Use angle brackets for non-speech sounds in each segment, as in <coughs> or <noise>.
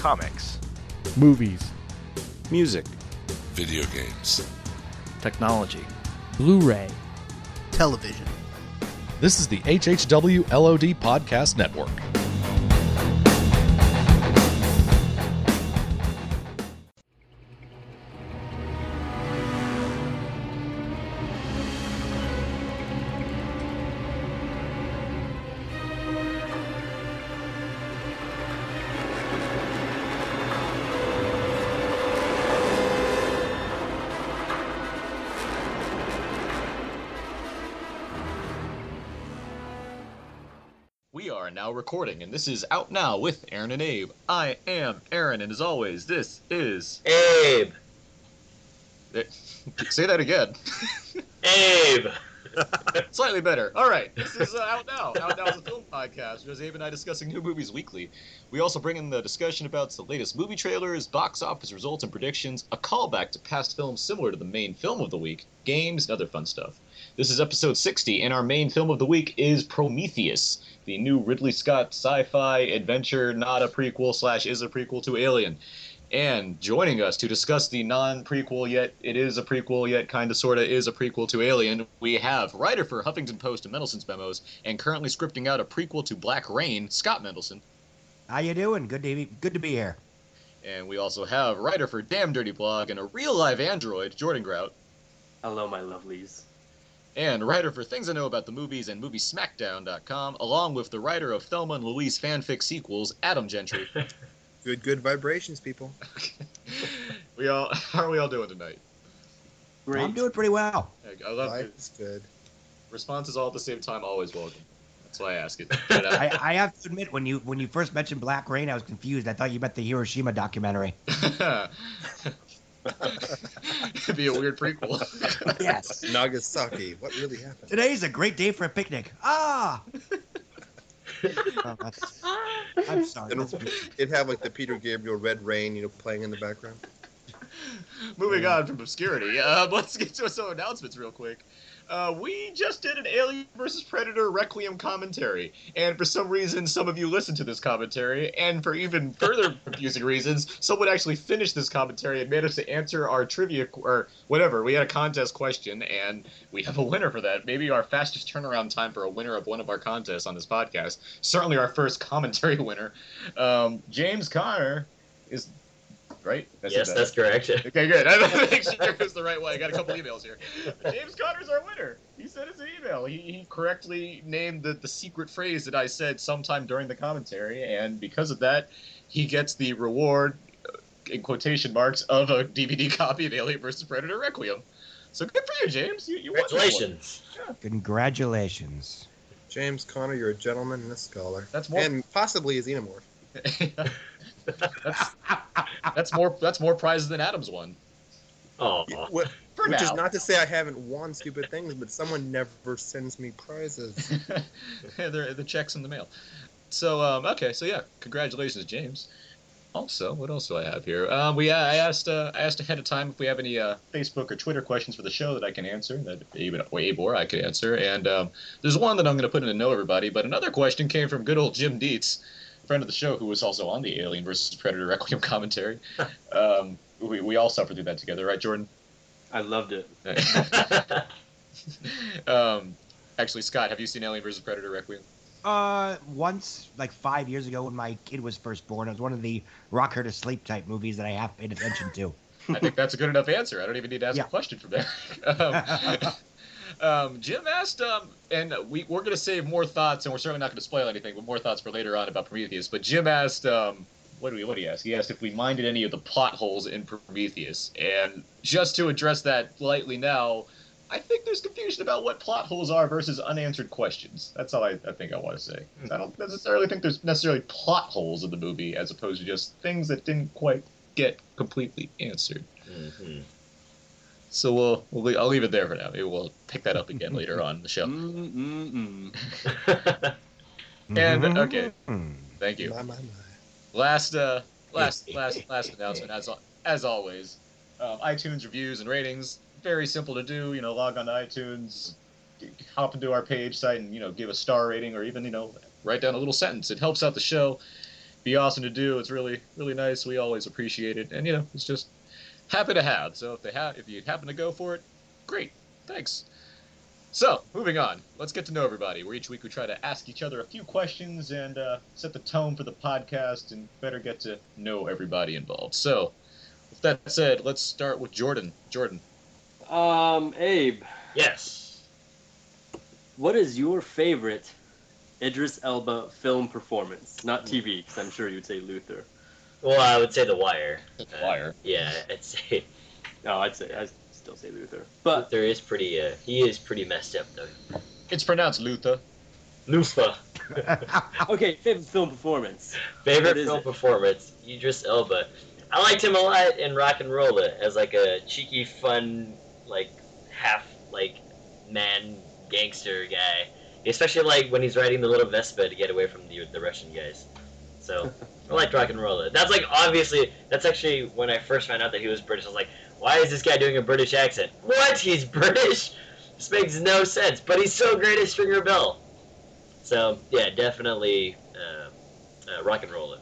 comics, movies, music, video games, technology, Blu ray, television. This is the HHW LOD Podcast Network. Recording, and this is Out Now with Aaron and Abe. I am Aaron, and as always, this is. Abe. Eh, <laughs> Say that again. Abe. <laughs> Slightly better. All right, this is uh, Out Now. Out Now is a film podcast, where Abe and I discussing new movies weekly. We also bring in the discussion about the latest movie trailers, box office results and predictions, a callback to past films similar to the main film of the week, games, and other fun stuff. This is episode 60, and our main film of the week is Prometheus, the new Ridley Scott sci-fi adventure, not a prequel slash is a prequel to Alien. And joining us to discuss the non-prequel yet it is a prequel yet kind of sort of is a prequel to Alien, we have writer for Huffington Post and Mendelson's Memos, and currently scripting out a prequel to Black Rain, Scott Mendelson. How you doing? Good to be good to be here. And we also have writer for Damn Dirty Blog and a real live android, Jordan Grout. Hello, my lovelies. And writer for Things I Know About the Movies and MovieSmackdown.com, along with the writer of Thelma and Louise fanfic sequels, Adam Gentry. <laughs> Good, good vibrations, people. <laughs> we all, <laughs> how are we all doing tonight? I'm doing pretty well. I love Life it. is good. Responses all at the same time, always welcome. That's why I ask it. I, I have to admit, when you when you first mentioned Black Rain, I was confused. I thought you meant the Hiroshima documentary. <laughs> It'd be a weird prequel. <laughs> yes. Nagasaki. What really happened? Today's a great day for a picnic. Ah. Oh, <laughs> I'm sorry. And that's- it'd have like the Peter Gabriel Red Rain, you know, playing in the background. Moving on from obscurity, uh, let's get to some announcements real quick. Uh, we just did an Alien vs. Predator Requiem commentary, and for some reason, some of you listened to this commentary, and for even further <laughs> confusing reasons, someone actually finished this commentary and managed to answer our trivia or whatever. We had a contest question, and we have a winner for that. Maybe our fastest turnaround time for a winner of one of our contests on this podcast. Certainly, our first commentary <laughs> winner. Um, James Connor is right. That's yes, that's correct. <laughs> Okay, good. I want to make sure it was the right way. I got a couple emails here. <laughs> James Connor's our winner. He sent us an email. He, he correctly named the, the secret phrase that I said sometime during the commentary, and because of that, he gets the reward, uh, in quotation marks, of a DVD <laughs> copy of Alien vs. Predator Requiem. So good for you, James. You, you won this one. Congratulations. Congratulations. James Connor, you're a gentleman and a scholar. That's more. And possibly a xenomorph. That's, that's more. That's more prizes than Adams won. Oh, What, For which now. is not to say I haven't won stupid things, but someone never sends me prizes. <laughs> the, the checks in the mail. So um, okay, so yeah, congratulations, James. Also, what else do I have here? Um, we I asked uh, I asked ahead of time if we have any uh, Facebook or Twitter questions for the show that I can answer that Abe, or Abe or I could answer, and um, there's one that I'm going to put in to know everybody. But another question came from good old Jim Dietz, friend of the show, who was also on the Alien versus Predator Requiem commentary. <laughs> um, we, we all suffered through that together, right, Jordan? I loved it. <laughs> um, actually, Scott, have you seen Alien versus Predator Requiem? Uh, once, like five years ago, when my kid was first born, it was one of the rock her to sleep type movies that I have paid attention to. I think that's a good enough answer. I don't even need to ask Yeah. a question from there. <laughs> um, um, Jim asked, um, and we, we're going to save more thoughts, and we're certainly not going to spoil anything, but more thoughts for later on about Prometheus. But Jim asked, um, what do we, what do he ask? He asked if we minded any of the plot holes in Prometheus. And just to address that lightly now, I think there's confusion about what plot holes are versus unanswered questions. That's all I, I think I want to say. I don't necessarily think there's necessarily plot holes in the movie as opposed to just things that didn't quite get completely answered. Mhm. So we'll, we'll le- I'll leave it there for now. Maybe we'll pick that up again later on in the show. And okay, thank you. My, my, my. Last uh, last last last announcement as as always. Um, iTunes reviews and ratings very simple to do. You know, log on to iTunes, hop into our page site, and you know, give a star rating or even you know, write down a little sentence. It helps out the show. be awesome to do. It's really really nice. We always appreciate it, and you know, it's just happy to have. So if they have, if you happen to go for it, great. Thanks. So, moving on. Let's get to know everybody. Where each week we try to ask each other a few questions and uh, set the tone for the podcast and better get to know everybody involved. So, with that said, let's start with Jordan. Jordan. Um, Abe, Yes. what is your favorite Idris Elba film performance? Not TV, because I'm sure you'd say Luther. Well, I would say The Wire. The Uh, Wire. Yeah, I'd say No, I'd say I still say Luther. But Luther is pretty. Uh, he is pretty messed up though. It's pronounced Luther. Lufa. <laughs> okay, favorite film performance. Favorite film it? performance: Idris Elba. I liked him a lot in RocknRolla as like a cheeky, fun, like half like man gangster guy. Especially like when he's riding the little Vespa to get away from the the Russian guys. So <laughs> I liked Rock and Roll That's like obviously that's actually when I first found out that he was British. I was like, why is this guy doing a British accent? What? He's <laughs> British? This makes no sense. But he's so great at Stringer Bell. So yeah, definitely uh, uh, RocknRolla.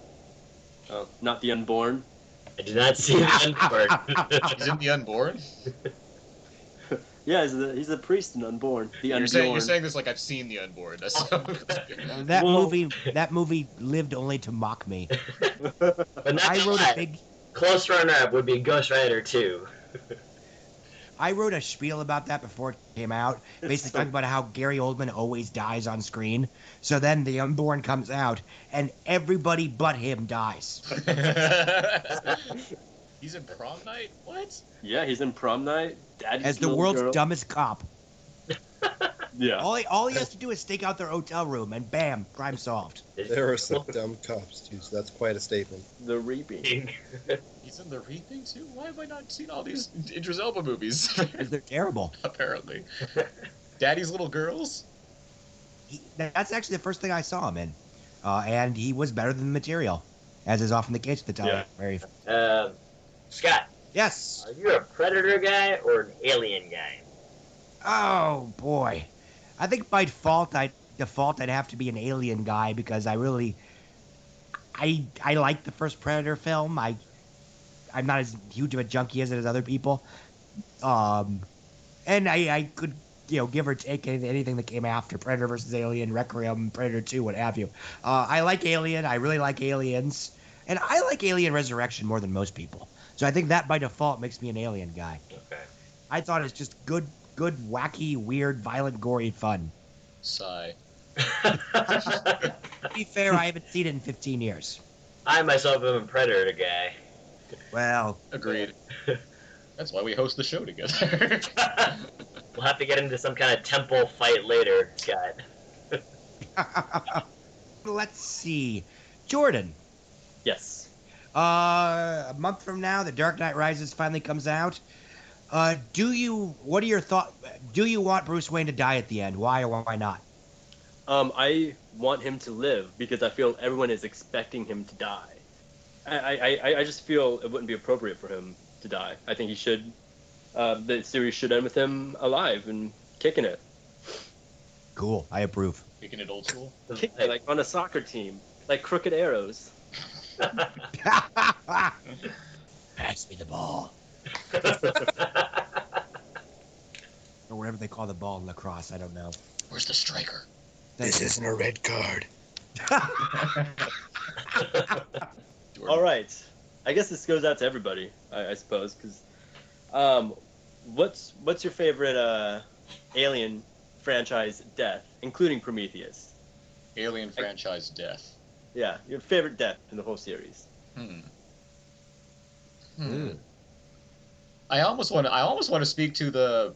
Oh, not the unborn. I did not see the Unborn. <laughs> part. He's in The Unborn. <laughs> Yeah, he's the, he's the priest in Unborn. The You're saying, you're saying this like I've seen The Unborn. That's <laughs> that Well- movie that movie lived only to mock me. <laughs> but not I wrote a big close runner-up would be Ghost Rider 2. I wrote a spiel about that before it came out, basically talking about how Gary Oldman always dies on screen. So then the unborn comes out, and everybody but him dies. <laughs> He's in Prom Night. What? Yeah, he's in Prom Night. Daddy's little girls. As the world's Girl. dumbest cop. <laughs> Yeah. All he, all he has to do is stake out their hotel room, and bam, crime solved. There are some <laughs> dumb cops too, so that's quite a statement. The Reaping. <laughs> He's in The Reaping too. Why have I not seen all these Idris Elba movies? They're terrible. Apparently. Daddy's Little Girls. He, that's actually the first thing I saw him in, uh, and he was better than the material, as is often the case at the time. Yeah. Very. Uh, Scott, Yes. are you a Predator guy or an Alien guy? Oh boy, I think by default, I default I'd have to be an Alien guy because I really, I I like the first Predator film. I I'm not as huge of a junkie as it as other people, um, and I I could you know give or take anything that came after Predator versus Alien, Requiem, Predator Two, what have you. Uh, I like Alien. I really like Aliens, and I like Alien Resurrection more than most people. So I think that by default makes me an Alien guy. Okay. I thought it's just good, good, wacky, weird, violent, gory fun. Sigh. <laughs> To be fair, I haven't seen it in 15 years. I myself am a Predator guy. Well, Agreed. <laughs> That's why we host the show together. <laughs> we'll have to get into some kind of temple fight later, Scott. let's see. Jordan, Yes. Uh, a month from now, The Dark Knight Rises finally comes out. Uh, do you, what are your thoughts? Do you want Bruce Wayne to die at the end? Why or why not? Um, I want him to live because I feel everyone is expecting him to die. I, I, I, I just feel it wouldn't be appropriate for him to die. I think he should. Uh, the series should end with him alive and kicking it, Cool, I approve. Kicking it old school. kicking it like on a soccer team, like crooked arrows. Pass me the ball. Or whatever they call the ball in lacrosse, I don't know. Where's the striker? This isn't a red card. <laughs> All right. I guess this goes out to everybody, I, I suppose, because um, what's what's your favorite uh, Alien franchise death, including Prometheus? Alien franchise death. Yeah, your favorite death in the whole series. Hmm. Hmm. I almost want to. I almost want to speak to the.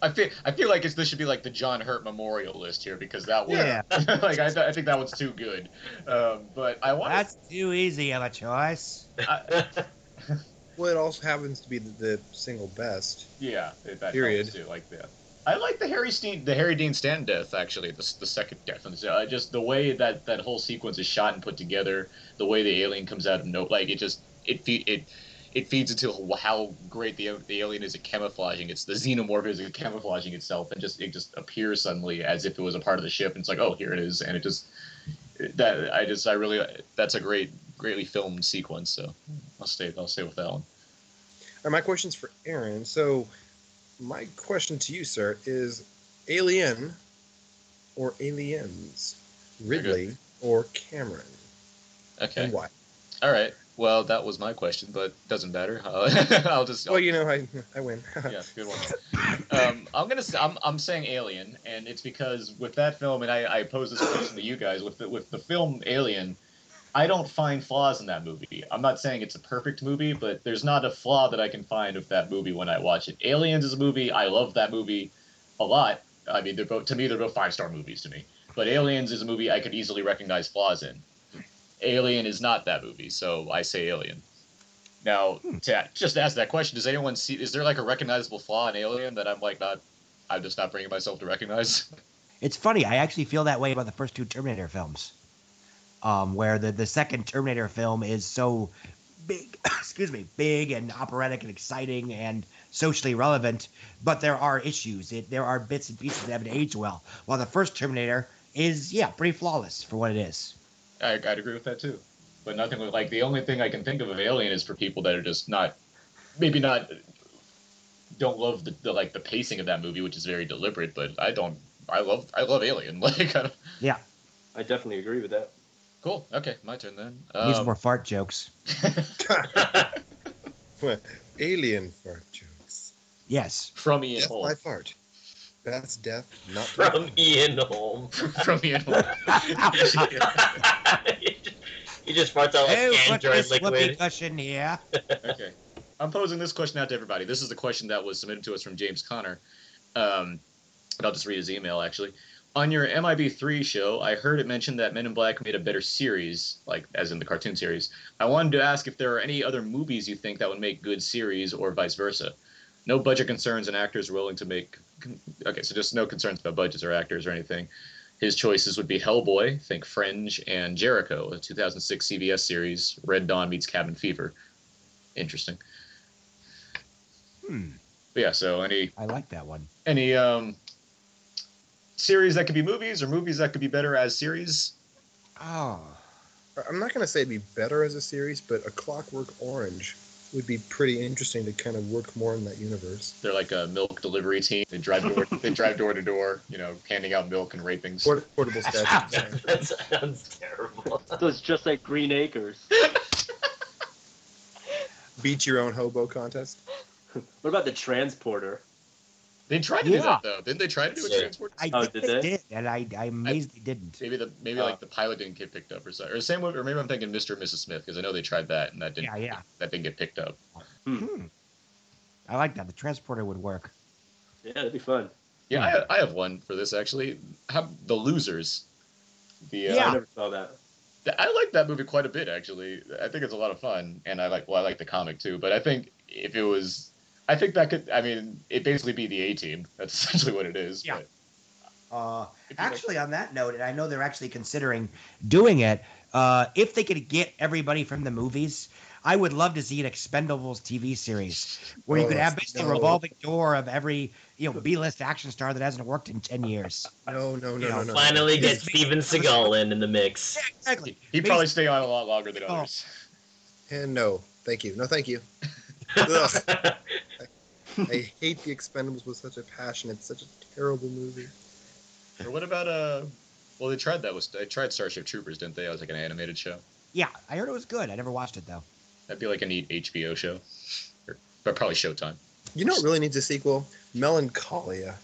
I feel. I feel like it's, this should be like the John Hurt Memorial list here because that one. Yeah. <laughs> like I, I think that one's too good. Um, but I want. That's too easy of a choice. I, <laughs> <laughs> Well, it also happens to be the, the single best. yeah. That Period. too. Like that. I like the Harry Steen, the Harry Dean Stanton death actually. The, the second death, so, uh, just the way that that whole sequence is shot and put together, the way the alien comes out of no, like it just it fe- it it feeds into how great the the alien is at camouflaging. It's the xenomorph is at camouflaging itself, and just it just appears suddenly as if it was a part of the ship. And it's like, oh, here it is, and it just that I just I really that's a great greatly filmed sequence. So I'll stay I'll stay with that one. All right, my question's for Aaron. So, my question to you, sir, is Alien or Aliens? Ridley or Cameron? Okay. And why? All right. Well, that was my question, but doesn't matter. I'll, <laughs> I'll just. Well, you know, I I win. <laughs> yeah, good one. Um, I'm gonna. Say, I'm, I'm saying Alien, and it's because with that film, and I, I pose this question to you guys with the, with the film Alien, I don't find flaws in that movie. I'm not saying it's a perfect movie, but there's not a flaw that I can find of that movie when I watch it. Aliens is a movie. I love that movie a lot. I mean, they're both to me they're both five star movies to me. But Aliens is a movie I could easily recognize flaws in. Alien is not that movie, so I say Alien. Now, hmm. to just ask that question, does anyone see? Is there like a recognizable flaw in Alien that I'm like not? I'm just not bringing myself to recognize. It's funny. I actually feel that way about the first two Terminator films, um, where the the second Terminator film is so big, <coughs> excuse me, big and operatic and exciting and socially relevant, but there are issues. It, there are bits and pieces that haven't aged well. While the first Terminator is, yeah, pretty flawless for what it is. I, I'd agree with that too. But nothing like the only thing I can think of of Alien is for people that are just not, maybe not, don't love the, the like the pacing of that movie, which is very deliberate. But I don't. I love I love Alien. <laughs> Like I Yeah, I definitely agree with that. Cool. Okay, my turn then. needs Um, more fart jokes. <laughs> Alien fart jokes. Yes. from Ian Death Holm. by fart. That's death, not From Ian Holm. <laughs> from Ian Holm. <laughs> he just farts out like put Android this liquid. cushion here. okay. I'm posing this question out to everybody. This is the question that was submitted to us from James Connor. Um, but I'll just read his email actually. On your MIB3 show, I heard it mentioned that Men in Black made a better series, like as in the cartoon series. I wanted to ask if there are any other movies you think that would make good series or vice versa. No budget concerns and actors willing to make. Okay, so just no concerns about budgets or actors or anything. His choices would be Hellboy, think Fringe, and Jericho, a 2006 CBS series, Red Dawn meets Cabin Fever. Interesting. Hmm. But yeah, so any I like that one. any um series that could be movies or movies that could be better as series? Oh. I'm not going to say it'd be better as a series, but A Clockwork Orange would be pretty interesting to kind of work more in that universe. They're like a milk delivery team. They drive door <laughs> they drive door to door, you know, handing out milk and raping. Port- portable <laughs> statues. <laughs> that sounds terrible. So it's just like Green Acres. Beat your own hobo contest. What about the transporter? They tried to do Yeah. that though. Didn't they try to do a Yeah. transport? I Oh, think did they, they? did, and I, I'm amazed they didn't. Maybe the maybe Uh, like the pilot didn't get picked up or something. Or same with, or maybe I'm thinking Mr. and Mrs. Smith because I know they tried that and that didn't Yeah, yeah. that didn't get picked up. Hmm. I like that. The transporter would work. Yeah, that'd be fun. Yeah, I, I have one for this actually. How, the Losers. The uh, Yeah. I never saw that. I like that movie quite a bit, actually. I think it's a lot of fun, and I like well, I like the comic too. But I think if it was, I think that could, I mean, it basically be the A Team. That's <laughs> essentially what it is. Yeah. but Uh, if you like- actually, on that note, and I know they're actually considering doing it, uh, if they could get everybody from the movies, I would love to see an Expendables TV series where you Oh, could have basically a revolving door of every you know B-list action star that hasn't worked in ten years. No, no, no, You no, know, no. Finally get Just- Steven Seagal in in the mix. Yeah, exactly. he'd probably stay on a lot longer than Oh. others. And no, thank you. No, thank you. <laughs> Ugh, <laughs> I <laughs> hate The Expendables with such a passion. It's such a terrible movie. Or what about uh? Well, they tried that. Was they tried Starship Troopers, didn't they? That was like an animated show. Yeah, I heard it was good. I never watched it though. That'd be like a neat HBO show, or, but probably Showtime. You know what really needs a sequel? Melancholia.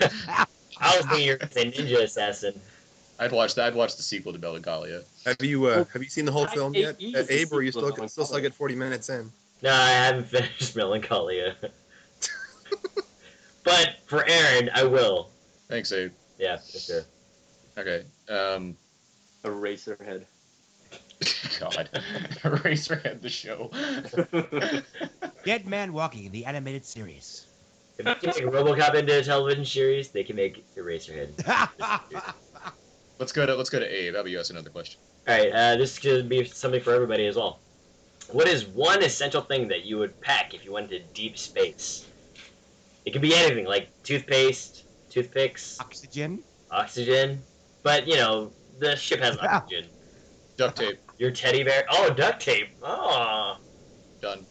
<laughs> I was thinking you're gonna say Ninja Assassin. I'd watch that. I'd watch the sequel to Melancholia. Have you uh, have you seen the whole I film hate yet? At to Abe, or you still still stuck at 40 minutes in? No, I haven't finished Melancholia. But for Aaron, I will. Thanks, Abe. Yeah, for sure. Okay. Um. Eraserhead. <laughs> God, <laughs> Eraserhead the show. <laughs> Dead Man Walking, the animated series. If they can make RoboCop into a television series, they can make Eraserhead. let's go to let's go to Abe. How about you ask another question? All right, uh, this could be something for everybody as well. What is one essential thing that you would pack if you went to deep space? It could be anything, like toothpaste, toothpicks, Oxygen. oxygen, but you know, the ship has oxygen. Duct tape. Your teddy bear. Oh, duct tape. Oh, Done.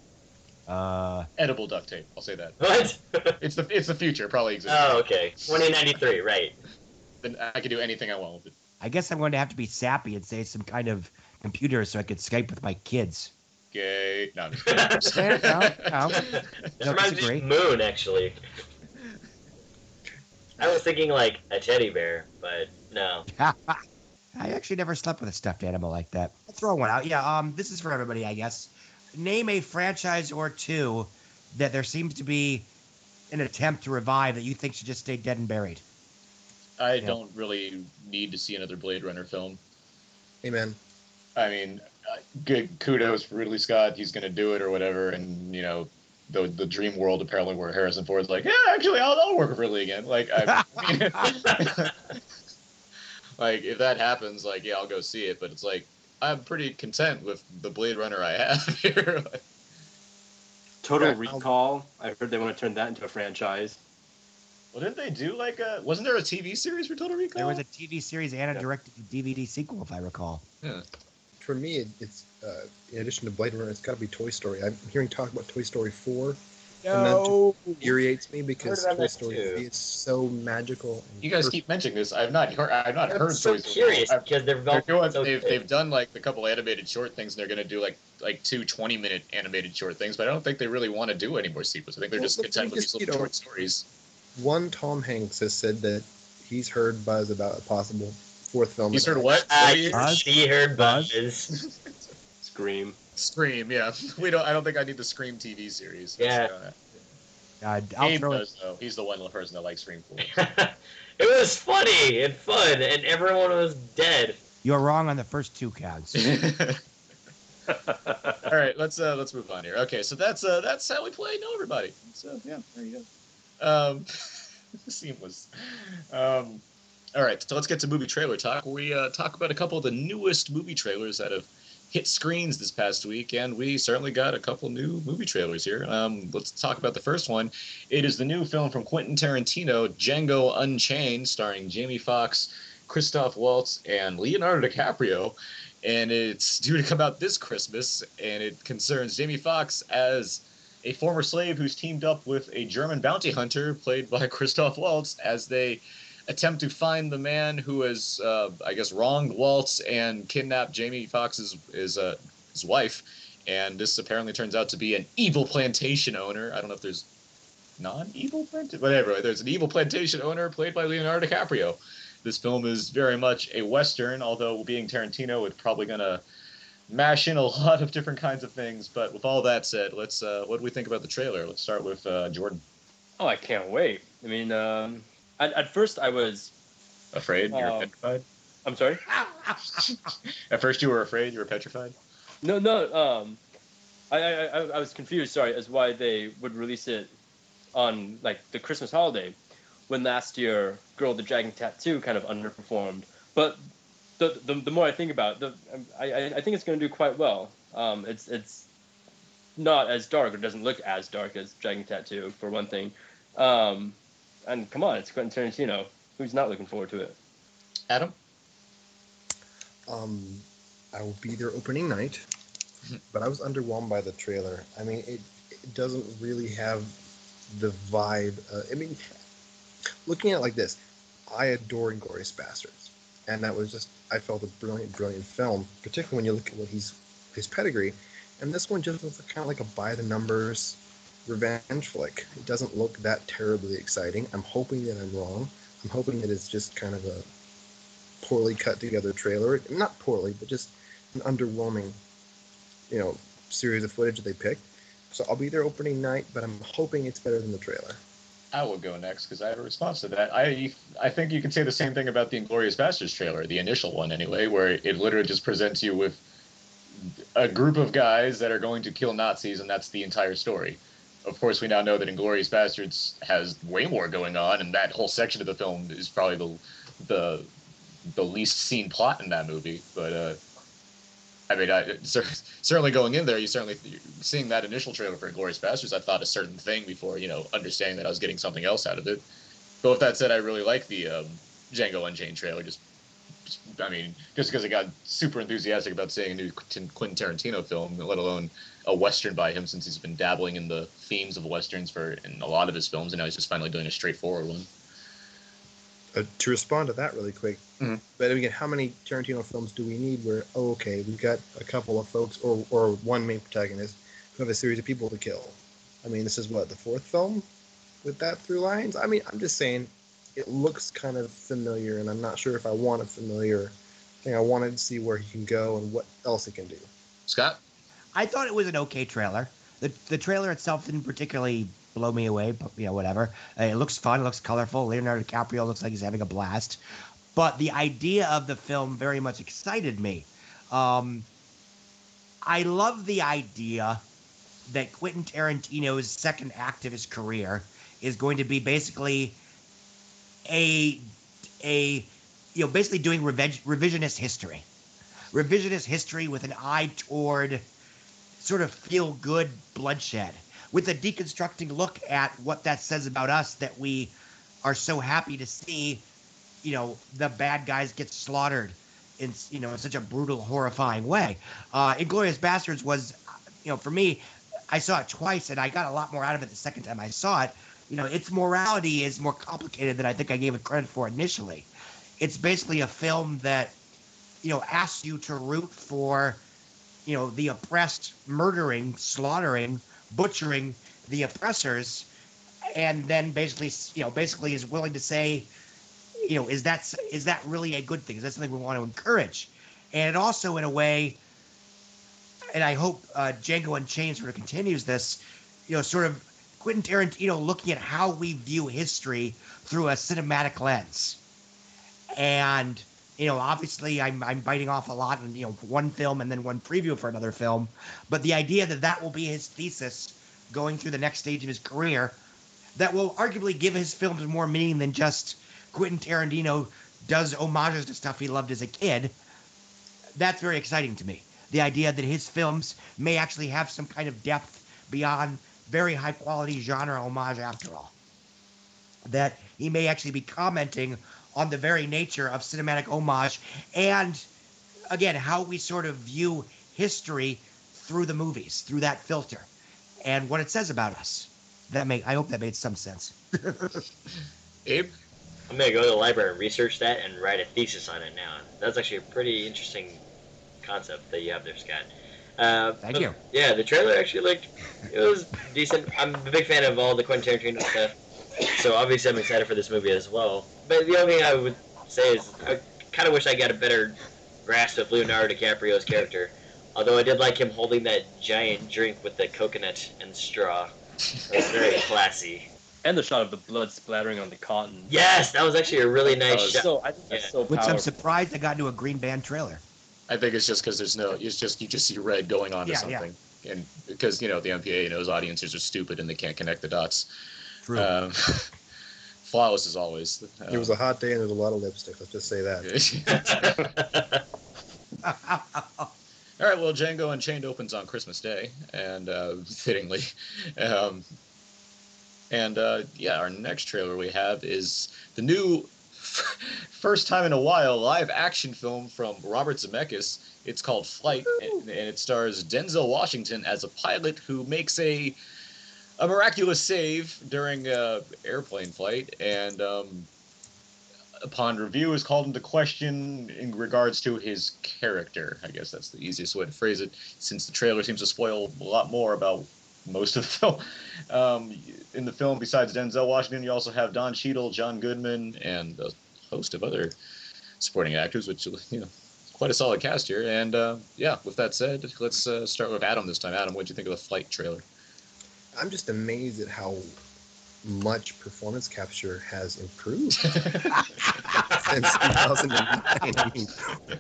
Uh, Edible duct tape. I'll say that. what? <laughs> It's the it's the future. Probably exists. oh, okay. 2093, right? Then I can do anything I want with it. I guess I'm going to have to be sappy and say some kind of computer so I could Skype with my kids. Gay. No. I'm just kidding. <laughs> no, no. <laughs> No, reminds me of Moon, actually. I was thinking like a teddy bear, but no. <laughs> I actually never slept with a stuffed animal like that. I'll throw one out. Yeah, um, this is for everybody, I guess. Name a franchise or two that there seems to be an attempt to revive that you think should just stay dead and buried. I Yeah. don't really need to see another Blade Runner film. Amen. I mean, good kudos for Ridley Scott. He's going to do it or whatever. And you know, the the dream world apparently where Harrison Ford's like, yeah, actually, I'll, I'll work with Ridley again. Like, I, <laughs> <laughs> like if that happens, like, yeah, I'll go see it. But it's like I'm pretty content with the Blade Runner I have <laughs> here. Total Yeah, Recall. I heard they want to turn that into a franchise. well, didn't they do like a? Wasn't there a TV series for Total Recall? There was a TV series and a Yeah. direct-to-DVD sequel, if I recall. For me, it, it's uh, in addition to Blade Runner, it's got to be Toy Story. I'm hearing talk about Toy Story 4. And that infuriates me because Toy Story too. 3 is so magical. You guys perfect. keep mentioning this. I've not heard. I've not I'm heard. so Toy Story. curious I've- because they're They're both doing, so they've, they've done like a couple animated short things and they're going to do like like two 20 minute animated short things but i don't think they really want to do any more sequels i think they're Well, just but content with these little you know- short stories One Tom Hanks has said that he's heard buzz about a possible fourth film. You heard what What do you- she heard Buzz? buzz. Scream. scream yeah <laughs> we don't i don't think i need the scream tv series Yeah. uh, Uh, I'll Gabe throw it. does, though. he's the one person that likes scream fools <laughs> it was funny and fun, and everyone was dead. You're wrong on the first two counts. <laughs> all right let's uh let's move on here okay so that's uh that's how we play know everybody so yeah there you go um the scene was, um all right so let's get to movie trailer talk. We uh talk about a couple of the newest movie trailers that have hit screens this past week and we certainly got a couple new movie trailers here. Um let's talk about the first one. It is the new film from quentin tarantino django unchained starring jamie foxx christoph waltz and leonardo dicaprio. And it's due to come out this Christmas, and it concerns Jamie Foxx as a former slave who's teamed up with a German bounty hunter played by <laughs> Christoph Waltz as they attempt to find the man who has, uh, I guess, wronged Waltz and kidnapped Jamie Foxx's his, uh, his wife. And this apparently turns out to be an evil plantation owner. I don't know if there's non-evil plantation, whatever. There's an evil plantation owner played by Leonardo DiCaprio. This film is very much a western, although being Tarantino, it's probably gonna mash in a <laughs> lot of different kinds of things. But with all that said, let's uh, what do we think about the trailer? Let's start with uh, Jordan. Oh, I can't wait. I mean, um, at, at first I was. Afraid? You were Um, petrified. I'm sorry. <laughs> At first, you were afraid. You were petrified. No, no. Um, I, I, I, I was confused. Sorry, as why they would release it on like the Christmas holiday, when last year Girl the Dragon Tattoo kind of underperformed. But the the, the more I think about it, the I, I, I think it's going to do quite well. Um, it's it's not as dark. or doesn't look as dark as Dragon Tattoo for one thing. Um, and come on, it's Quentin Tarantino. Who's not looking forward to it? Adam. Um, I will be there opening night, but I was underwhelmed by the trailer. I mean, it, it doesn't really have the vibe. Uh, I mean, looking at it like this, I adore Glorious Bastards, and that was just I felt a brilliant, brilliant film. Particularly when you look at what he's his pedigree, and this one just looks kind of like a by the numbers revenge flick. It doesn't look that terribly exciting. I'm hoping that I'm wrong. I'm hoping that it's just kind of a poorly cut together trailer. Not poorly, but just an underwhelming, you know, series of footage that they picked. So I'll be there opening night, but I'm hoping it's better than the trailer. I will go next because I have a response to that. I I think you can say the same thing about the Inglourious Basterds trailer, the initial one anyway, where it literally just presents you with a group of guys that are going to kill Nazis, and that's the entire story. Of course, we now know that Inglourious Basterds has way more going on, and that whole section of the film is probably the the the least seen plot in that movie. But uh, I mean, I, <laughs> certainly going in there, you certainly seeing that initial trailer for Inglourious Basterds, I thought a certain thing before you know understanding that I was getting something else out of it. But with that said, I really like the um, Django Unchained trailer. Just I mean, just because I got super enthusiastic about seeing a new Quentin Tarantino film, let alone a western by him, since he's been dabbling in the themes of westerns for in a lot of his films, and now he's just finally doing a straightforward one. Uh, to respond to that really quick, Mhm. but again, how many Tarantino films do we need where, oh, okay, we've got a couple of folks or, or one main protagonist who have a series of people to kill? I mean, this is what, the fourth film with that through lines? I mean, I'm just saying, it looks kind of familiar, and I'm not sure if I want a familiar thing. I wanted to see where he can go and what else he can do. Scott, I thought it was an okay trailer. The the trailer itself didn't particularly blow me away, but you know whatever. Uh, it looks fun, it looks colorful. Leonardo DiCaprio looks like he's having a blast. But the idea of the film very much excited me. Um, I love the idea that Quentin Tarantino's second act of his career is going to be basically a a you know basically doing revenge, revisionist history revisionist history with an eye toward sort of feel good bloodshed with a deconstructing look at what that says about us that we are so happy to see you know the bad guys get slaughtered in you know in such a brutal horrifying way. Uh inglourious basterds was you know for me i saw it twice and i got a lot more out of it the second time i saw it. You know its morality is more complicated than i think i gave it credit for initially. It's basically a film that you know asks you to root for you know the oppressed murdering slaughtering butchering the oppressors and then basically you know basically is willing to say you know is that is that really a good thing? Is that something we want to encourage? And also in a way and i hope uh, django unchained sort of continues this you know sort of quentin tarantino looking at how we view history through a cinematic lens. And you know obviously i'm i'm biting off a lot in you know one film and then one preview for another film but the idea that that will be his thesis going through the next stage of his career that will arguably give his films more meaning than just quentin tarantino does homages to stuff he loved as a kid that's very exciting to me. The idea that his films may actually have some kind of depth beyond very high quality genre homage after all. That he may actually be commenting on the very nature of cinematic homage and again how we sort of view history through the movies through that filter and what it says about us that make i hope that made some sense <laughs> Abe, I'm gonna go to the library and research that and write a thesis on it now. That's actually a pretty interesting concept that you have there, Scott. Uh, Thank but, you. Yeah, the trailer actually looked it was decent. I'm a big fan of all the Quentin Tarantino stuff, so obviously I'm excited for this movie as well. But the only thing I would say is I kind of wish I got a better grasp of Leonardo DiCaprio's character. Although I did like him holding that giant drink with the coconut and straw. It was very <laughs> classy. And the shot of the blood splattering on the cotton. Yes, that was actually a really That nice was shot. so, I think that's Yeah. so which i'm surprised i got into a green band trailer I think it's just because there's no. It's just you just see red going on to Yeah, yeah. something, and because you know the MPA knows audiences are stupid and they can't connect the dots. True. Um, <laughs> flawless as always. It was a hot day and there's a lot of lipstick. Let's just say that. <laughs> All right, well, Django Unchained opens on Christmas Day, and uh, fittingly, um, and uh, yeah, our next trailer we have is the new, <laughs> first time in a while, live action film from Robert Zemeckis. It's called Flight, and, and it stars Denzel Washington as a pilot who makes a a miraculous save during a airplane flight, and um, upon review is called into question in regards to his character. I guess that's the easiest way to phrase it, since the trailer seems to spoil a lot more about most of the film. <laughs> Um, in the film, besides Denzel Washington, you also have Don Cheadle, John Goodman, and a host of other supporting actors, which you know, quite a solid cast here. And uh, yeah, with that said, let's uh, start with Adam this time. Adam, what do you think of the flight trailer? I'm just amazed at how much performance capture has improved <laughs> since 2009. I mean,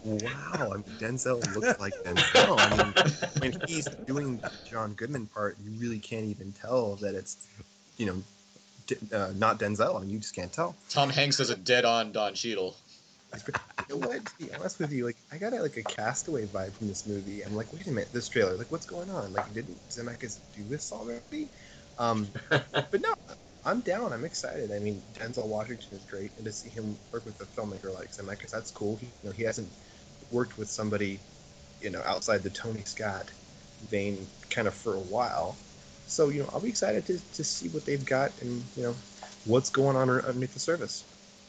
wow, I mean, Denzel looks like Denzel. I mean, when he's doing the John Goodman part, you really can't even tell that it's, you know, uh, not Denzel. I mean, you just can't tell. Tom Hanks as a dead-on Don Cheadle. You know what? To be honest with you, like I got a, like a Castaway vibe from this movie. I'm like, wait a minute, this trailer, like, what's going on? Like, didn't Zemeckis do this already? Um, <laughs> but no, I'm down. I'm excited. I mean, Denzel Washington is great, and to see him work with a filmmaker like Zemeckis, that's cool. He, you know, he hasn't worked with somebody, you know, outside the Tony Scott vein kind of for a while. So, you know, I'll be excited to, to see what they've got and, you know, what's going on underneath the surface.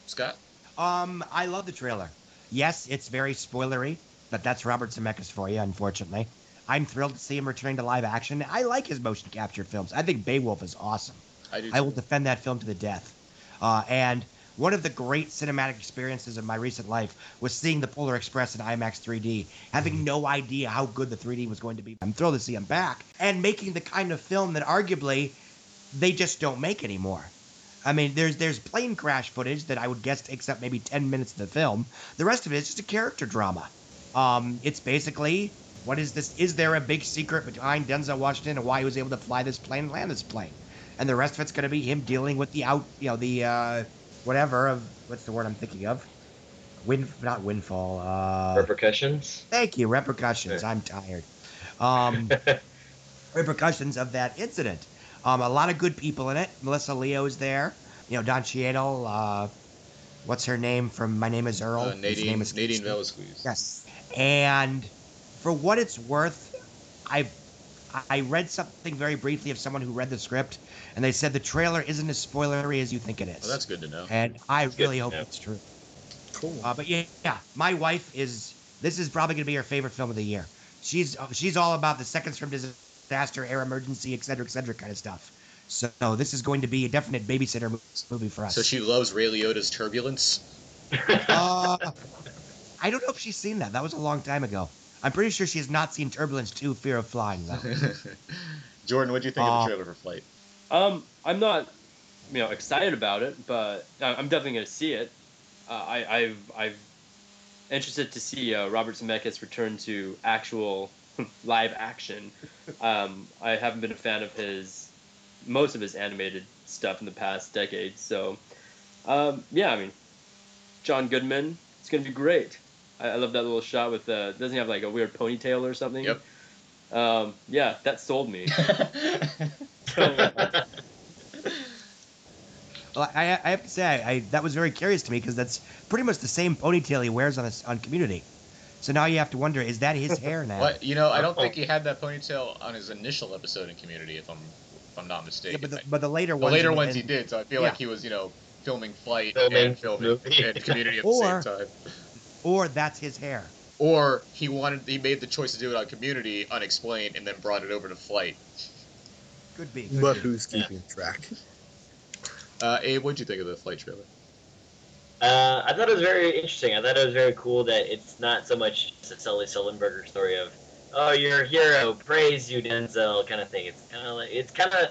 Scott? Um, I love the trailer. Yes, it's very spoilery, but that's Robert Zemeckis for you, unfortunately. I'm thrilled to see him returning to live action. I like his motion capture films. I think Beowulf is awesome. I do. I will defend that film to the death. Uh, and one of the great cinematic experiences of my recent life was seeing the Polar Express in IMAX 3D, having no idea how good the 3D was going to be. I'm thrilled to see him back and making the kind of film that arguably they just don't make anymore. I mean, there's there's plane crash footage that I would guess takes up maybe 10 minutes of the film. The rest of it is just a character drama. Um, it's basically what is this? Is there a big secret behind Denzel Washington and why he was able to fly this plane and land this plane? And the rest of it's going to be him dealing with the out, you know, the uh, whatever of what's the word I'm thinking of? Wind, not windfall. Uh, Repercussions. Thank you. Repercussions. I'm tired. Um, <laughs> repercussions of that incident. Um, a lot of good people in it. Melissa Leo's there. You know, Don Cheadle. Uh, what's her name from My Name Is Earl? Uh, His Nadine, name is Nadine Christine. Velazquez. Yes. And for what it's worth, I I read something very briefly of someone who read the script, and they said the trailer isn't as spoilery as you think it is. Well, that's good to know. and I good really hope know. it's true. Cool. Uh, but yeah, yeah, my wife is. This is probably going to be her favorite film of the year. She's she's all about the seconds from disaster, air emergency, et cetera, et cetera, kind of stuff. So this is going to be a definite babysitter movie for us. So she loves Ray Liotta's Turbulence. <laughs> Uh, I don't know if she's seen that. That was a long time ago. I'm pretty sure she has not seen Turbulence 2: Fear of Flying though. <laughs> Jordan, what do you think of Uh, the trailer for Flight? Um, I'm not, you know, excited about it, but I- I'm definitely going to see it. Uh, I, I've, I've interested to see uh, Robert Zemeckis return to actual <laughs> live action. Um, I haven't been a fan of his, most of his animated stuff in the past decade. So, um, yeah, I mean, John Goodman, it's going to be great. I, I love that little shot with uh, doesn't he have like a weird ponytail or something? Yep. Um, yeah, that sold me. So, <laughs> <laughs> Well, I, I have to say, I, I that was very curious to me because that's pretty much the same ponytail he wears on this, on Community. So now you have to wonder, is that his hair now? What you know, I don't think he had that ponytail on his initial episode in Community, if I'm if I'm not Yeah, mistaken. but the, but the later the ones. later in- ones he did, so I feel yeah. like he was, you know, filming Flight Filming and filming movie. <laughs> and Community at the same time. Or that's his hair. Or he wanted, he made the choice to do it on Community unexplained, and then brought it over to Flight. Could be. Could But be. who's keeping track? Uh, Abe, what'd you think of the Flight trailer? Uh, I thought it was very interesting. I thought it was very cool that it's not so much a Sully Sullenberger story of, oh, you're a hero, praise you, Denzel, kind of thing. It's kind of like it's kind of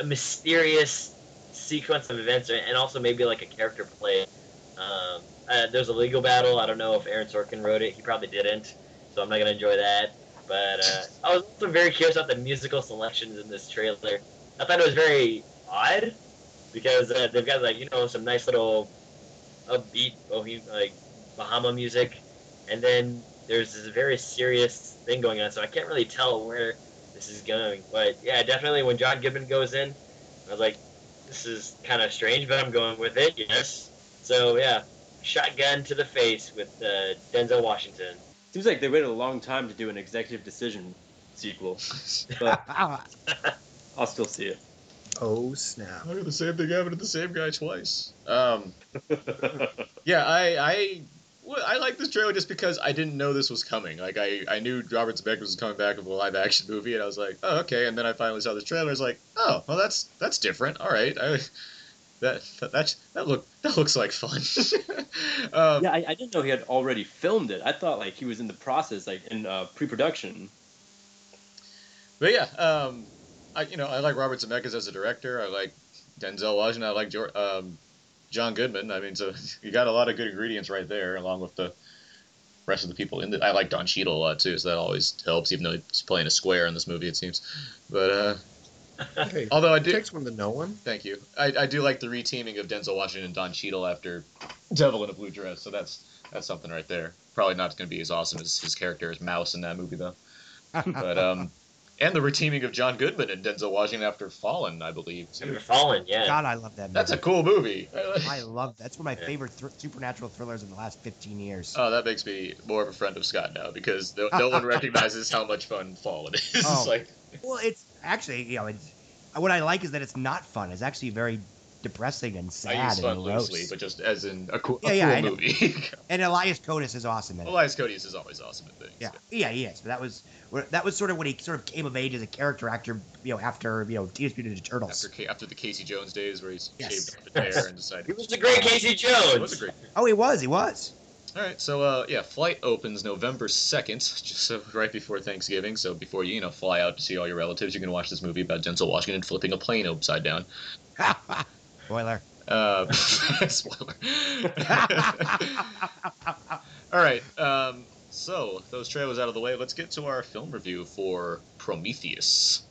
a, mysterious sequence of events, and also maybe like a character play. Um, uh, there's a legal battle. I don't know if Aaron Sorkin wrote it. He probably didn't, so I'm not gonna enjoy that. But uh, I was also very curious about the musical selections in this trailer. I thought it was very odd because uh, they've got like you know some nice little upbeat bohem like Bahama music, and then there's this very serious thing going on. So I can't really tell where this is going. But yeah, definitely when John Goodman goes in, I was like, this is kind of strange, but I'm going with it. Yes. So yeah, shotgun to the face with uh, Denzel Washington. Seems like they waited a long time to do an executive decision sequel, but <laughs> I'll still see it. Oh snap! Look at the same thing happened to the same guy twice. Um, <laughs> yeah, I I I like this trailer just because I didn't know this was coming. Like I, I knew Robert Zemeckis was coming back with a live action movie, and I was like, oh okay. And then I finally saw this trailer. I was like, oh well, that's that's different. All right, I, that that that, that look that looks like fun. <laughs> um, Yeah, I, I didn't know he had already filmed it. I thought like he was in the process, like in uh, pre-production. But yeah, um, I you know I like Robert Zemeckis as a director. I like Denzel Washington. I like Jor- um, John Goodman. I mean, so <laughs> you got a lot of good ingredients right there, along with the rest of the people in it. I like Don Cheadle a lot too, so that always helps. Even though he's playing a square in this movie, it seems. But uh, Hey, although I do, takes one to know one. thank you. I, I do like the reteaming of Denzel Washington and Don Cheadle after Devil in a Blue Dress. So that's that's something right there. Probably not going to be as awesome as his character as Mouse in that movie though. <laughs> But um, and the reteaming of John Goodman and Denzel Washington after Fallen, I believe. Too. After Fallen, yeah. God, I love that movie. That's a cool movie. <laughs> I love that's one of my Yeah. favorite thr- supernatural thrillers in the last 15 years. Oh, that makes me more of a friend of Scott now because no, no one <laughs> recognizes how much fun Fallen is. <laughs> Oh. It's Oh. like, Well, it's actually, you know, it's, what I like is that it's not fun. It's actually very depressing and sad use and morose. loosely, but just as in a, cool, a Yeah, yeah, cool movie. <laughs> And Elias Koteas is awesome in it. Elias Koteas is always awesome at things. Yeah, yeah, he is. But that was that was sort of when he sort of came of age as a character actor, you know, after you know Teenage Mutant Ninja Turtles. After, after the Casey Jones days where he's Yes. shaved off the hair and decided. It was a great Casey Jones. It was a great. Oh, he was, he was. All right, so uh, yeah, flight opens November second, <laughs> just so right before Thanksgiving. So before you you know fly out to see all your relatives, you can watch this movie about Denzel Washington flipping a plane upside down. <laughs> Spoiler. Uh, <laughs> spoiler. <laughs> all right, um, so those trailers out of the way, let's get to our film review for Prometheus.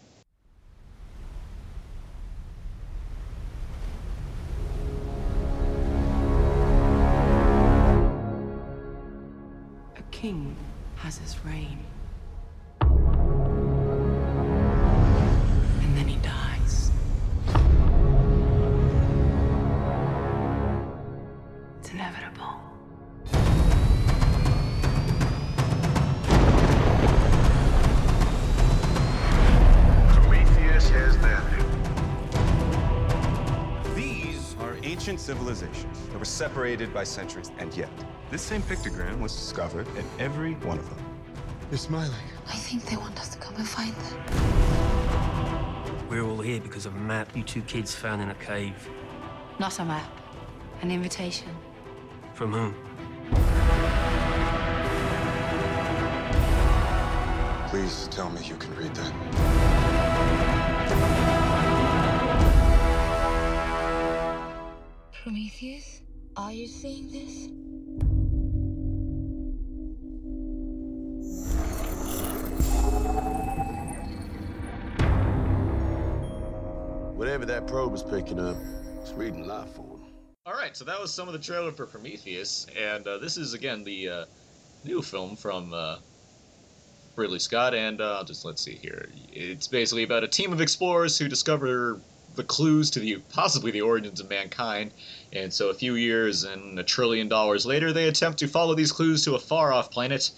A king has his reign. Separated by centuries, and yet this same pictogram was discovered in every one of them. You're smiling. I think they want us to come and find them. We're all here because of a map you two kids found in a cave. Not a map, an invitation. From whom? Please tell me you can read that. Prometheus, are you seeing this? Whatever that probe is picking up, it's reading life form. All right, so that was some of the trailer for Prometheus, and uh, this is again the uh, new film from uh, Ridley Scott, and uh, just let's see here. It's basically about a team of explorers who discover the clues to the possibly the origins of mankind, and so a few years and a trillion dollars later, they attempt to follow these clues to a far-off planet.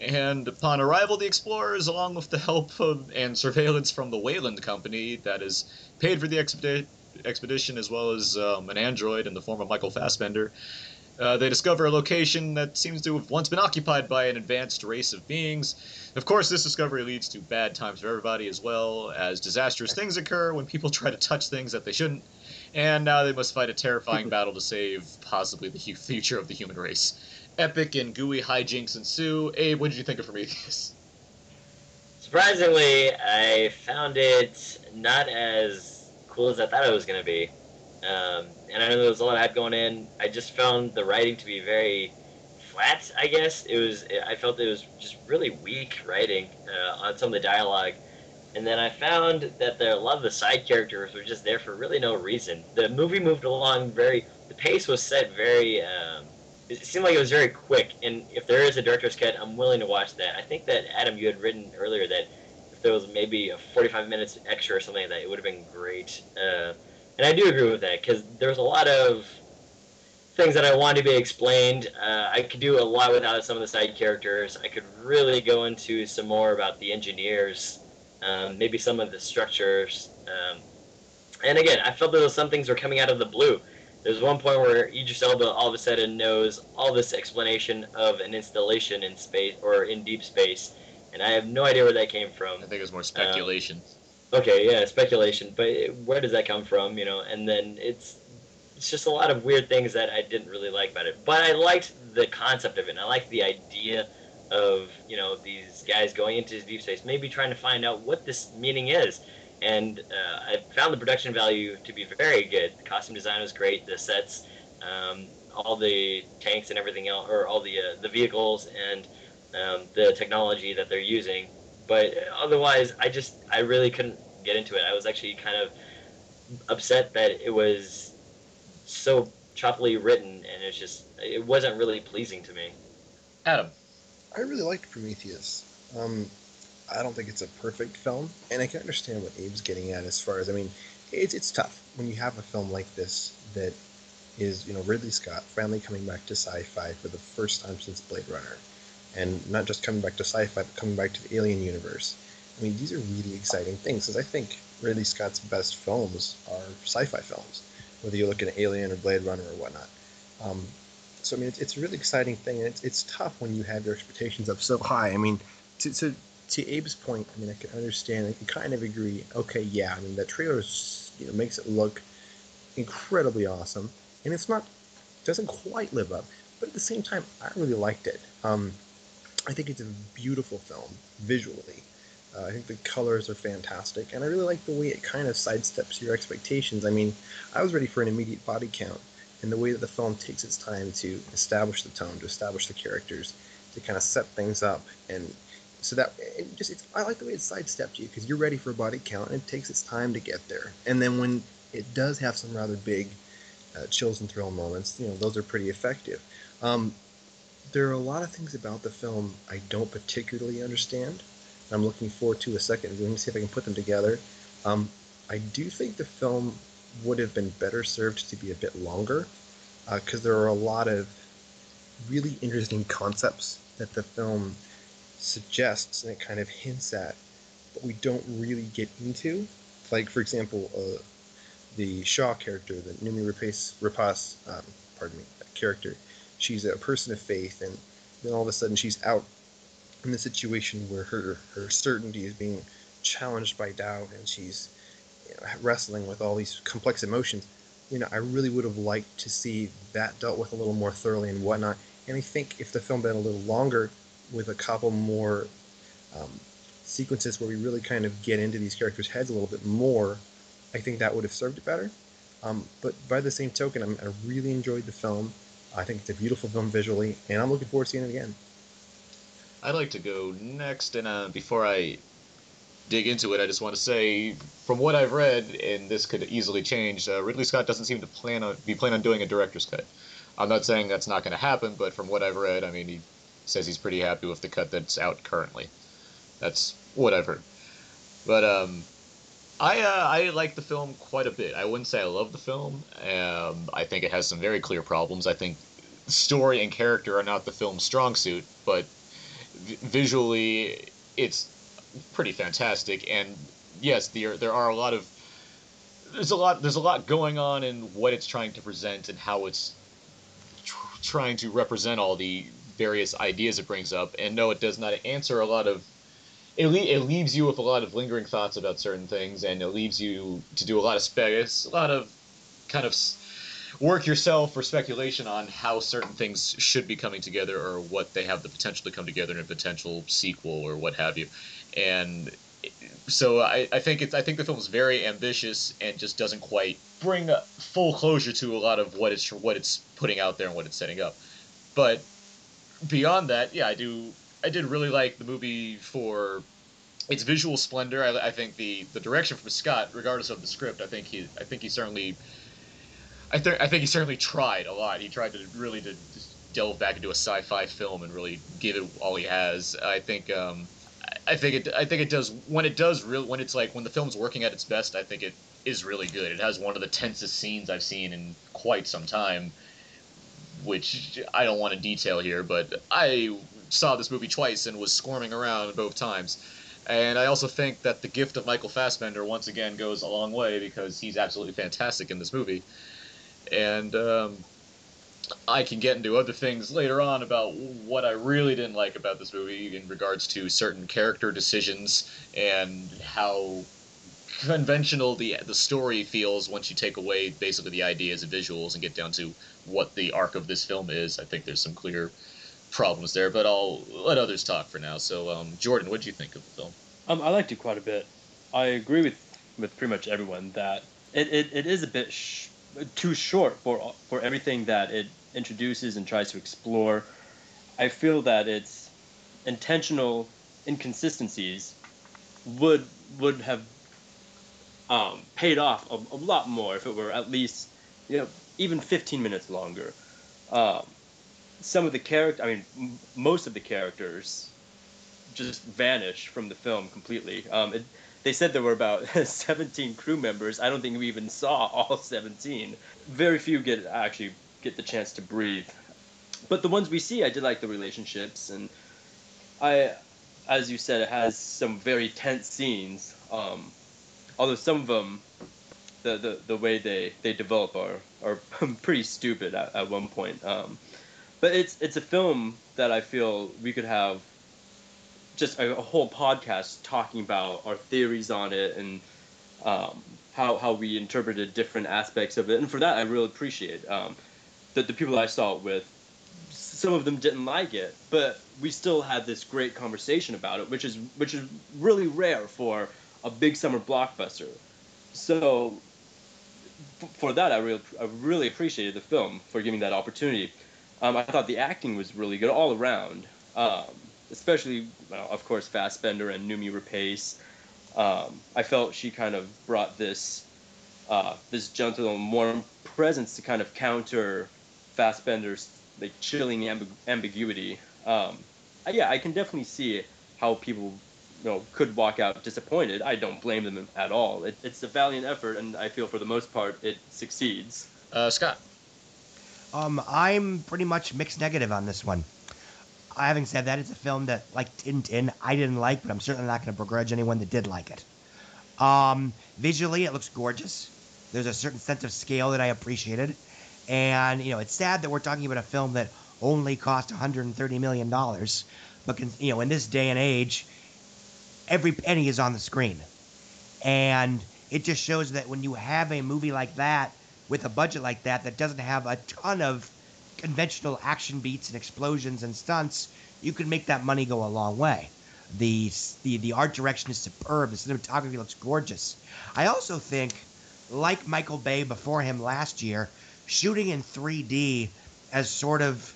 And upon arrival, the explorers, along with the help of and surveillance from the Weyland Company, that is paid for the expedi- expedition, as well as um, an android in the form of Michael Fassbender, uh, they discover a location that seems to have once been occupied by an advanced race of beings. Of course, this discovery leads to bad times for everybody, as well as disastrous things occur when people <laughs> try to touch things that they shouldn't. And now they must fight a terrifying <laughs> battle to save possibly the future of the human race. Epic and gooey hijinks ensue. Abe, what did you think of Prometheus? Surprisingly, I found it not as cool as I thought it was going to be. Um, and I know there was a lot of hype going in. I just found the writing to be very flat. I guess it was. I felt it was just really weak writing uh, on some of the dialogue. And then I found that there, a lot of the side characters were just there for really no reason. The movie moved along very. The pace was set very. Um, it seemed like it was very quick. And if there is a director's cut, I'm willing to watch that. I think that Adam, you had written earlier that if there was maybe a 45 minutes extra or something like that, it would have been great. Uh, and I do agree with that because there's a lot of things that I wanted to be explained. Uh, I could do a lot without some of the side characters. I could really go into some more about the engineers, um, maybe some of the structures. Um, and again, I felt that some things were coming out of the blue. There's one point where Idris Elba all of a sudden knows all this explanation of an installation in space or in deep space, and I have no idea where that came from. I think it was more speculation. Okay, yeah, speculation, but where does that come from? You know, and then it's it's just a lot of weird things that I didn't really like about it. But I liked the concept of it. And I liked the idea of you know these guys going into deep space, maybe trying to find out what this meaning is. And uh, I found the production value to be very good. The costume design was great. The sets, um, all the tanks and everything else, or all the uh, the vehicles and um, the technology that they're using. But otherwise, I just I really couldn't get into it. I was actually kind of upset that it was so choppily written, and it's just it wasn't really pleasing to me. Adam. I really liked Prometheus. Um, I don't think it's a perfect film, and I can understand what Abe's getting at as far as I mean, it's it's tough when you have a film like this that is you know Ridley Scott finally coming back to sci-fi for the first time since Blade Runner, and not just coming back to sci-fi, but coming back to the Alien universe. I mean, these are really exciting things because I think Ridley Scott's best films are sci-fi films, whether you look at Alien or Blade Runner or whatnot. Um, so I mean, it's, it's a really exciting thing, and it's, it's tough when you have your expectations up so high. I mean, to, to to Abe's point, I mean, I can understand, I can kind of agree. Okay, yeah, I mean, that trailer you know makes it look incredibly awesome, and it's not doesn't quite live up, but at the same time, I really liked it. Um, I think it's a beautiful film visually. Uh, I think the colors are fantastic, and I really like the way it kind of sidesteps your expectations. I mean, I was ready for an immediate body count, and the way that the film takes its time to establish the tone, to establish the characters, to kind of set things up, and so that it just it's, I like the way it sidesteps you because you're ready for a body count, and it takes its time to get there. And then when it does have some rather big uh, chills and thrill moments, you know, those are pretty effective. Um, there are a lot of things about the film I don't particularly understand. I'm looking forward to a second viewing to see if I can put them together. Um, I do think the film would have been better served to be a bit longer because uh, there are a lot of really interesting concepts that the film suggests and it kind of hints at, but we don't really get into. Like, for example, uh, the Shaw character, the Noomi Rapace, Rapace, um, pardon me, character, she's a person of faith, and then all of a sudden she's out in the situation where her her certainty is being challenged by doubt, and she's you know, wrestling with all these complex emotions. You know, I really would have liked to see that dealt with a little more thoroughly and whatnot. And I think if the film had been a little longer, with a couple more um, sequences where we really kind of get into these characters' heads a little bit more, I think that would have served it better. Um, but by the same token, I'm, I really enjoyed the film. I think it's a beautiful film visually, and I'm looking forward to seeing it again. I'd like to go next, and uh, before I dig into it, I just want to say, from what I've read, and this could easily change, uh, Ridley Scott doesn't seem to plan on be planning on doing a director's cut. I'm not saying that's not going to happen, but from what I've read, I mean, he says he's pretty happy with the cut that's out currently. That's what I've heard. But um, I uh, I like the film quite a bit. I wouldn't say I love the film. Um, I think it has some very clear problems. I think story and character are not the film's strong suit, but v- visually it's pretty fantastic. And yes, there there are a lot of there's a lot there's a lot going on in what it's trying to present and how it's tr- trying to represent all the various ideas it brings up. And no, it does not answer a lot of. It, le- it leaves you with a lot of lingering thoughts about certain things, and it leaves you to do a lot of space, a lot of kind of work yourself for speculation on how certain things should be coming together or what they have the potential to come together in a potential sequel or what have you. And so I, I think it's I think the film is very ambitious and just doesn't quite bring full closure to a lot of what it's what it's putting out there and what it's setting up. But beyond that, yeah, I do. I did really like the movie for its visual splendor. I, I think the the direction from Scott, regardless of the script, I think he I think he certainly. I think I think he certainly tried a lot. He tried to really to delve back into a sci-fi film and really give it all he has. I think um, I think it I think it does when it does real when it's like when the film's working at its best. I think it is really good. It has one of the tensest scenes I've seen in quite some time which I don't want to detail here, but I saw this movie twice and was squirming around both times. And I also think that the gift of Michael Fassbender once again goes a long way because he's absolutely fantastic in this movie. And um, I can get into other things later on about what I really didn't like about this movie in regards to certain character decisions and how conventional the the story feels once you take away basically the ideas and visuals and get down to what the arc of this film is. I think there's some clear problems there, but I'll let others talk for now. So, um, Jordan, what do you think of the film? Um, I liked it quite a bit. I agree with with pretty much everyone that it, it, it is a bit sh- too short for for everything that it introduces and tries to explore. I feel that its intentional inconsistencies would would have um, paid off a, a, lot more if it were at least you know even 15 minutes longer. Um, some of the character, I mean, m- most of the characters just vanish from the film completely. Um, it, they said there were about <laughs> 17 crew members. I don't think we even saw all <laughs> 17. Very few get actually get the chance to breathe. But the ones we see, I did like the relationships, and I, as you said, it has some very tense scenes. Um, although some of them, the, the, the way they, they develop are are <laughs> pretty stupid at, at one point. Um, but it's it's a film that I feel we could have just a, a whole podcast talking about our theories on it and um, how how we interpreted different aspects of it. And for that, I really appreciate um, that the people I saw it with. Some of them didn't like it, but we still had this great conversation about it, which is which is really rare for a big summer blockbuster. So for that, I really I really appreciated the film for giving that opportunity. Um, I thought the acting was really good all around, um, especially well, of course Fassbender and Noomi Rapace. Um, I felt she kind of brought this uh, this gentle and warm presence to kind of counter Fassbender's like chilling amb- ambiguity. Um, yeah, I can definitely see how people you know could walk out disappointed. I don't blame them at all. It, it's a valiant effort, and I feel for the most part it succeeds. Uh, Scott. Um, I'm pretty much mixed negative on this one. Having said that, it's a film that, like Tintin, I didn't like, but I'm certainly not going to begrudge anyone that did like it. Um, visually, it looks gorgeous. There's a certain sense of scale that I appreciated, and you know, it's sad that we're talking about a film that only cost 130 million dollars, but you know, in this day and age, every penny is on the screen, and it just shows that when you have a movie like that with a budget like that that doesn't have a ton of conventional action beats and explosions and stunts, you can make that money go a long way. The, the the art direction is superb. The cinematography looks gorgeous. I also think, like Michael Bay before him last year, shooting in 3D has sort of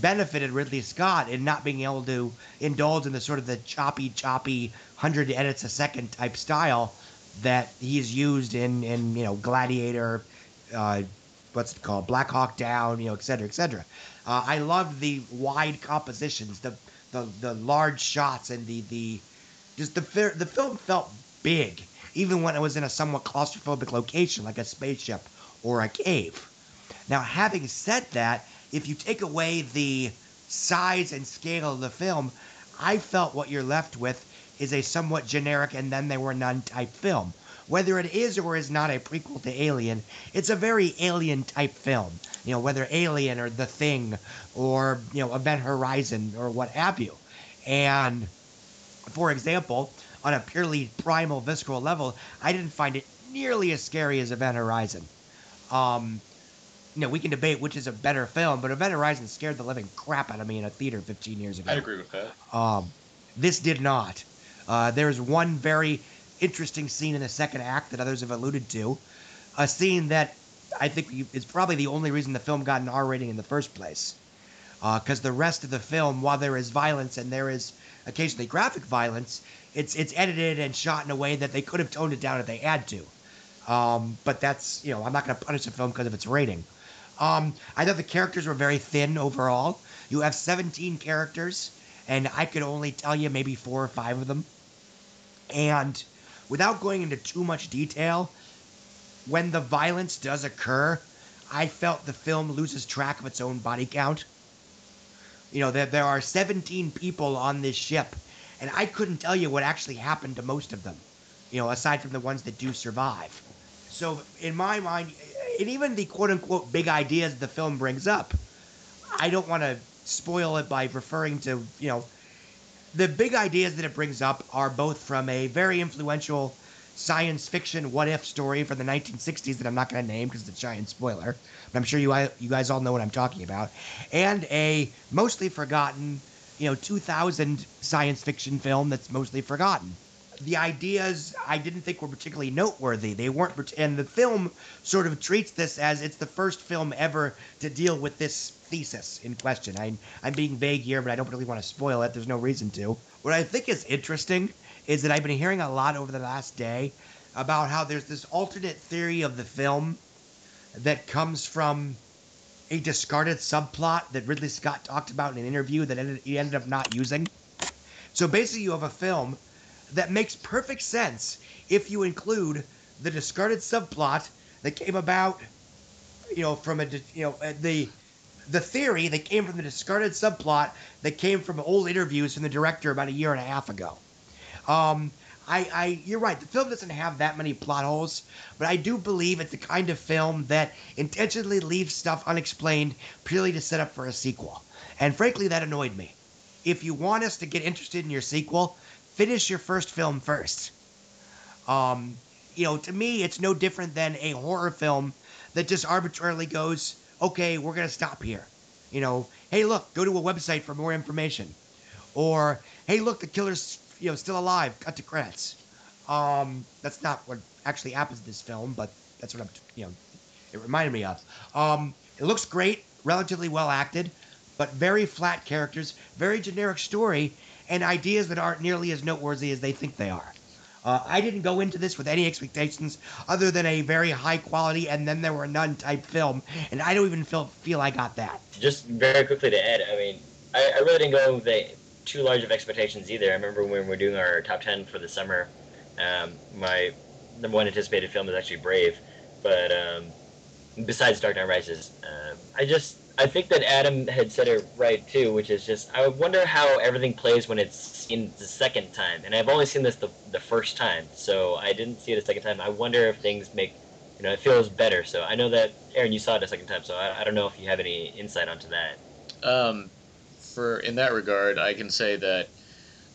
benefited Ridley Scott in not being able to indulge in the sort of the choppy, choppy, hundred edits a second type style that he's used in in you know Gladiator, uh, what's it called, Black Hawk Down, you know, et cetera, et cetera. Uh, I love the wide compositions, the the the large shots, and the the just the the film felt big, even when it was in a somewhat claustrophobic location like a spaceship or a cave. Now, having said that, if you take away the size and scale of the film, I felt what you're left with is a somewhat generic and then there were none type film. Whether it is or is not a prequel to Alien, it's a very alien type film. You know, whether Alien or The Thing or, you know, Event Horizon or what have you. And, for example, on a purely primal, visceral level, I didn't find it nearly as scary as Event Horizon. Um, you know, we can debate which is a better film, but Event Horizon scared the living crap out of me in a theater 15 years ago. I'd agree with that. Um, this did not. Uh, there's one very interesting scene in the second act that others have alluded to. A scene that I think is probably the only reason the film got an R rating in the first place. Because the rest of the film, while there is violence and there is occasionally graphic violence, it's it's edited and shot in a way that they could have toned it down if they had to. Um, but that's you know I'm not going to punish the film because of its rating. Um, I thought the characters were very thin overall. You have 17 characters, and I could only tell you maybe four or five of them. And without going into too much detail, when the violence does occur, I felt the film loses track of its own body count. You know, there, there are 17 people on this ship, and I couldn't tell you what actually happened to most of them, you know, aside from the ones that do survive. So, in my mind, and even the quote unquote big ideas the film brings up, I don't want to spoil it by referring to, you know, the big ideas that it brings up are both from a very influential science fiction what if story from the 1960s that I'm not going to name because it's a giant spoiler, but I'm sure you you guys all know what I'm talking about, and a mostly forgotten, you know, 2000 science fiction film that's mostly forgotten. The ideas I didn't think were particularly noteworthy. They weren't, and the film sort of treats this as it's the first film ever to deal with this thesis in question. I'm, I'm being vague here, but I don't really want to spoil it. There's no reason to. What I think is interesting is that I've been hearing a lot over the last day about how there's this alternate theory of the film that comes from a discarded subplot that Ridley Scott talked about in an interview that ended, he ended up not using. So basically, you have a film that makes perfect sense if you include the discarded subplot that came about, you know, from a you know the the theory that came from the discarded subplot that came from old interviews from the director about a year and a half ago. Um, I, I, you're right. The film doesn't have that many plot holes, but I do believe it's the kind of film that intentionally leaves stuff unexplained purely to set up for a sequel. And frankly, that annoyed me. If you want us to get interested in your sequel, finish your first film first. Um, you know, to me, it's no different than a horror film that just arbitrarily goes, okay, we're going to stop here. You know, hey, look, go to a website for more information. Or, hey, look, the killer's you know still alive. Cut to credits. Um, that's not what actually happens in this film, but that's what I'm you know it reminded me of. Um, it looks great, relatively well acted, but very flat characters, very generic story, and ideas that aren't nearly as noteworthy as they think they are. Uh, I didn't go into this with any expectations other than a very high quality and then there were none type film, and I don't even feel feel I got that. Just very quickly to add, I mean, I, I really didn't go with the too large of expectations either. I remember when we were doing our top ten for the summer, um, my number one anticipated film was actually Brave, but um, besides Dark Knight Rises, uh, I just I think that Adam had said it right too, which is just I wonder how everything plays when it's seen the second time, and I've only seen this the, the first time, so I didn't see it a second time. I wonder if things make you know it feels better. So I know that Aaron, you saw it a second time, so I, I don't know if you have any insight onto that. Um, for in that regard, I can say that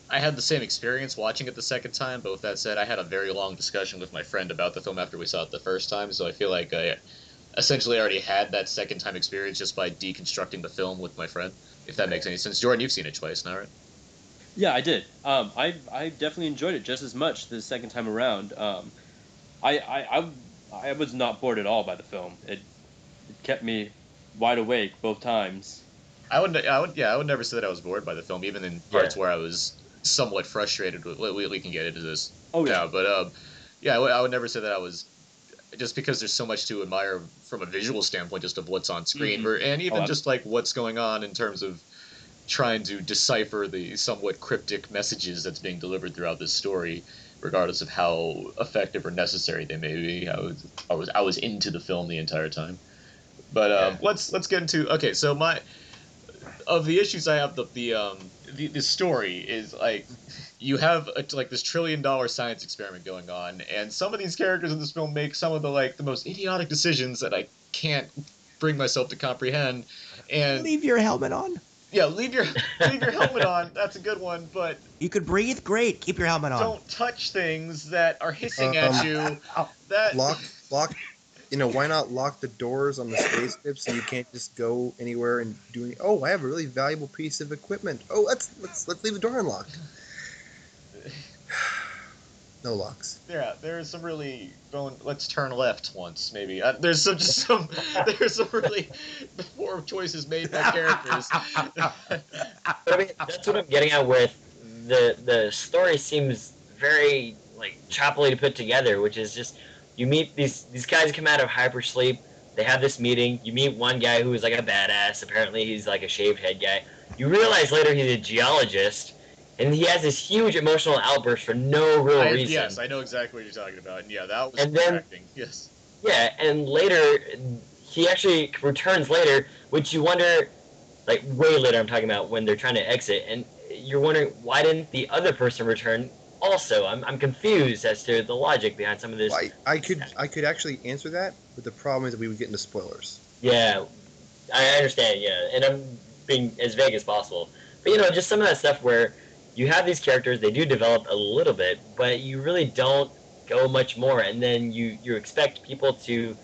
I had the same experience watching it the second time. But with that said, I had a very long discussion with my friend about the film after we saw it the first time. So I feel like I essentially already had that second time experience just by deconstructing the film with my friend. If that makes any sense, Jordan, you've seen it twice now, right? Yeah, I did. Um, I I definitely enjoyed it just as much the second time around. Um, I, I I I was not bored at all by the film. It it kept me wide awake both times. I would, I would, yeah, I would never say that I was bored by the film, even in parts yeah. where I was somewhat frustrated. With, we, we can get into this. Oh yeah, now, but um, yeah, I would, I would never say that I was just because there's so much to admire from a visual standpoint, just of what's on screen, mm-hmm. and even oh, just like what's going on in terms of trying to decipher the somewhat cryptic messages that's being delivered throughout this story, regardless of how effective or necessary they may be. I was, I was, I was into the film the entire time. But um, yeah. let's let's get into okay. So my of the issues I have, the the um the, the story is like you have a, like this trillion dollar science experiment going on, and some of these characters in this film make some of the like the most idiotic decisions that I can't bring myself to comprehend. And leave your helmet on. Yeah, leave your <laughs> leave your helmet on. That's a good one, but you could breathe. Great, keep your helmet on. Don't touch things that are hissing um, at you. That lock lock you know, why not lock the doors on the spaceship so you can't just go anywhere and doing? Oh, I have a really valuable piece of equipment. Oh, let's let's let's leave the door unlocked. No locks. Yeah, there's some really going. Let's turn left once, maybe. Uh, there's some just some. <laughs> there's some really poor choices made by characters. <laughs> I mean, that's what I'm getting at with the the story seems very like choppily to put together, which is just you meet these these guys come out of hypersleep. They have this meeting. You meet one guy who is like a badass. Apparently, he's like a shaved head guy. You realize later he's a geologist, and he has this huge emotional outburst for no real I, reason. Yes, I know exactly what you're talking about. And yeah, that was and then, Yes. Yeah, and later he actually returns later, which you wonder, like way later. I'm talking about when they're trying to exit, and you're wondering why didn't the other person return also I'm, I'm confused as to the logic behind some of this. Well, I, I could I could actually answer that, but the problem is that we would get into spoilers. Yeah, I understand. Yeah, and I'm being as vague as possible. But you know, just some of that stuff where you have these characters, they do develop a little bit, but you really don't go much more, and then you you expect people to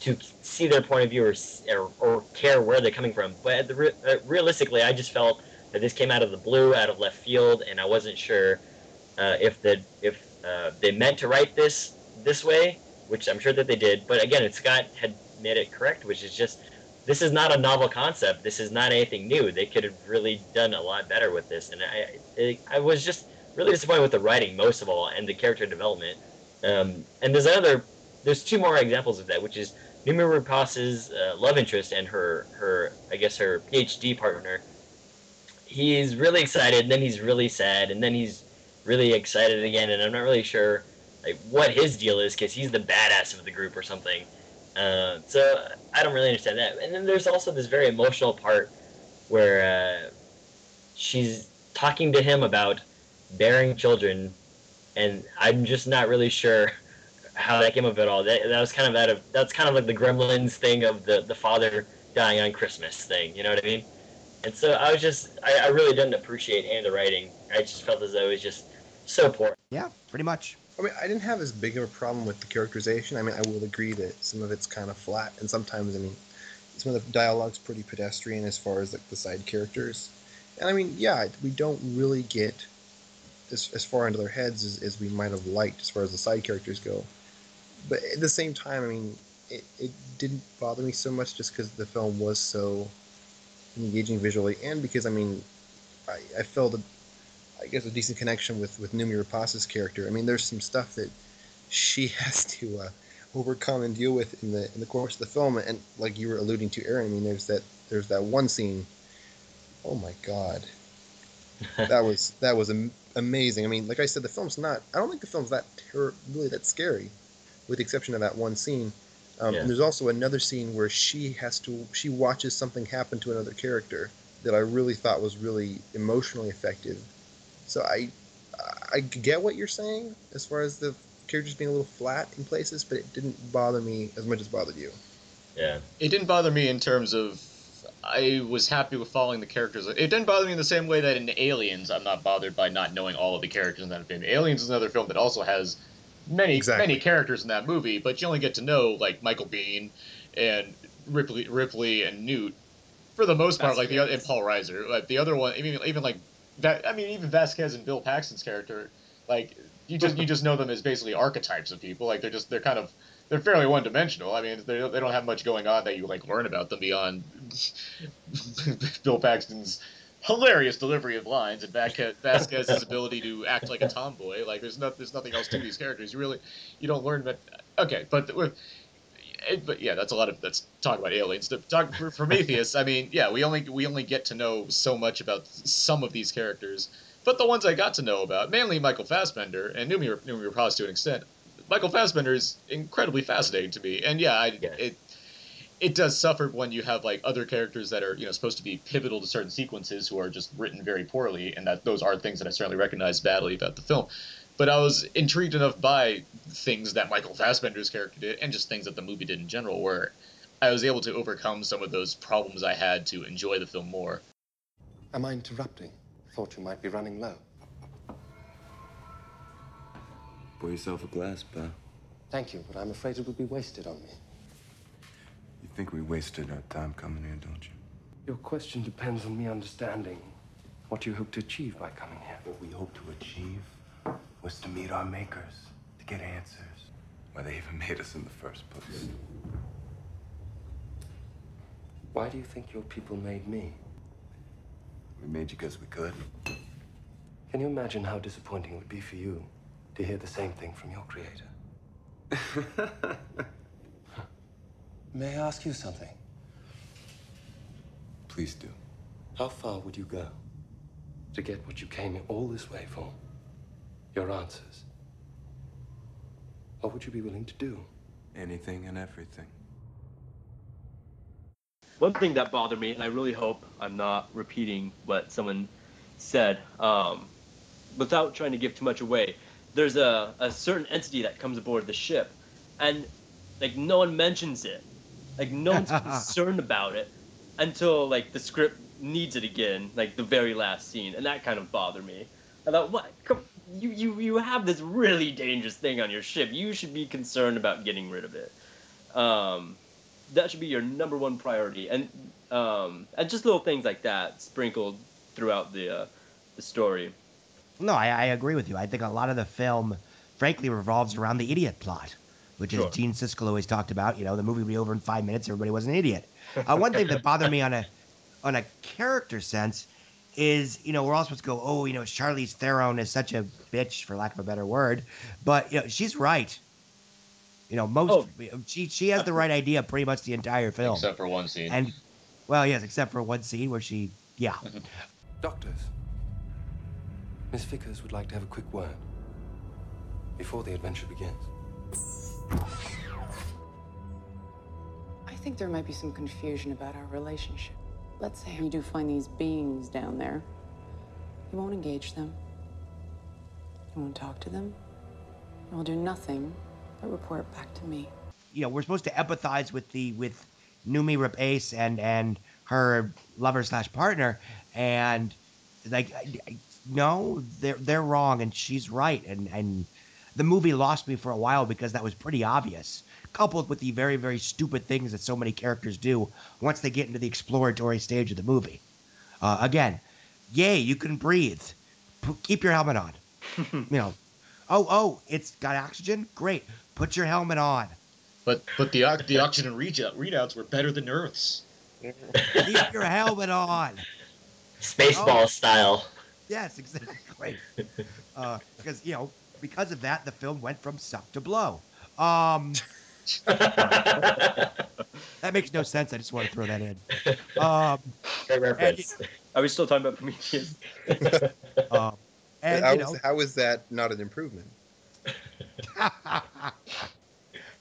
to see their point of view or or, or care where they're coming from. But the, uh, realistically, I just felt that this came out of the blue, out of left field, and I wasn't sure uh, if the if uh, they meant to write this this way, which I'm sure that they did. But again, Scott had made it correct, which is just this is not a novel concept. This is not anything new. They could have really done a lot better with this, and I it, I was just really disappointed with the writing most of all and the character development. Um, and there's another there's two more examples of that, which is Noomi Rapace's uh, love interest and her her I guess her PhD partner he's really excited, and then he's really sad, and then he's really excited again, and I'm not really sure like what his deal is because he's the badass of the group or something. Uh, so I don't really understand that. And then there's also this very emotional part where uh, she's talking to him about bearing children, and I'm just not really sure how that came up at all. That, that was kind of out of that's kind of like the Gremlins thing of the the father dying on Christmas thing. You know what I mean? And so I was just I, I really didn't appreciate any of the writing. I just felt as though it was just so poor. Yeah, pretty much. I mean, I didn't have as big of a problem with the characterization. I mean, I will agree that some of it's kind of flat, and sometimes, I mean, some of the dialogue's pretty pedestrian as far as like the side characters. And I mean, yeah, we don't really get as, as far into their heads as, as we might have liked as far as the side characters go. But at the same time, I mean, it, it didn't bother me so much just because the film was so engaging visually, and because I mean, I, I felt I guess a decent connection with with Noomi Rapace's character. I mean, there's some stuff that she <laughs> has to uh, overcome and deal with in the in the course of the film, and like you were alluding to, Aaron. I mean, there's that there's that one scene. Oh my God, <laughs> that was that was am- amazing. I mean, like I said, the film's not. I don't think the film's that ter- really that scary, with the exception of that one scene. Um, Yeah. And there's also another scene where she has to she watches something happen to another character that I really thought was really emotionally effective. So I I get what you're saying as far as the characters being a little flat in places, but it didn't bother me as much as bothered you. Yeah. It didn't bother me in terms of I was happy with following the characters. It didn't bother me in the same way that in Aliens, I'm not bothered by not knowing all of the characters in that film. Aliens is another film that also has many Exactly. many characters in that movie, but you only get to know like Michael Biehn and Ripley Ripley and Newt for the most part, like the other and Paul Reiser. Like the other one, even even like that. I mean, even Vasquez and Bill Paxton's character, like you just you just know them as basically archetypes of people. Like they're just they're kind of they're fairly one dimensional. I mean, they don't- they don't have much going on that you like learn about them beyond <laughs> Bill Paxton's hilarious delivery of lines and Vasquez, Vasquez's ability to act like a tomboy. Like there's no there's nothing else to these characters. You really you don't learn about. Okay, but with. It- But yeah, that's a lot of that's talk about aliens. Talk for Prometheus, <laughs> I mean, yeah, we only we only get to know so much about some of these characters, but the ones I got to know about, mainly Michael Fassbender and Noomi Noomi Rapace to an extent, Michael Fassbender is incredibly fascinating to me. And yeah, I, it it does suffer when you have like other characters that are you know supposed to be pivotal to certain sequences who are just written very poorly, and that those are things that I certainly recognize badly about the film. But I was intrigued enough by things that Michael Fassbender's character did, and just things that the movie did in general, where I was able to overcome some of those problems I had to enjoy the film more. Am I interrupting? Thought you might be running low. Pour yourself a glass, pal. Thank you, but I'm afraid it would be wasted on me. You think we wasted our time coming here, don't you? Your question depends on me understanding what you hope to achieve by coming here. What we hope to achieve was to meet our makers, to get answers. Why they even made us in the first place. Why do you think your people made me? We made you because we could. Can you imagine how disappointing it would be for you to hear the same thing from your creator? <laughs> May I ask you something? Please do. How far would you go to get what you came all this way for? Your answers. What would you be willing to do? Anything and everything. One thing that bothered me, and I really hope I'm not repeating what someone said, um, without trying to give too much away, there's a, a certain entity that comes aboard the ship, and like no one mentions it, like no one's <laughs> concerned about it until like the script needs it again, like the very last scene, and that kind of bothered me. I thought, what? Come, you you you have this really dangerous thing on your ship. You should be concerned about getting rid of it. Um, that should be your number one priority, and um, and just little things like that sprinkled throughout the uh, the story. No, I, I agree with you. I think a lot of the film, frankly, revolves around the idiot plot, which Sure. is Gene Siskel always talked about. You know, the movie would be over in five minutes. Everybody was an idiot. Uh, one thing that bothered me on a on a character sense is, you know, we're all supposed to go, oh, you know, Charlize Theron is such a bitch, for lack of a better word, but you know, she's right. You know, most oh. she she has the right idea pretty much the entire film, Except for one scene. and well, yes, except for one scene where she, yeah. Mm-hmm. Doctors, Miss Vickers would like to have a quick word before the adventure begins. I think there might be some confusion about our relationship. Let's say you do find these beings down there. You won't engage them. You won't talk to them. You will do nothing but report back to me. You know, we're supposed to empathize with the with Noomi Rapace and and her lover slash partner, and like, no, they're they're wrong, and she's right, and and the movie lost me for a while because that was pretty obvious, coupled with the very very stupid things that so many characters do once they get into the exploratory stage of the movie. Uh, again, yay, you can breathe. P- keep your helmet on. <laughs> you know, oh oh, it's got oxygen. Great, put your helmet on. But but the the oxygen readout, readouts were better than Earth's. <laughs> Keep your helmet on. Spaceball Oh. style. Yes, exactly. Uh, because you know, because of that, the film went from suck to blow. Um, <laughs> <laughs> that makes no sense. I just want to throw that in. Um, Great reference. Are we still talking about Prometheus? <laughs> um, and how, you is, know, how is that not an improvement? <laughs>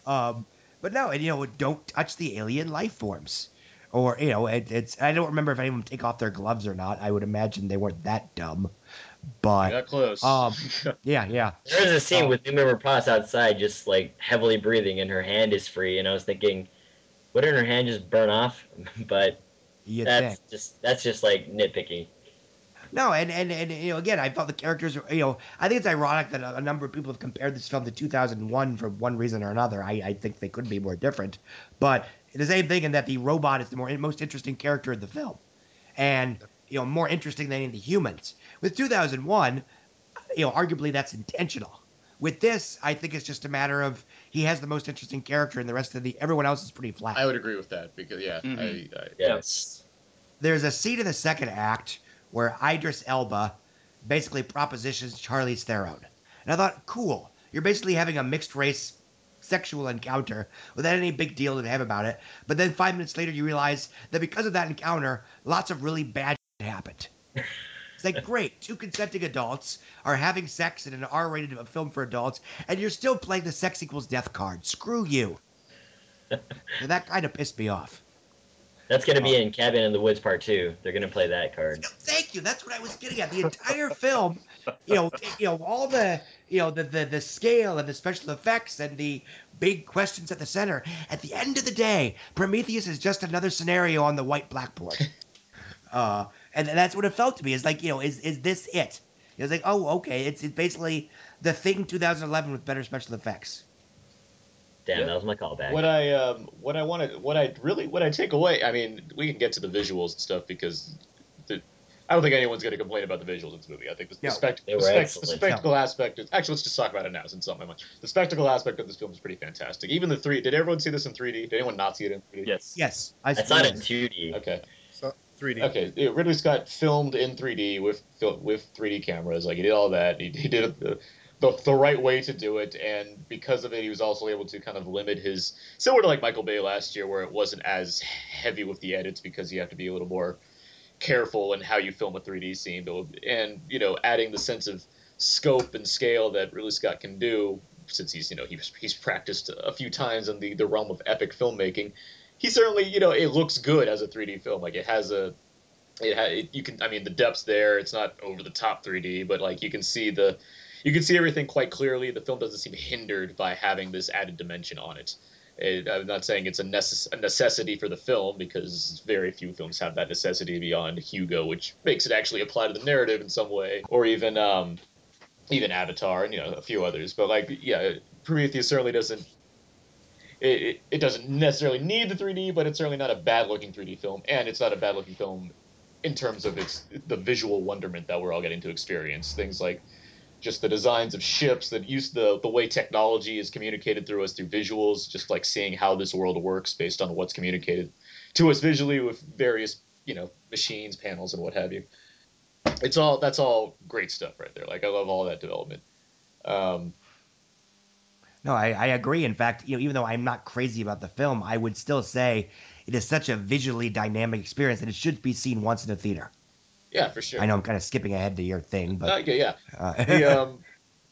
um, but no, and you know, don't touch the alien life forms, or you know, it, it's. I don't remember if any of them take off their gloves or not. I would imagine they weren't that dumb, but Got close. um, <laughs> yeah, yeah. There's a scene Um, with Noomi Rapace outside, just like heavily breathing, and her hand is free. And I was thinking, wouldn't her hand just burn off? <laughs> but You'd that's think. just that's just like nitpicking. No, and, and and you know, again, I felt the characters. were- You know, I think it's ironic that a, a number of people have compared this film to 2001 for one reason or another. I, I think they couldn't be more different, but the same thing in that the robot is the more most interesting character in the film, and you know, more interesting than any of the humans. With 2001, you know, arguably that's intentional. With this, I think it's just a matter of he has the most interesting character, and the rest of the everyone else is pretty flat. I would agree with that because yeah, Mhm. I, I, Yes. there's a scene in the second act where Idris Elba basically propositions Charlize Theron. And I thought, cool. You're basically having a mixed race sexual encounter without any big deal to have about it. But then five minutes later, you realize that because of that encounter, lots of really bad shit happened. It's like, great, two consenting adults are having sex in an R rated film for adults, and you're still playing the sex equals death card. Screw you. And that kind of pissed me off. That's gonna be in Cabin in the Woods Part Two. They're gonna play that card. Thank you. That's what I was getting at. The entire film, you know, <laughs> you know, all the, you know, the, the the scale and the special effects and the big questions at the center. At the end of the day, Prometheus is just another scenario on the white blackboard. <laughs> Uh, and that's what it felt to me. Is like, you know, is is this it? It was like, oh, okay. It's, it's basically the thing 2011 with better special effects. Damn, that was my callback. What I um, what I want to, what I really, what I take away. I mean, we can get to the visuals and stuff because the, I don't think anyone's going to complain about the visuals in this movie. I think the, No, the, spect- the, were spec- the excellent. spectacle aspect is actually let's just talk about it now since it's on my mind. The spectacle aspect of this film is pretty fantastic. Even the three. Did everyone see this in 3D? Did anyone not see it in 3D? Yes. Yes, I saw it in 2D. Okay. So 3D. Okay, Ridley Scott filmed in 3D with with 3D cameras. Like he did all that. He, he did it the, the the right way to do it, and because of it, he was also able to kind of limit his similar to like Michael Bay last year, where it wasn't as heavy with the edits because you have to be a little more careful in how you film a 3D scene, but and you know adding the sense of scope and scale that Ridley Scott can do since he's you know he's he's practiced a few times in the the realm of epic filmmaking. He certainly you know it looks good as a 3D film. Like it has a it, ha- you can I mean the depth's there. It's not over the top 3D, but like you can see the you can see everything quite clearly. The film doesn't seem hindered by having this added dimension on it. It, I'm not saying it's a, necess- a necessity for the film because very few films have that necessity beyond Hugo, which makes it actually apply to the narrative in some way, or even um, even Avatar and you know a few others. But like yeah, Prometheus certainly doesn't. It, it, doesn't necessarily need the 3D, but it's certainly not a bad looking 3D film, and it's not a bad looking film in terms of its the visual wonderment that we're all getting to experience. Things like just the designs of ships that use the the way technology is communicated through us through visuals, just like seeing how this world works based on what's communicated to us visually with various you know machines, panels, and what have you. It's all that's all great stuff right there. Like I love all that development. Um, No, I, I agree. In fact, you know, even though I'm not crazy about the film, I would still say it is such a visually dynamic experience that it should be seen once in a theater. Yeah, for sure. I know I'm kind of skipping ahead to your thing, but Uh, yeah. Uh, <laughs> the um,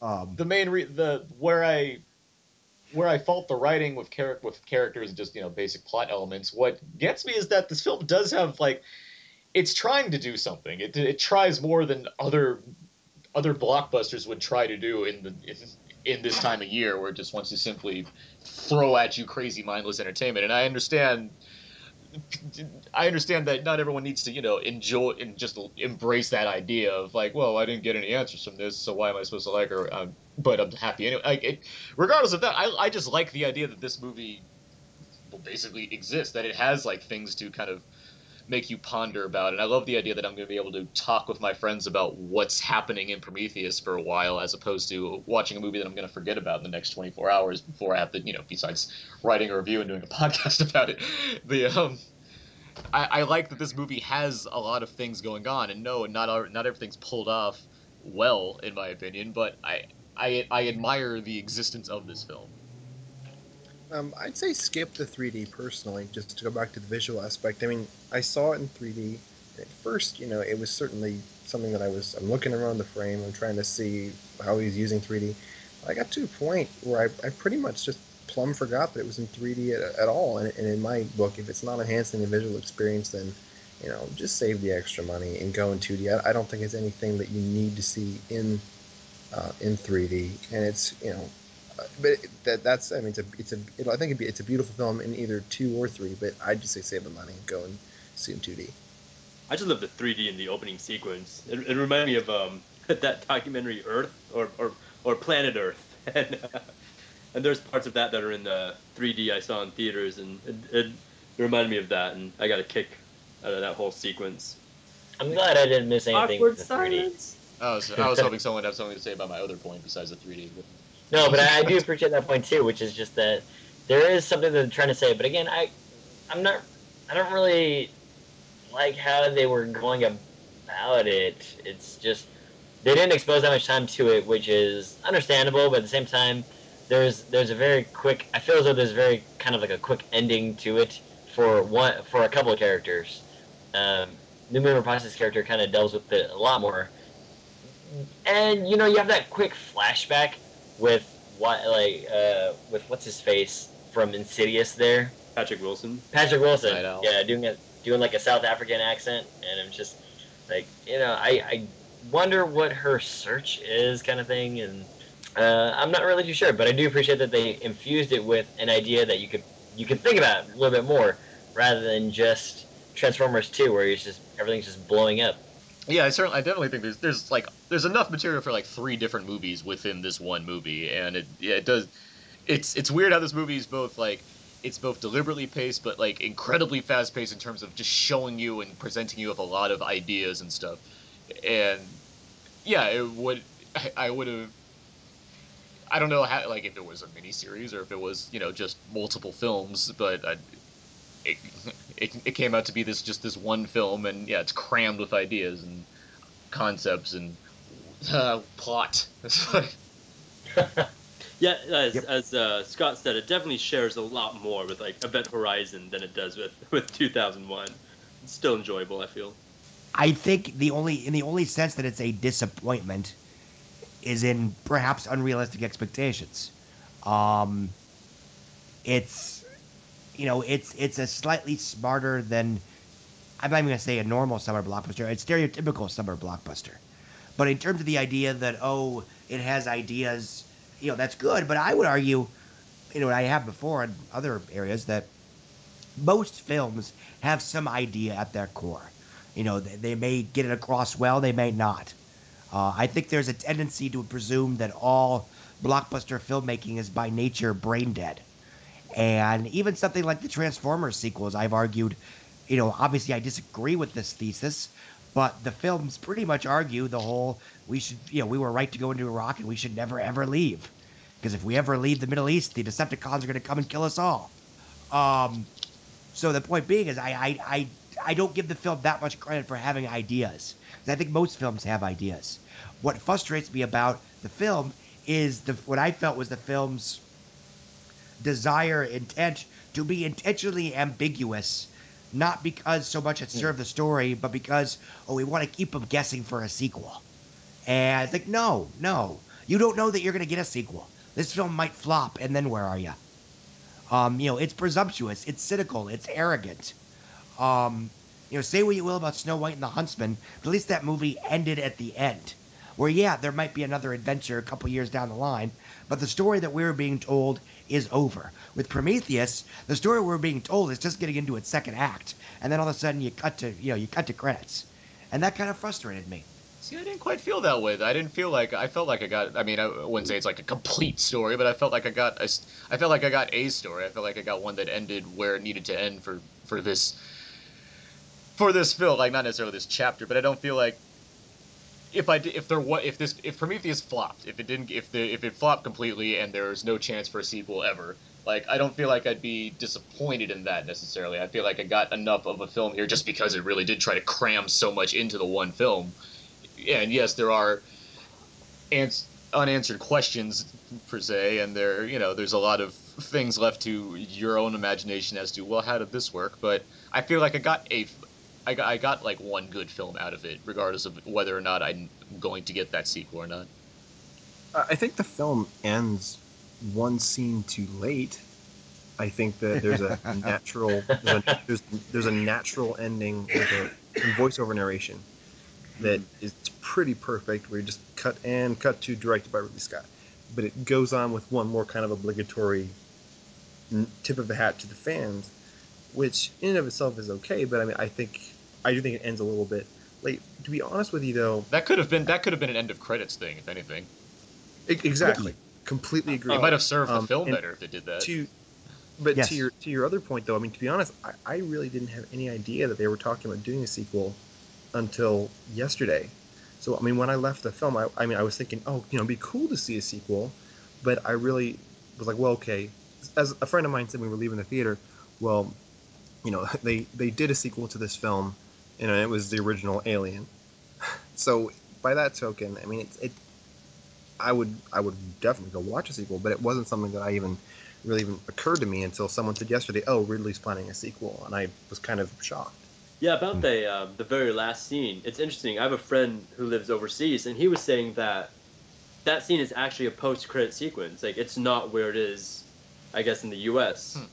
um, the main re- the where I where I fault the writing with character with characters and just you know basic plot elements. What gets me is that this film does have like it's trying to do something. It it tries more than other other blockbusters would try to do in the in, in this time of year, where it just wants to simply throw at you crazy mindless entertainment. And I understand. I understand that not everyone needs to, you know, enjoy and just embrace that idea of like, well, I didn't get any answers from this, so why am I supposed to like her? Um, but I'm happy anyway. Like, it, regardless of that, I, I just like the idea that this movie will basically exists, that it has like things to kind of make you ponder about. And I love the idea that I'm going to be able to talk with my friends about what's happening in Prometheus for a while, as opposed to watching a movie that I'm going to forget about in the next 24 hours before I have to, you know, besides writing a review and doing a <laughs> podcast about it. The um, I, I like that this movie has a lot of things going on, and no, not not everything's pulled off well, in my opinion. But I I I admire the existence of this film. Um, I'd say skip the 3D personally, just to go back to the visual aspect. I mean, I saw it in 3D. At first, you know, it was certainly something that I was. I'm looking around the frame. I'm trying to see how he's using 3D. I got to a point where I, I pretty much just plumb forgot that it was in 3D at, at all. And, and in my book, if it's not enhancing the visual experience, then you know, just save the extra money and go in 2D. I, I don't think it's anything that you need to see in uh, in 3D. And it's you know, but that that's I mean it's a it's a it, I think it'd be, it's a beautiful film in either two or three. But I'd just say save the money and go and see it in 2D. I just love the 3D in the opening sequence. It, it reminded me of um, <laughs> that documentary Earth or, or, or Planet Earth, <laughs> and uh, and there's parts of that that are in the 3D I saw in theaters, and it, it, it reminded me of that, and I got a kick out of that whole sequence. I'm glad I didn't miss anything. Awkward with the 3D. silence. I was, I was hoping someone would have something to say about my other point besides the 3D. No, but I, I do appreciate that point too, which is just that there is something that they're trying to say. But again, I, I'm not, I don't really like how they were going about it. It's just they didn't expose that much time to it, which is understandable. But at the same time, there's there's a very quick. I feel as though there's very kind of like a quick ending to it for one for a couple of characters. Um, Noomi Rapace's character kind of delves with it a lot more, and you know you have that quick flashback with what like uh, with what's his face from Insidious there. Patrick Wilson. Patrick Wilson. Night Yeah, doing a doing like a South African accent, and I'm just like you know I I wonder what her search is kind of thing, and uh, I'm not really too sure, but I do appreciate that they infused it with an idea that you could you could think about a little bit more rather than just Transformers 2, where it's just everything's just blowing up. Yeah, I certainly, I definitely think there's there's like there's enough material for like three different movies within this one movie, and it yeah, it does. It's it's weird how this movie is both like it's both deliberately paced but like incredibly fast paced in terms of just showing you and presenting you with a lot of ideas and stuff, and yeah, it would I, I would have. I don't know how like if it was a miniseries or if it was you know just multiple films, but I, it, it, it came out to be this just this one film, and yeah, it's crammed with ideas and concepts and uh, plot. <laughs> It's <laughs> Yeah, as, as uh, Scott said, it definitely shares a lot more with like Event Horizon than it does with <laughs> with 2001. It's still enjoyable, I feel. I think the only in the only sense that it's a disappointment is in perhaps unrealistic expectations. Um, it's you know it's it's a slightly smarter than I'm not even gonna say a normal summer blockbuster. It's stereotypical summer blockbuster. But in terms of the idea that oh it has ideas, you know that's good. But I would argue, you know, I have before in other areas that most films have some idea at their core. You know, they, they may get it across well, they may not. Uh, I think there's a tendency to presume that all blockbuster filmmaking is by nature brain dead. And even something like the Transformers sequels, I've argued, you know, obviously I disagree with this thesis, but the films pretty much argue the whole we should, you know, we were right to go into Iraq and we should never ever leave. Because if we ever leave the Middle East, the Decepticons are going to come and kill us all. Um, so the point being is, I, I, I, I don't give the film that much credit for having ideas. I think most films have ideas. What frustrates me about the film is the what I felt was the film's desire, intent to be intentionally ambiguous not because so much it served the story, but because oh we want to keep them guessing for a sequel. And I think no, no, you don't know that you're gonna get a sequel. This film might flop, and then where are you? Um, you know, it's presumptuous, it's cynical, it's arrogant. Um, you know, say what you will about Snow White and the Huntsman, but at least that movie ended at the end. Where yeah, there might be another adventure a couple years down the line, but the story that we're being told is over. With Prometheus, the story we're being told is just getting into its second act, and then all of a sudden you cut to you know you cut to credits, and that kind of frustrated me. See, I didn't quite feel that way. I didn't feel like I felt like I got. I mean, I wouldn't say it's like a complete story, but I felt like I got. I felt like I got a story. I felt like I got one that ended where it needed to end for for this for this film. Like not necessarily this chapter, but I don't feel like if I if there was if this if Prometheus flopped, if it didn't if the if it flopped completely and there's no chance for a sequel ever, like I don't feel like I'd be disappointed in that necessarily. I feel like I got enough of a film here just because it really did try to cram so much into the one film. And yes, there are ans- unanswered questions per se, and there you know there's a lot of things left to your own imagination as to well how did this work. But I feel like I got a I got, I got like one good film out of it, regardless of whether or not I'm going to get that sequel or not. I I think the film ends one scene too late. I think that there's a <laughs> natural there's a, there's, there's a natural ending with a in voiceover narration that mm-hmm. is pretty perfect. Where you just cut and cut to directed by Ridley Scott, but it goes on with one more kind of obligatory tip of the hat to the fans, which in and of itself is okay. But I mean, I think I do think it ends a little bit late. To be honest with you, though, That could have been that could have been an end of credits thing, if anything. exactly, completely agree. It might have served the Um, film better if it did that. To, but Yes. to your to your other point, though, I mean, to be honest, I, I really didn't have any idea that they were talking about doing a sequel until yesterday. So I mean, when I left the film, I, I mean, I was thinking, oh, you know, it'd be cool to see a sequel, but I really was like, well, okay. As a friend of mine said, when we were leaving the theater, well, you know, <laughs> they they did a sequel to this film, and it was the original Alien. <laughs> So by that token, I mean, it, it I would I would definitely go watch a sequel, but it wasn't something that I even really even occurred to me until someone said yesterday, "Oh, Ridley's planning a sequel," and I was kind of shocked. Yeah, about the uh, the very last scene. It's interesting. I have a friend who lives overseas, and he was saying that that scene is actually a post-credit sequence. Like it's not where it is, I guess, in the U.S., Hmm.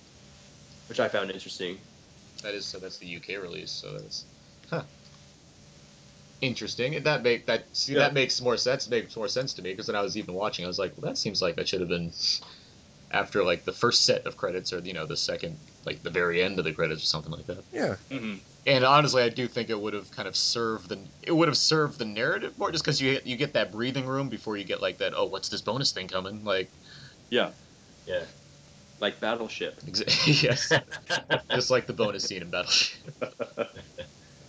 which I found interesting. That is so. That's the UK release. So that's huh. interesting. And that make that see Yeah. that makes more sense. Makes more sense to me because when I was even watching, I was like, well, that seems like that should have been after like the first set of credits or you know the second like the very end of the credits or something like that. Yeah. Mm-hmm. And honestly, I do think it would have kind of served the it would have served the narrative more just because you you get that breathing room before you get like that. Oh, what's this bonus thing coming? Like Yeah, Yeah. Like Battleship. <laughs> Yes, just like the bonus scene in Battleship. <laughs>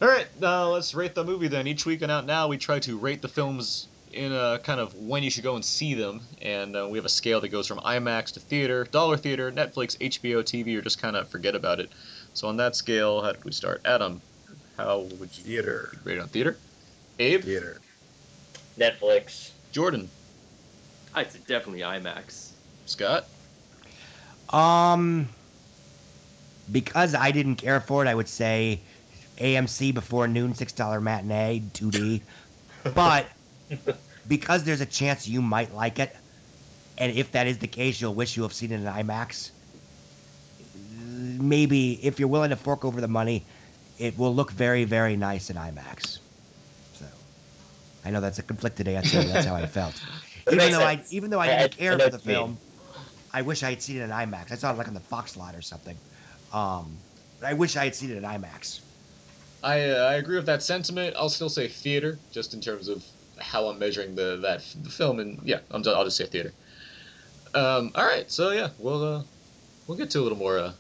All right, now let's rate the movie then. Each week on Out Now, we try to rate the films in a kind of when you should go and see them, and uh, we have a scale that goes from IMAX to theater, dollar theater, Netflix, HBO TV, or just kind of forget about it. So on that scale, how did we start? Adam, how would you Theater. rate it on theater? Abe, Theater. Netflix. Jordan, I'd say definitely IMAX. Scott. Um, because I didn't care for it, I would say AMC before noon, six dollar matinee, 2D. But <laughs> because there's a chance you might like it, and if that is the case, you'll wish you have seen it in IMAX. Maybe if you're willing to fork over the money, it will look very, very nice in IMAX. So, I know that's a conflicted answer. But that's how I felt. <laughs> Even makes though I, even though I I- I- didn't I care know for the you mean. film, I wish I had seen it in IMAX. I saw it like on the Fox lot or something. Um, but I wish I had seen it in IMAX. I uh, I agree with that sentiment. I'll still say theater, just in terms of how I'm measuring the that the film, and yeah, I'm, just, I'll just say theater. Um, all right, so yeah, we'll uh, we'll get to a little more uh,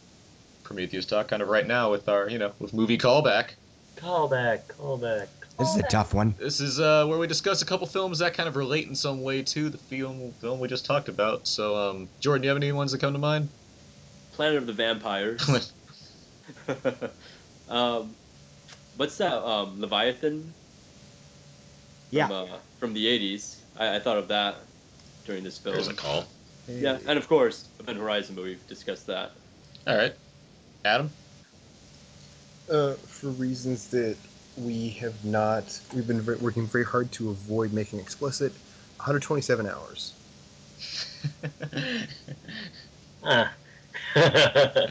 Prometheus talk kind of right now with our you know with movie callback. Callback. Callback. This is a tough one. This is uh, where we discuss a couple films that kind of relate in some way to the film film we just talked about. So, um, Jordan, do you have any ones that come to mind? Planet of the Vampires. <laughs> <laughs> um, what's that? Um, Leviathan. Yeah. From, uh, from the '80s. I, I thought of that during this film. There's a call. Yeah, and of course, Event Horizon, but we've discussed that. All right, Adam. Uh, for reasons that we have not, we've been very, working very hard to avoid making explicit. 127 hours. <laughs> Ah. <laughs>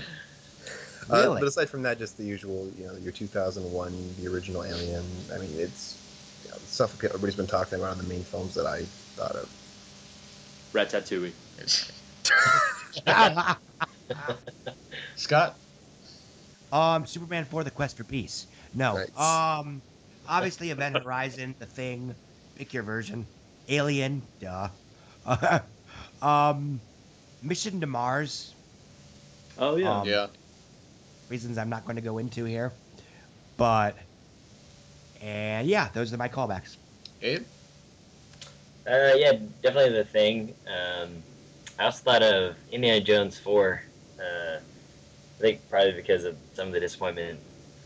Uh, Really? but aside from that, just the usual, you know, your 2001, the original Alien. I mean, it's you know, stuff that everybody's been talking about in the main films that I thought of. Ratatouille. <laughs> Scott? Um, Superman 4: The Quest for Peace. No. Nice. Um, <laughs> obviously Event Horizon, The Thing, pick your version. Alien, duh. <laughs> um, Mission to Mars. Oh yeah. Um, Yeah. Reasons I'm not going to go into here, but and yeah, those are my callbacks. Abe? Uh, yeah, definitely the thing. Um, I also thought of Indiana Jones 4. Uh, I think probably because of some of the disappointment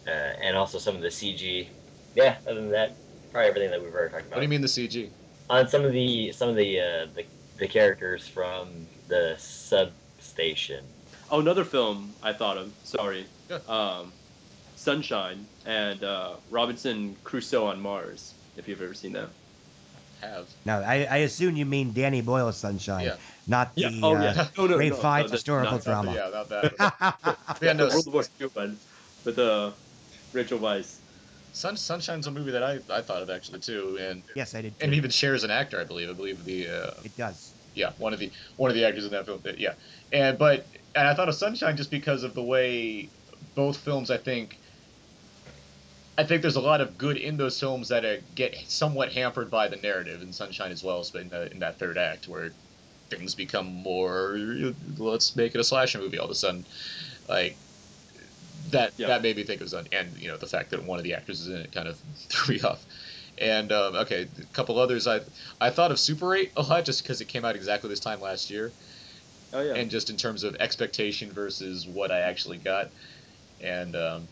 uh, and also some of the CG. Yeah, other than that, probably everything that we've already talked about. What do you mean the CG? On some of the some of the uh, the, the characters from the substation. Oh, another film I thought of. Sorry. Yeah. Um, Sunshine and uh, Robinson Crusoe on Mars. If you've ever seen that. Have. Now, I, I assume you mean Danny Boyle's Sunshine, Yeah. not the Yeah. Oh uh, <laughs> yeah. No, no, Ralph no, Fiennes no, historical not- drama. Yeah, not that. <laughs> yeah, no, <laughs> World War II one with uh, Rachel Weisz. Sun, Sunshine's a movie that I, I thought of actually too, and yes, I did. and too. even shares an actor, I believe. I believe the uh, It does. yeah one of the one of the actors in that film. Yeah, and but and I thought of Sunshine just because of the way both films. I think I think there's a lot of good in those films that uh, get somewhat hampered by the narrative in Sunshine as well, in, the, in that third act where things become more. Let's make it a slasher movie all of a sudden, like. That, Yeah. that made me think it was Sun, and you know the fact that one of the actors is in it kind of <laughs> threw me off. And um, okay, a couple others. I I thought of Super 8 a lot just because it came out exactly this time last year, Oh yeah. and just in terms of expectation versus what I actually got, and um,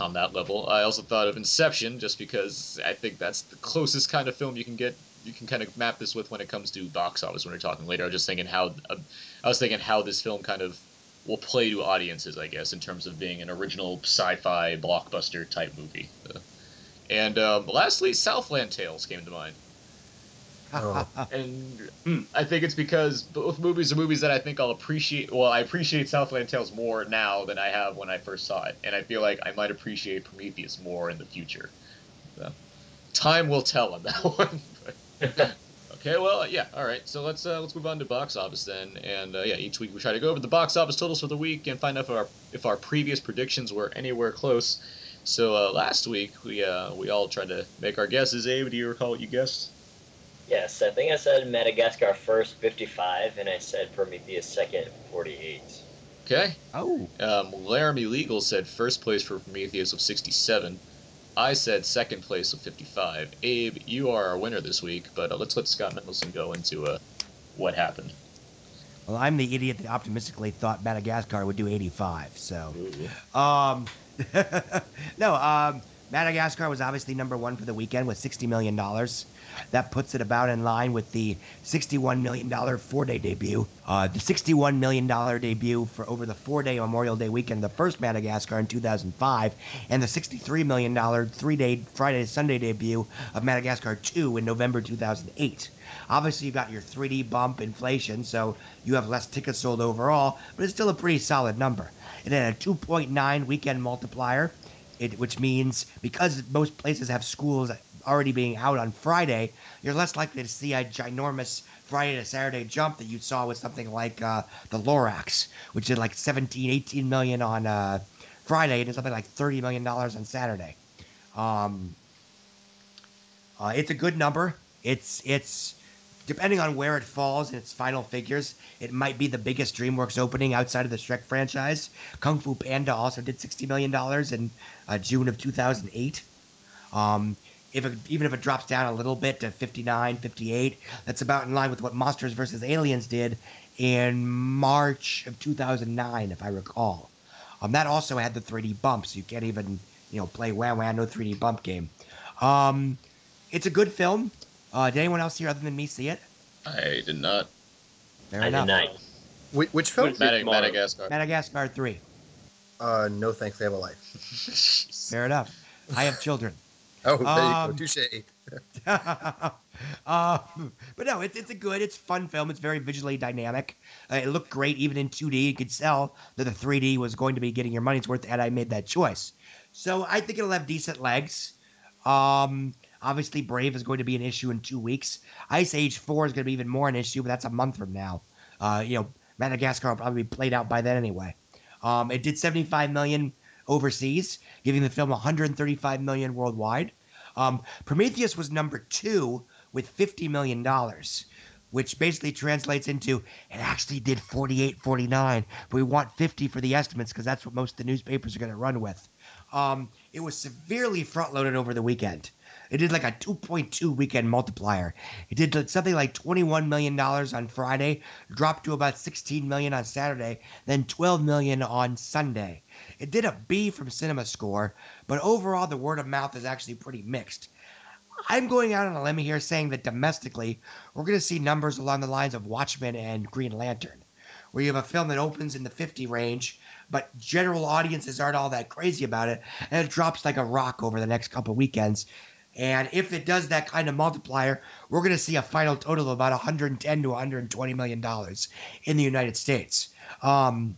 on that level, I also thought of Inception just because I think that's the closest kind of film you can get. You can kind of map this with when it comes to box office. When we're talking later, I was just thinking how uh, I was thinking how this film kind of will play to audiences, I guess, in terms of being an original sci-fi blockbuster type movie. And um, lastly, Southland Tales came to mind. Oh. <laughs> and hmm, I think it's because both movies are movies that I think I'll appreciate. Well, I appreciate Southland Tales more now than I have when I first saw it, and I feel like I might appreciate Prometheus more in the future. So, time will tell on that <laughs> one. <laughs> But- okay, well, yeah, all right. So let's uh, let's move on to box office then, and uh, yeah, each week we try to go over the box office totals for the week and find out if our if our previous predictions were anywhere close. So uh, last week we uh, we all tried to make our guesses. Abe, do you recall what you guessed? Yes, I think I said Madagascar first, 55, and I said Prometheus second, 48. Okay. Oh. Um, Laramie Legal said first place for Prometheus of 67. I said second place of 55. Abe, you are our winner this week, but uh, let's let Scott Mendelson go into uh, what happened. Well, I'm the idiot that optimistically thought Madagascar would do 85. So, um, <laughs> no, um, Madagascar was obviously number one for the weekend with 60 million dollars. That puts it about in line with the 61 million dollar four-day debut. Uh, the 61 million dollar debut for over the four-day Memorial Day weekend, the first Madagascar in 2005, and the 63 million dollar three-day Friday to Sunday debut of Madagascar 2 in November 2008. Obviously, you've got your 3D bump inflation, so you have less tickets sold overall, but it's still a pretty solid number. It had a 2.9 weekend multiplier, it, which means because most places have schools already being out on Friday, you're less likely to see a ginormous Friday to Saturday jump that you saw with something like uh, the Lorax, which did like 17, 18 million on uh, Friday and did something like 30 million dollars on Saturday. Um, uh, it's a good number. It's it's depending on where it falls in its final figures, it might be the biggest DreamWorks opening outside of the Shrek franchise. Kung Fu Panda also did sixty million dollars in uh, June of two thousand eight. Um, if it, even if it drops down a little bit to 59, 58, that's about in line with what Monsters vs. Aliens did in March of 2009, if I recall. Um, that also had the 3D bumps. You can't even, you know, play wham wham no 3D bump game. Um, it's a good film. Uh, did anyone else here other than me see it? I did not. Fair I enough. did not. Which, which film? Mad- Madagascar. Madagascar 3. Uh, no thanks. I have a life. <laughs> Fair enough. I have children. Oh, there Um, you go. Touche. <laughs> um, but no, it's it's a good, it's fun film. It's very visually dynamic. Uh, it looked great even in 2D. You could tell that the 3D was going to be getting your money's worth, and I made that choice. So I think it'll have decent legs. Um, obviously, Brave is going to be an issue in two weeks. Ice Age 4 is going to be even more an issue, but that's a month from now. Uh, you know, Madagascar will probably be played out by then anyway. Um, it did 75 million overseas, giving the film 135 million worldwide. Um, Prometheus was number two with 50 million dollars, which basically translates into it actually did 48, 49. But we want 50 for the estimates because that's what most of the newspapers are going to run with. Um, it was severely front loaded over the weekend. It did like a 2.2 weekend multiplier. It did something like 21 million dollars on Friday, dropped to about 16 million on Saturday, then 12 million on Sunday. It did a B from Cinema Score, but overall the word of mouth is actually pretty mixed. I'm going out on a limb here saying that domestically, we're going to see numbers along the lines of Watchmen and Green Lantern, where you have a film that opens in the 50 range, but general audiences aren't all that crazy about it, and it drops like a rock over the next couple weekends. And if it does that kind of multiplier, we're going to see a final total of about 110 to 120 million dollars in the United States. Um,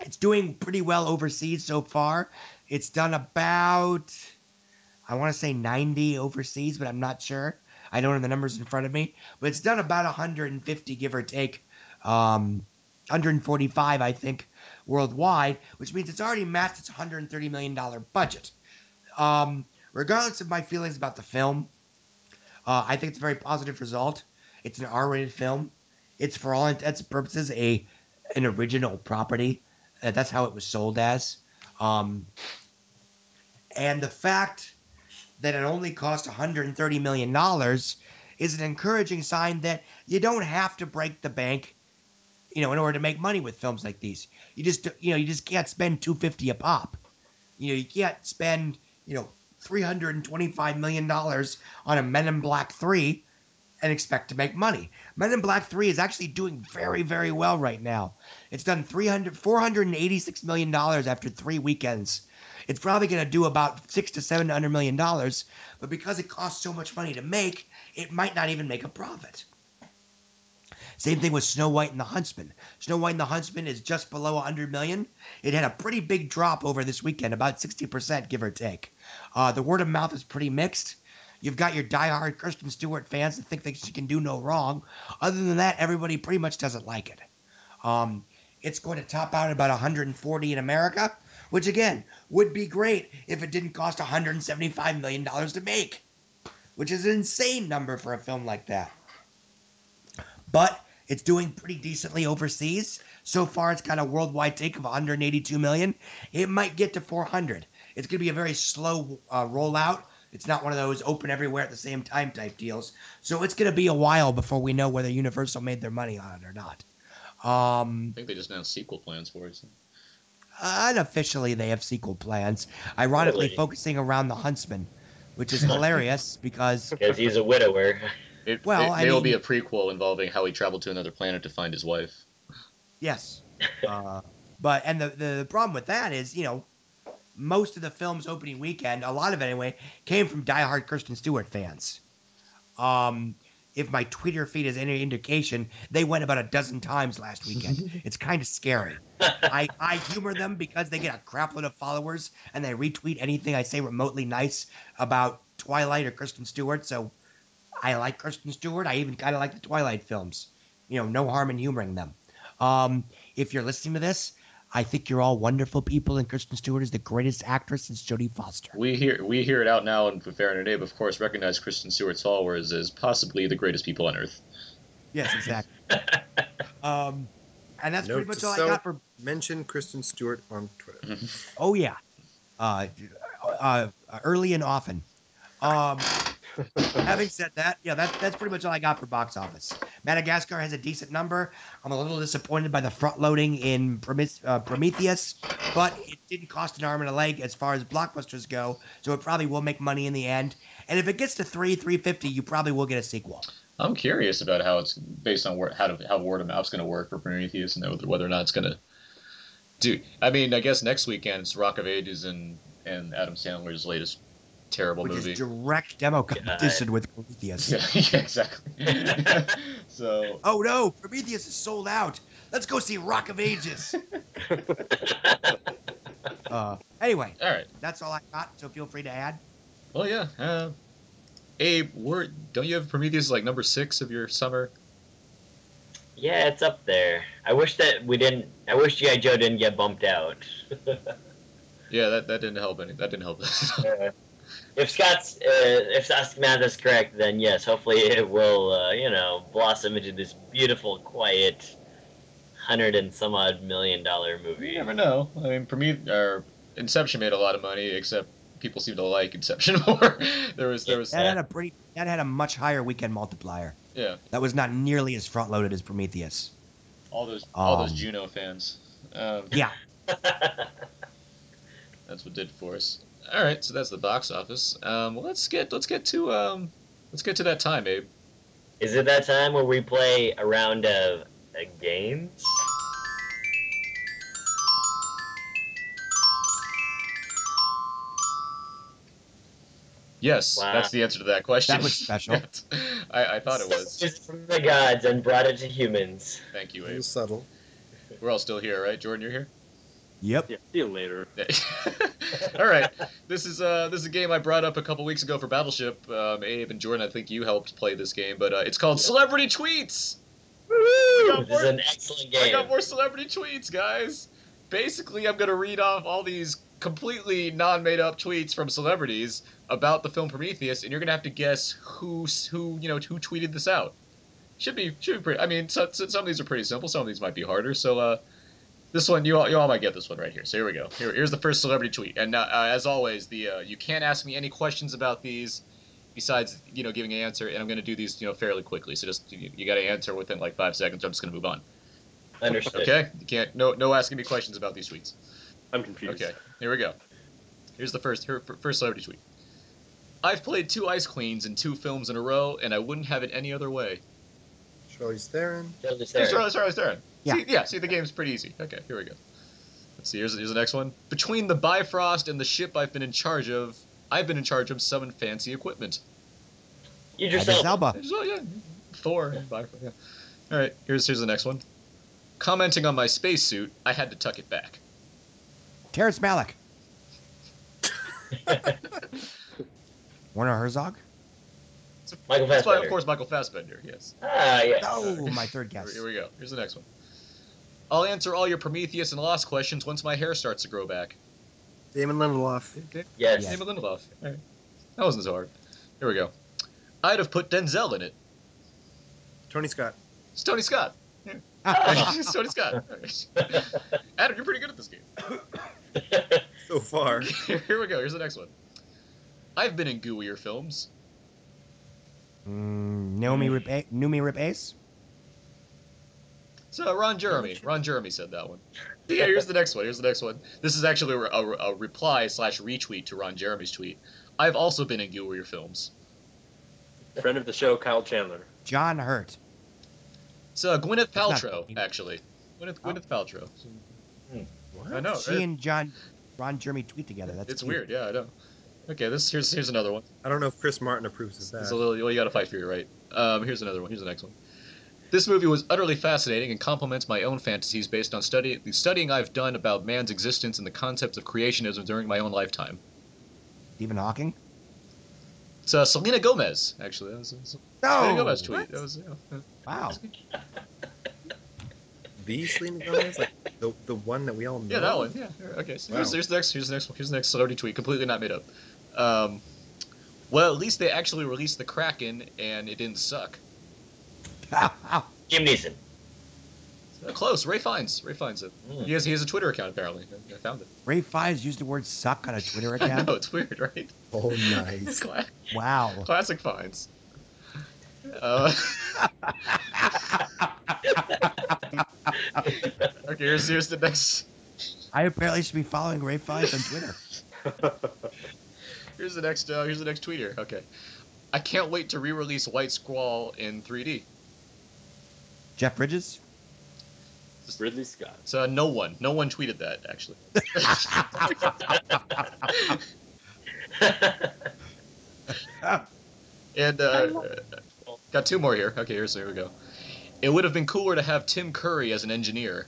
it's doing pretty well overseas so far. It's done about, I want to say 90 overseas, but I'm not sure. I don't have the numbers in front of me, but it's done about 150, give or take, um, 145, I think, worldwide, which means it's already matched its 130 million dollar budget. Um, regardless of my feelings about the film, uh, I think it's a very positive result. It's an R-rated film. It's for all intents and purposes a an original property. That's how it was sold as. Um, and the fact that it only cost 130 million dollars is an encouraging sign that you don't have to break the bank, you know, in order to make money with films like these. You just you know you just can't spend 250 a pop. You know you can't spend you know 325 million dollars on a Men in Black 3 and expect to make money. Men in Black 3 is actually doing very, very well right now. It's done 300, $486 million after three weekends. It's probably going to do about six to seven hundred million dollars, but because it costs so much money to make, it might not even make a profit. Same thing with Snow White and the Huntsman. Snow White and the Huntsman is just below 100 million. It had a pretty big drop over this weekend, about 60%, give or take. Uh, the word of mouth is pretty mixed. You've got your diehard Kristen Stewart fans that think that she can do no wrong. Other than that, everybody pretty much doesn't like it. Um, it's going to top out at about 140 in America, which again would be great if it didn't cost 175 million dollars to make, which is an insane number for a film like that. But it's doing pretty decently overseas. So far, it's got a worldwide take of 182 million. It might get to 400. It's going to be a very slow uh, rollout. It's not one of those open everywhere at the same time type deals. So it's going to be a while before we know whether Universal made their money on it or not. Um, I think they just announced sequel plans for it. unofficially, they have sequel plans. Ironically, Really? focusing around the Huntsman, which is <laughs> hilarious because Because he's a widower. It, Well, it, I there will be a prequel involving how he traveled to another planet to find his wife. Yes. Uh, but and the, the the problem with that is, you know, most of the film's opening weekend, a lot of it anyway, came from diehard Kristen Stewart fans. Um, if my Twitter feed is any indication, they went about a dozen times last weekend. <laughs> it's kind of scary. I, I humor them because they get a crapload of followers and they retweet anything I say remotely nice about Twilight or Kristen Stewart. So I like Kristen Stewart. I even kind of like the Twilight films. You know, no harm in humoring them. Um, if you're listening to this, I think you're all wonderful people, and Kristen Stewart is the greatest actress since Jodie Foster. We hear we hear it out now in Fair and Abe, of course, recognize Kristen Stewart's followers as possibly the greatest people on Earth. Yes, exactly. <laughs> um, and that's pretty much to all I got for. Mention Kristen Stewart on Twitter. Oh yeah, uh, uh, early and often. Um, <laughs> having said that, yeah, that's that's pretty much all I got for box office. Madagascar has a decent number. I'm a little disappointed by the front loading in uh, Prometheus, but it didn't cost an arm and a leg as far as blockbusters go, so it probably will make money in the end. And if it gets to three, three fifty, you probably will get a sequel. I'm curious about how it's based on where, how to, how word of mouth's going to work for Prometheus and whether- whether or not it's going to do. I mean, I guess next weekend it's Rock of Ages and and Adam Sandler's latest terrible Which movie. is direct demo competition with Prometheus. <laughs> Yeah, yeah, exactly. <laughs> so, <laughs> Oh no, Prometheus is sold out. Let's go see Rock of Ages. uh, anyway, all right. that's all I got. So feel free to add. Well, yeah. Uh, Abe, we're, don't you have Prometheus like number six of your summer? Yeah, it's up there. I wish that we didn't. I wish GI Joe didn't get bumped out. Yeah, that, that didn't help any. That didn't help. Uh, if Scott's, uh, if Scott's math is correct, then yes, hopefully it will, uh, you know, blossom into this beautiful, quiet, hundred and some odd million dollar movie. you never know. I mean, Prometheus or Inception made a lot of money, except people seem to like Inception <laughs> more. there was there was That had a pretty. That had a much higher weekend multiplier. yeah That was not nearly as front loaded as Prometheus. all those all those Um, Juno fans. Um, Yeah. <laughs> that's what did for us. All right, so that's the box office. Um, well, let's get let's get to um, let's get to that time, Abe. Is it that time where we play a round of uh, games? Yes, Wow. that's the answer to that question. That was special. <laughs> I, I thought it was. Just from the gods and brought it to humans. Thank you, It Abe. was subtle. We're all still here, right? Jordan, you're here. Yep. Yeah, see you later. <laughs> all right. This is uh this is a game I brought up a couple weeks ago for Battleship. Um, Abe and Jordan, I think you helped play this game, but uh, it's called Celebrity Tweets. We got This is an excellent game. I got more celebrity tweets, guys. Basically, I'm gonna read off all these completely non-made up tweets from celebrities about the film Prometheus, and you're gonna have to guess who who you know who tweeted this out. Should be should be pretty. I mean, so, so- some of these are pretty simple. Some of these might be harder. So, uh, this one you all you all might get this one right here. So here we go. Here, here's the first celebrity tweet, and uh, uh, as always, the uh, you can't ask me any questions about these. Besides, you know, giving an answer, and I'm going to do these, you know, fairly quickly. So just you, you got to answer within like five seconds. I'm just going to move on. Understood. Okay, you can't no no asking me questions about these tweets. I'm confused. Okay, here we go. Here's the first her, first celebrity tweet. I've played two Ice Queens in two films in a row, and I wouldn't have it any other way. Charlize Theron. Charlize Theron. Charlize Charlize Theron. Yeah. See, yeah. See, the game's pretty easy. Okay, here we go. Let's see. Here's, here's the next one. Between the Bifrost and the ship I've been in charge of, I've been in charge of some fancy equipment. Idris Idris Elba. Elba. Oh yeah, Thor and Bifrost. Yeah. All right. Here's here's the next one. Commenting on my spacesuit, I had to tuck it back. Terrence Malick. <laughs> Werner Herzog. Michael That's why, of course, Michael Fassbender. Yes. Ah, yes. Oh, my third Here, guess. here we go. Here's the next one. I'll answer all your Prometheus and Lost questions once my hair starts to grow back. Damon Lindelof. Yes. Name of Lindelof. All right. That wasn't so hard. Here we go. I'd have put Denzel in it. Tony Scott. It's Tony Scott. Yeah. <laughs> it's <laughs> Tony Scott. All right. <laughs> Adam, you're pretty good at this game. <coughs> So far. Here we go. Here's the next one. I've been in gooier films. Mm, Naomi Rip, A- Noomi Rapace. So Ron Jeremy. Ron Jeremy said that one. <laughs> Yeah, here's the next one. Here's the next one. This is actually a, a, a reply slash retweet to Ron Jeremy's tweet. I've also been in gooier films. Friend of the show, Kyle Chandler. John Hurt. It's uh, Gwyneth That's not- Paltrow, actually. Gwyneth, Gwyneth Paltrow. What? I know. She right? and John, Ron Jeremy tweet together. That's it's cute. weird. Yeah, I know. Okay, this here's here's another one. I don't know if Chris Martin approves of It's that. a little. Well, you got to fight for your right. Um, here's another one. Here's the next one. This movie was utterly fascinating and complements my own fantasies based on study the studying I've done about man's existence and the concepts of creationism during my own lifetime. Stephen Hawking. It's uh, Selena Gomez, actually. That was, that was No. Selena Gomez tweet. what? That was, yeah. Wow. <laughs> The Selena Gomez, like the the one that we all know. Yeah, that one. Yeah. Okay. So here's, Wow. here's the next. Here's the next one. Here's the next celebrity tweet. Completely not made up. Um, well, at least they actually released the Kraken, and it didn't suck. Liam Neeson. Uh, close. Ralph Fiennes. Ralph Fiennes it. Mm. He has he has a Twitter account apparently. I I found it. Ralph Fiennes used the word "suck" on a Twitter <laughs> I account. know it's weird, right? Oh, nice. <laughs> Cla- Wow. Classic Fiennes. Uh, <laughs> okay, here's here's the next. I apparently should be following Ralph Fiennes on Twitter. Here's the next. Uh, here's the next tweet here. Okay, I can't wait to re-release White Squall in 3D. Jeff Bridges. Ridley Scott. So uh, no one, no one tweeted that actually. <laughs> and uh, got two more here. Okay, here's here we go. It would have been cooler to have Tim Curry as an engineer.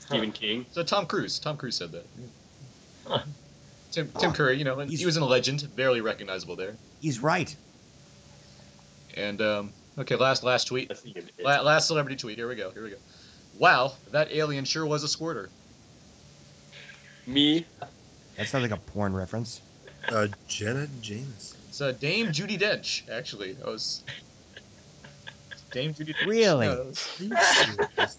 Stephen King. So Tom Cruise. Tom Cruise said that. Tim, Tim Curry, you know, he was in a legend, barely recognizable there. He's right. And um, okay, last last tweet, La- last celebrity tweet. Here we go. Here we go. Wow, that alien sure was a squirter. Me. That sounds like a porn reference. Uh, Jenna Jameson. It's uh, Dame Judi Dench, actually. That was <laughs> Dame Judi Dench. Really? No, that was-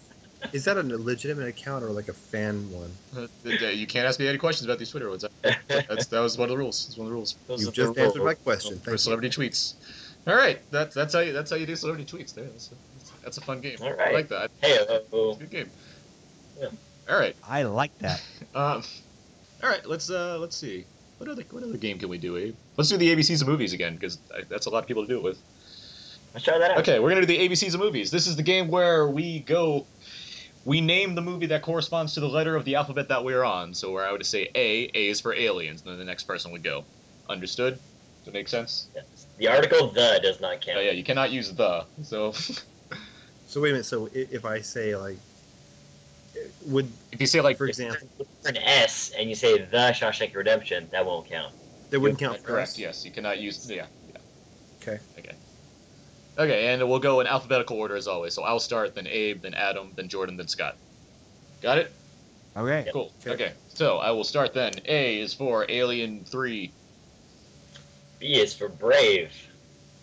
Is that a legitimate account or like a fan one? Uh, you can't ask me any questions about these Twitter ones. That's, that was one of the rules. That's one of the rules. You've just answered my question. For Thank you. celebrity tweets. All right, that's that's how you that's how you do celebrity tweets. There, that's a, that's a fun game. All I like that. Hey, It's a good game. Yeah. All right. I like that. <laughs> Um, all right. Let's uh let's see. What other what other game can we do, Abe? Let's do the ABCs of movies again because that's a lot of people to do it with. Let's try that out. Okay, we're gonna do the ABCs of movies. This is the game where we go, we name the movie that corresponds to the letter of the alphabet that we're on. So where I would say A, A is for aliens, and then the next person would go. Understood? Does that make sense? Yes. The article the does not count. Oh yeah, you cannot use the. So <laughs> So wait a minute. So if I say like, would if you say like for example, an S and you say the Shawshank Redemption, that won't count. that wouldn't count correct. us. Yes, you cannot use. Yeah. yeah. Okay. Okay. Okay, and we'll go in alphabetical order as always. So I'll start, then Abe, then Adam, then Jordan, then Scott. Got it? Okay. Cool. Okay. So I will start then. A is for Alien Three. B is for Brave.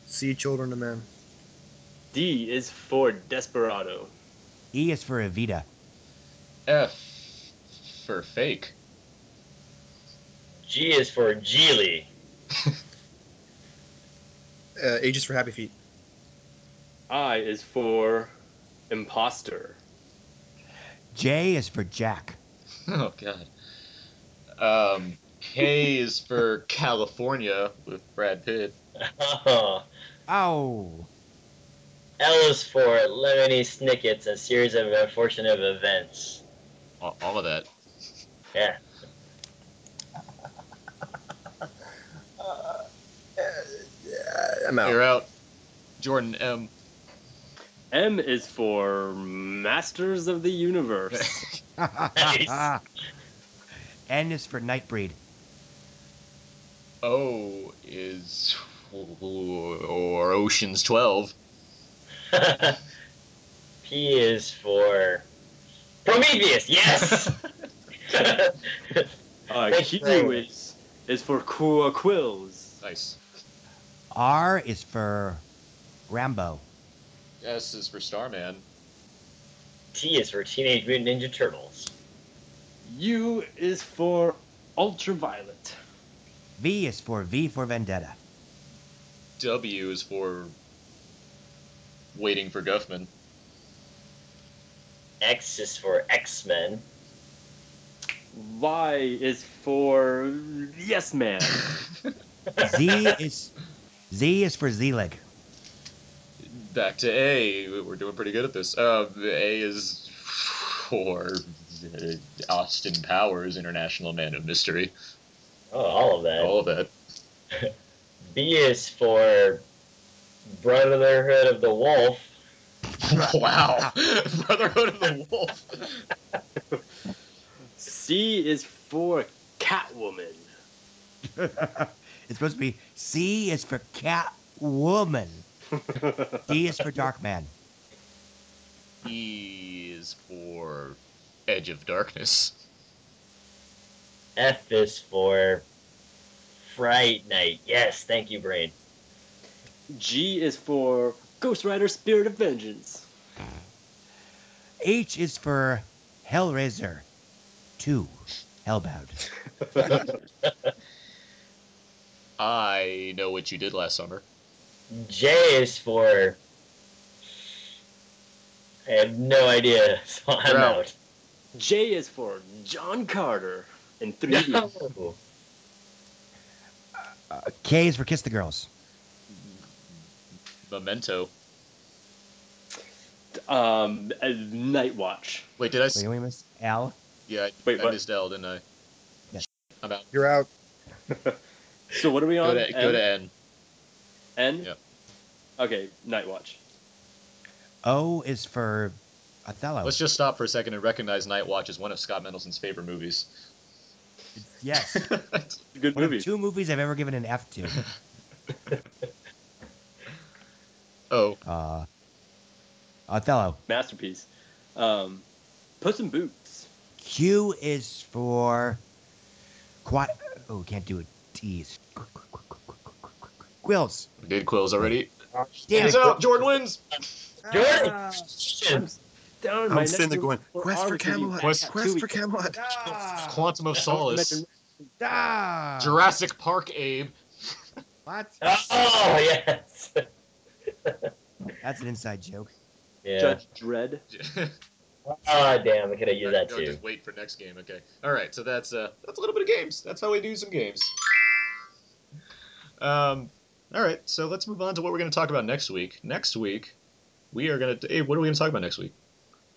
See children of men. D is for Desperado. E is for Evita. F for fake. G is for Gigli. <laughs> Uh, H is for happy feet. I is for Imposter. J is for Jack. <laughs> Oh God. Um, K is for Kalifornia with Brad Pitt. Oh. <laughs> Oh. L is for Lemony Snicket's A Series of Unfortunate Events. All, all of that. Yeah. I'm out. You're out. Jordan M. M is for Masters of the Universe. <laughs> nice. N is for Nightbreed. O is or Ocean's Twelve. <laughs> P is for Prometheus. Yes. <laughs> uh, Q is, is for Qu- Quills. Nice. R is for Rambo. S is for Starman. T is for Teenage Mutant Ninja Turtles. U is for Ultraviolet. V is for V for Vendetta. W is for Waiting for Guffman. X is for X Men. Y is for Yes Man. <laughs> Z is Z is for Zelig. Back to A. We're doing pretty good at this. Uh, A is for uh, Austin Powers, International Man of Mystery. Oh, all of that. All of that. B is for Brotherhood of the Wolf. <laughs> wow. Brotherhood of the Wolf. C is for Catwoman. <laughs> it's supposed to be C is for Catwoman. <laughs> D is for Darkman. E is for Edge of Darkness. F is for Fright Night. Yes, thank you, Brain. G is for Ghost Rider Spirit of Vengeance. H is for Hellraiser 2. Hellbound. <laughs> I know what you did last summer. J is for. I have no idea, so I'm You're out. out. J is for John Carter in 3D. No. Uh, K is for Kiss the Girls. Memento. Um, uh, Night Watch. Wait, did I? s- Wait, we missed Al. Yeah, Wait, I what? missed L, didn't I? Yeah. I'm out. You're out. <laughs> So what are we Go on? to, go to N. N. Yep. Okay, Night Watch. O is for Othello. Let's just stop for a second and recognize Night Watch as one of Scott Mendelson's favorite movies. Yes. <laughs> Good One of movie. two movies I've ever given an F to. <laughs> Oh, Uh, Othello. Masterpiece. Um, Puss in Boots. Q is for quiet. Oh, can't do it. T's. Quills. we did Quills already. Damn Hands it. up, Jordan wins. Jordan. Down I'm sitting there going, Quest for Camelot. Quest- Quest for Camelot. Quantum of Solace. Ah, Jurassic Park, Abe. what? <laughs> Oh yes. That's an inside joke. yeah. Judge Dredd. Oh <laughs> damn, I could have used that too. Just wait for next game. Okay. All right. So that's uh that's a little bit of games. That's how we do some games. Um. All right. So let's move on to what we're going to talk about next week. Next week, we are going to. Abe, what are we going to talk about next week?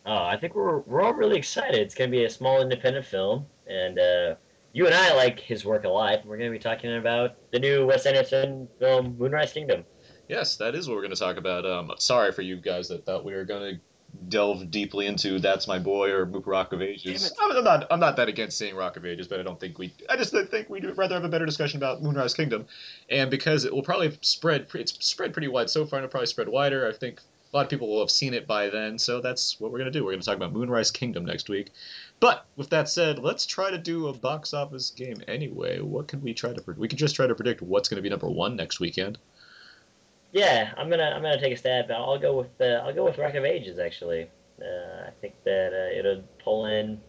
Oh, I think we're we're all really excited. It's gonna be a small independent film, and uh, you and I like his work a lot. We're gonna be talking about the new Wes Anderson film, Moonrise Kingdom. Yes, that is what we're going to talk about. Um, sorry for you guys that thought we were going to delve deeply into "That's My Boy" or "Rock of Ages." I'm not. I'm not that against seeing "Rock of Ages," but I don't think we. I just think we'd rather have a better discussion about Moonrise Kingdom, and because it will probably spread. It's spread pretty wide so far, and it'll probably spread wider. I think a lot of people will have seen it by then, so that's what we're going to do. We're going to talk about Moonrise Kingdom next week. But with that said, let's try to do a box office game anyway. What can we try to? We could just try to predict what's going to be number one next weekend. Yeah, I'm gonna I'm gonna take a stab. I'll go with uh, I'll go with Rock of Ages actually. Uh, I think that uh, it'll pull in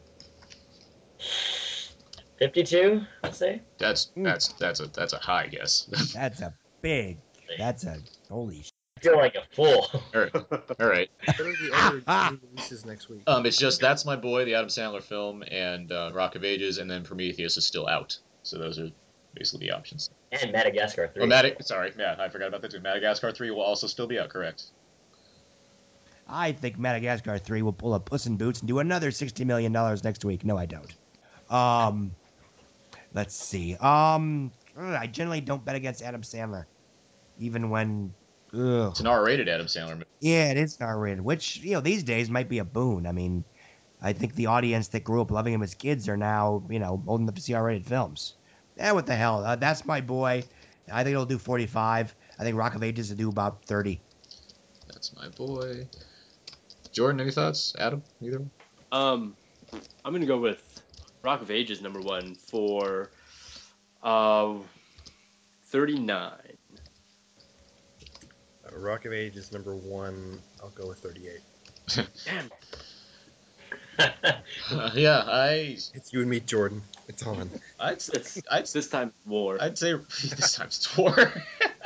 52. I'll say. That's that's that's a that's a high guess. <laughs> That's a big. That's a holy. Sh- I feel like a fool. <laughs> all right, all right. What are the other new releases next week? Um, it's just that's my boy, the Adam Sandler film, and uh, Rock of Ages, and then Prometheus is still out. So those are basically the options. And Madagascar 3. Oh, Madag- sorry, yeah, I forgot about that too. Madagascar three will also still be out, correct? I think Madagascar 3 will pull a Puss in Boots and do another $60 million next week. No, I don't. Um, let's see. Um, I generally don't bet against Adam Sandler, even when. Ugh. It's an R-rated Adam Sandler movie. Yeah, it is R-rated, which you know these days might be a boon. I mean, I think the audience that grew up loving him as kids are now you know old enough to see R-rated films. Yeah, what the hell? Uh, that's my boy. I think it'll do 45. I think Rock of Ages will do about 30. That's my boy. Jordan, any thoughts? Adam, either? one? Um, I'm gonna go with Rock of Ages number one for uh, 39. Uh, Rock of Ages number one. I'll go with 38. <laughs> Damn. Uh, <laughs> yeah, I It's you and me, Jordan. It's on. I'd It's I'd this time war. I'd say <laughs> this time's it's war.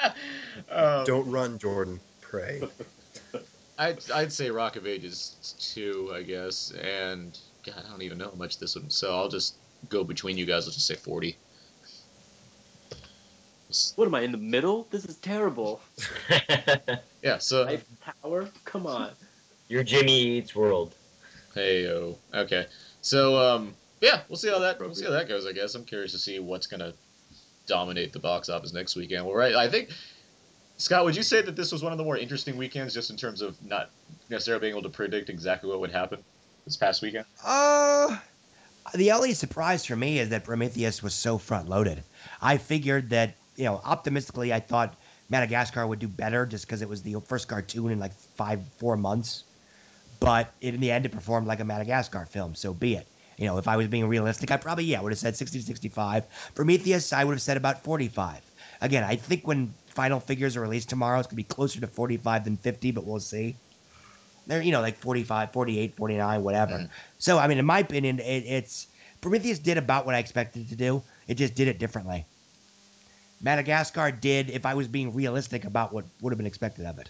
<laughs> um, Don't run, Jordan. Pray. I'd I'd say Rock of Ages two, I guess, and God, I don't even know how much this would. So I'll just go between you guys. Let's just say forty. What am I in the middle? This is terrible. Yeah. So Life Tower? Come on. Your Jimmy Eats World. Hey yo. Okay. So um yeah, we'll see how that we'll see how that goes. I guess I'm curious to see what's gonna dominate the box office next weekend. Well, right. I think Scott, would you say that this was one of the more interesting weekends, just in terms of not necessarily being able to predict exactly what would happen this past weekend? Uh, the only surprise for me is that Prometheus was so front loaded. I figured that, you know, optimistically, I thought Madagascar would do better just because it was the first cartoon in like five, four months. But in the end, it performed like a Madagascar film, so be it. You know, if I was being realistic, I probably, yeah, would have said 60 to 65. Prometheus, I would have said about 45. Again, I think when final figures are released tomorrow, it's going to be closer to 45 than 50, but we'll see. They're, you know, like 45, 48, 49, whatever. Mm-hmm. So, I mean, in my opinion, it, it's Prometheus did about what I expected it to do. It just did it differently. Madagascar did, if I was being realistic about what would have been expected of it.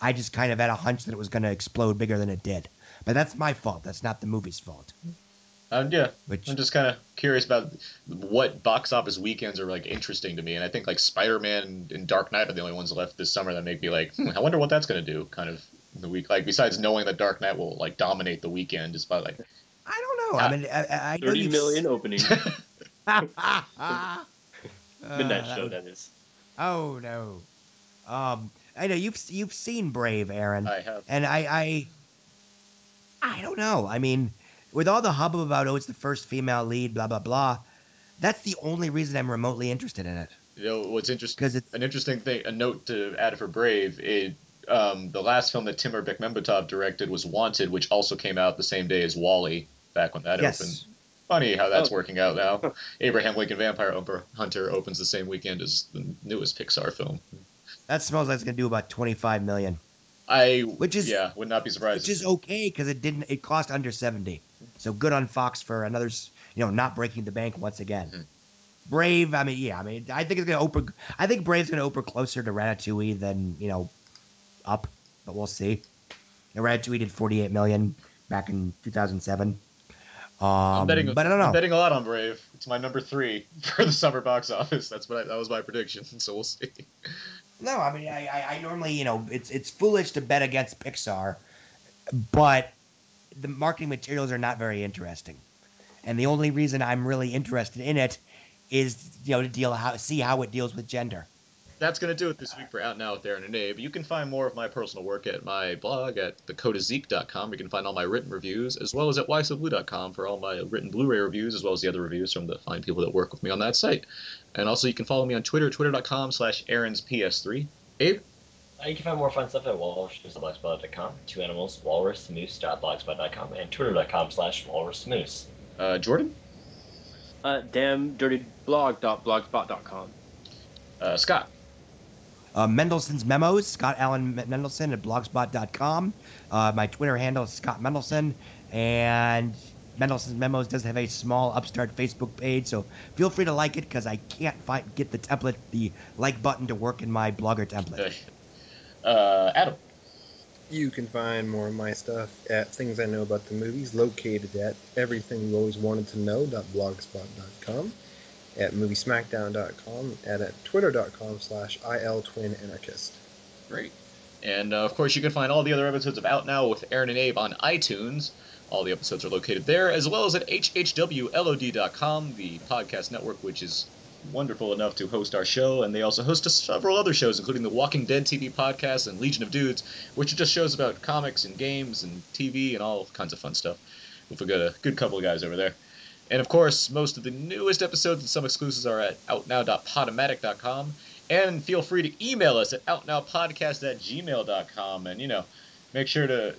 I just kind of had a hunch that it was going to explode bigger than it did. But that's my fault. That's not the movie's fault. Um, yeah, Which- I'm just kind of curious about what box office weekends are like interesting to me, and I think like Spider-Man and Dark Knight are the only ones left this summer that make me like, hmm, I wonder what that's going to do. Kind of in the week? Like besides knowing that Dark Knight will like dominate the weekend, just by like I don't know. I mean, I, I I know million opening. <laughs> <laughs> Uh, Midnight that show, would- that is. Oh no. Um, I know you've you've seen Brave, Aaron. I have. And I I I don't know. I mean, with all the hubbub about oh, it's the first female lead, blah blah blah. That's the only reason I'm remotely interested in it. You know what's interesting? 'Cause it's- an interesting thing, a note to add for Brave. It um, the last film that Timur Bekmambetov directed was Wanted, which also came out the same day as WALL-E, back when that Yes. opened. Funny how that's Oh. working out now. <laughs> Abraham Lincoln Vampire Hunter opens the same weekend as the newest Pixar film. That smells like it's gonna do about 25 million, I Which is- yeah, would not be surprised. which is okay because it didn't. It cost under 70. So good on Fox for another, you know, not breaking the bank once again. Hmm. Brave. I mean, yeah. I mean, I think it's gonna open. I think Brave's gonna open closer to Ratatouille than you know, up. But we'll see. And Ratatouille did 48 million back in 2007. Um, I'm betting, but I don't know. I'm betting a lot on Brave. It's my number three <laughs> for the summer box office. That's what I, that was my prediction. <laughs> So we'll see. No, I mean, I, I, I normally, you know, it's it's foolish to bet against Pixar, but the marketing materials are not very interesting, and the only reason I'm really interested in it is, you know, to deal how see how it deals with gender. That's going to do it this week for Out Now with Aaron and Abe. You can find more of my personal work at my blog at thecodazeek.com. You can find all my written reviews, as well as at ysoblue.com for all my written Blu-ray reviews, as well as the other reviews from the fine people that work with me on that site. And also, you can follow me on Twitter, twitter.com slash aaronspс3. Abe? Uh, you can find more fun stuff at walrusblogspot.com, two animals, walrusmoose.blogspot.com, and twitter.com slash walrusmoose. Uh, Jordan? Uh, damndirtyblog.blogspot.com. Uh, Scott? Uh, Mendelson's Memos, Scott Allen Mendelson at blogspot.com. Uh, my Twitter handle is Scott Mendelson, and Mendelson's Memos does have a small upstart Facebook page, so feel free to like it because I can't find get the template, the like button to work in my blogger template. Uh, Adam? You can find more of my stuff at Things I Know About the Movies, located at everything you always wanted to know.blogspot.com, at moviesmackdown.com, and at twitter.com slash iltwinanarchist. Great. And uh, of course, you can find all the other episodes of Out Now with Aaron and Abe on iTunes. All the episodes are located there, as well as at hhwlod.com, the podcast network, which is wonderful enough to host our show. And they also host several other shows, including the Walking Dead TV podcast and Legion of Dudes, which are just shows about comics and games and TV and all kinds of fun stuff. We've got a good couple of guys over there. And of course, most of the newest episodes and some exclusives are at outnow.podomatic.com. And feel free to email us at outnowpodcast at gmail.com. And, you know, make sure to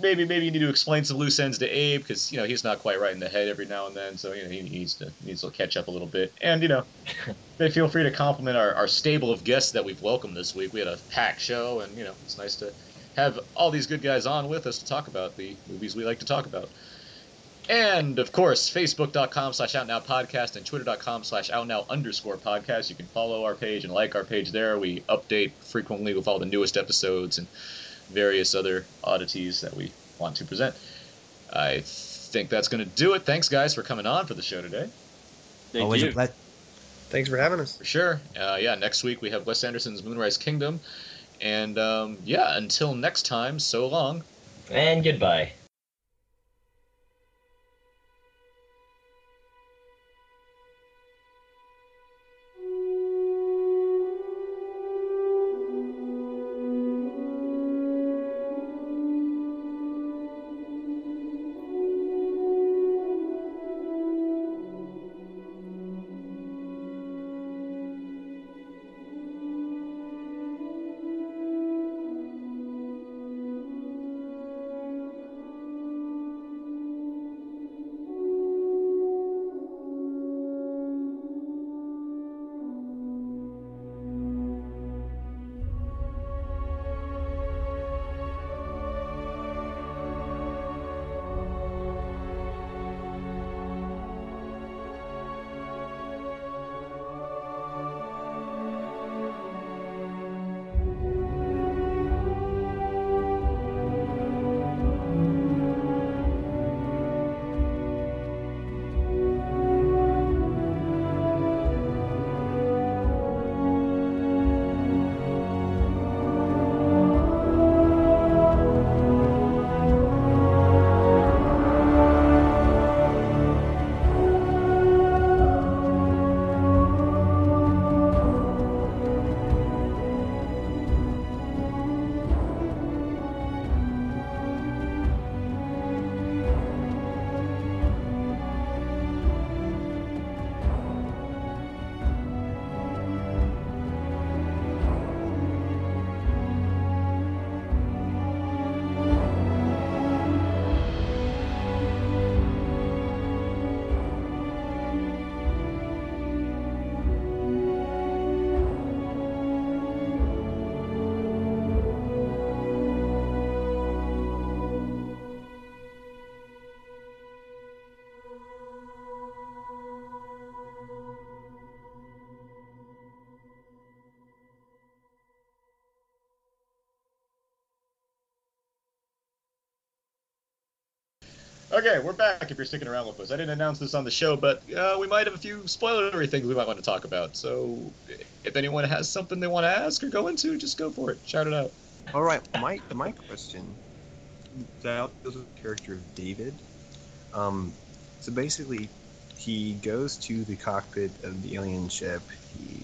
maybe maybe you need to explain some loose ends to Abe because, you know, he's not quite right in the head every now and then. So, you know, he needs to needs to catch up a little bit. And, you know, <laughs> feel free to compliment our, our stable of guests that we've welcomed this week. We had a packed show, and, you know, it's nice to have all these good guys on with us to talk about the movies we like to talk about. And of course, facebook.com slash out now podcast and twitter.com slash out now underscore podcast. You can follow our page and like our page there. We update frequently with all the newest episodes and various other oddities that we want to present. I think that's going to do it. Thanks, guys, for coming on for the show today. Thank Always you. a pleasure. Thanks for having us. For sure. Uh, yeah, next week we have Wes Anderson's Moonrise Kingdom. And um, yeah, until next time, so long. And goodbye. Okay, we're back. If you're sticking around with us, I didn't announce this on the show, but uh, we might have a few spoilery things we might want to talk about. So, if anyone has something they want to ask or go into, just go for it. Shout it out. All right, my my question. That goes with the character of David. Um, so basically, he goes to the cockpit of the alien ship. He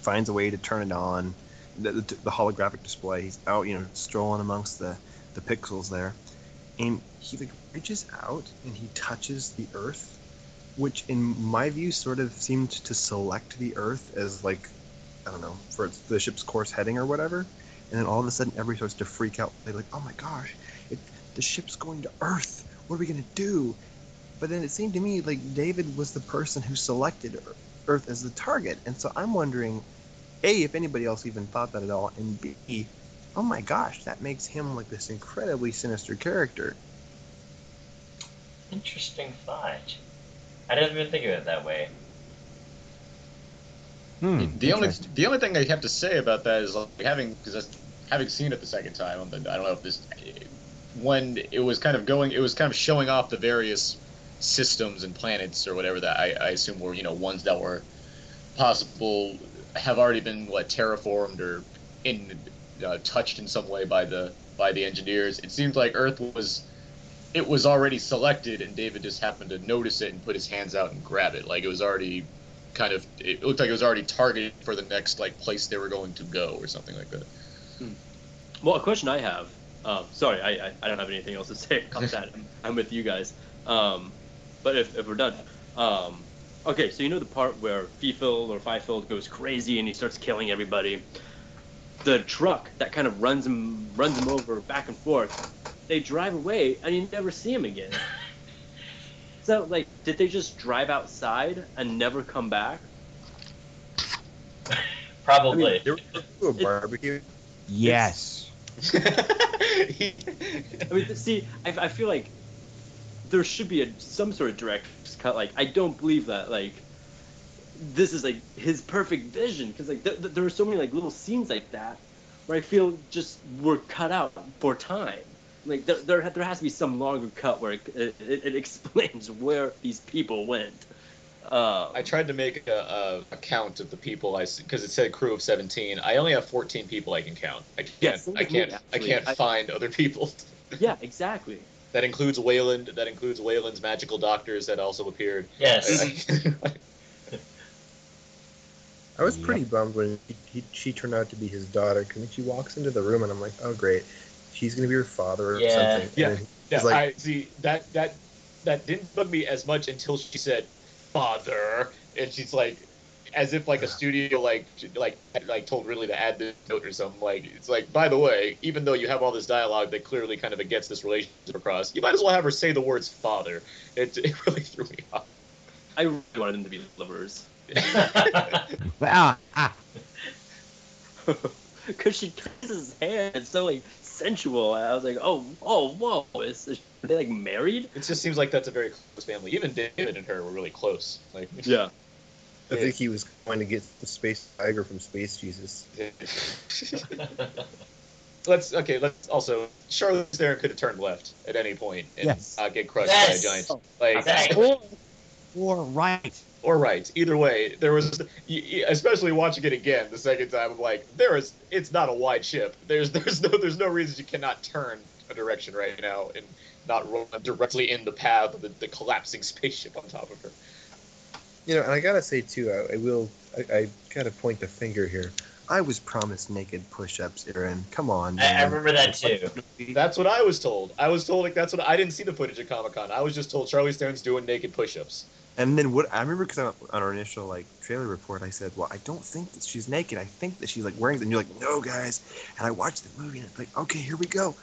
finds a way to turn it on. The, the, the holographic display. He's out, you know, strolling amongst the the pixels there, and he like reaches out and he touches the Earth, which in my view sort of seemed to select the Earth as like, I don't know, for the ship's course heading or whatever. And then all of a sudden, everybody starts to freak out. They're like, "Oh my gosh, it, the ship's going to Earth. What are we gonna do?" But then it seemed to me like David was the person who selected Earth as the target, and so I'm wondering, a, if anybody else even thought that at all, and b, oh my gosh, that makes him like this incredibly sinister character. Interesting thought. I didn't even think of it that way. Hmm, the only the only thing I have to say about that is like having because having seen it the second time, I don't know if this when it was kind of going, it was kind of showing off the various systems and planets or whatever that I, I assume were you know ones that were possible have already been what terraformed or in uh, touched in some way by the by the engineers. It seems like Earth was it was already selected and David just happened to notice it and put his hands out and grab it. Like it was already kind of it looked like it was already targeted for the next like place they were going to go or something like that. Well, a question I have. Um, sorry, I, I, I don't have anything else to say about <laughs> that. I'm, I'm with you guys. Um, but if, if we're done, um, okay. So you know the part where Fifield or Fifield goes crazy and he starts killing everybody. The truck that kind of runs him runs him over back and forth. They drive away and you never see him again. <laughs> So like, did they just drive outside and never come back? <laughs> Probably. They were to a barbecue. Yes. <laughs> I mean, see, I, I feel like there should be a some sort of direct cut. Like, I don't believe that. Like, this is like his perfect vision because like th- th- there are so many like little scenes like that where I feel just were cut out for time. Like there there, there has to be some longer cut where it, it, it <laughs> explains where these people went. Uh, I tried to make a, a, a count of the people I because it said crew of seventeen. I only have fourteen people I can count. I can't. Yeah, same I with me, can't. I can't I- find other people. <laughs> yeah, exactly. That includes Weyland. That includes Weyland's magical doctors that also appeared. Yes. I- I <laughs> was pretty bummed when he, he, she turned out to be his daughter because she walks into the room and I'm like, oh great, she's gonna be her father or Yeah. something. Yeah, And he's yeah. like, I see that that that didn't bug me as much until she said father, and she's like, as if like a studio like like like told Ridley to add this note or something. Like it's like, by the way, even though you have all this dialogue that clearly kind of gets this relationship across, you might as well have her say the words father. It <laughs> it really threw me off. I really wanted them to be lovers. <laughs> Ah. Because she kisses his hand, it's so like sensual. I was like, oh, oh, whoa, is, is are they like married? It just seems like that's a very close family. Even David and her were really close. Like <laughs> Yeah. I think he was going to get the space tiger from Space Jesus. <laughs> let's okay. Let's also Charlize Theron could have turned left at any point and Yes. uh, get crushed Yes. by a giant. Like Exactly. Or right. Or right. Either way, there was, y- y- especially watching it again the second time. I'm like, there is. It's not a wide ship. There's <laughs> there's no there's no reason you cannot turn a direction right now and not run directly in the path of the, the collapsing spaceship on top of her. You know, and I gotta say too, I, I will, I, I gotta point the finger here. I was promised naked push-ups, Aaron. Come on. I, I remember that too. That's what I was told. I was told like that's what I didn't see the footage at Comic Con. I was just told Charlize Theron's doing naked push-ups. And then what I remember because on on our initial like trailer report, I said, "Well, I don't think that she's naked. I think that she's like wearing." And you're like, "No, guys." And I watched the movie and it's like, "Okay, here we go."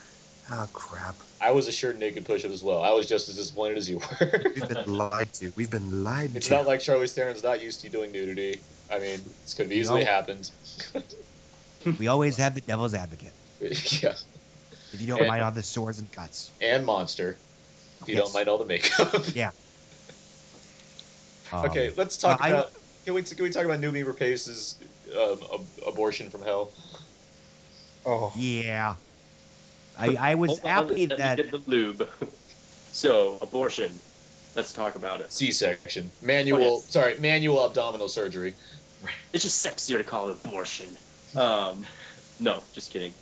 Oh crap! I was assured naked push-ups as well. I was just as disappointed as you were. We've been lied to. We've been lied It's to. It's not like Charlize Theron's not used to doing nudity. I mean, this could have easily No. happened. <laughs> We always have the devil's advocate. <laughs> yeah, If you don't And- mind all the swords and cuts. and monster. If you Yes. don't mind all the makeup. Yeah. Um, okay, let's talk well, I- about. Can we can we talk about Noomi Rapace's um, ab- abortion from hell? Oh, Yeah. I, I was Hold on, happy let that get the lube. <laughs> So abortion. Let's talk about it. C-section, manual. Oh, yes. Sorry, manual abdominal surgery. <laughs> It's just sexier to call it abortion. Um, no, just kidding.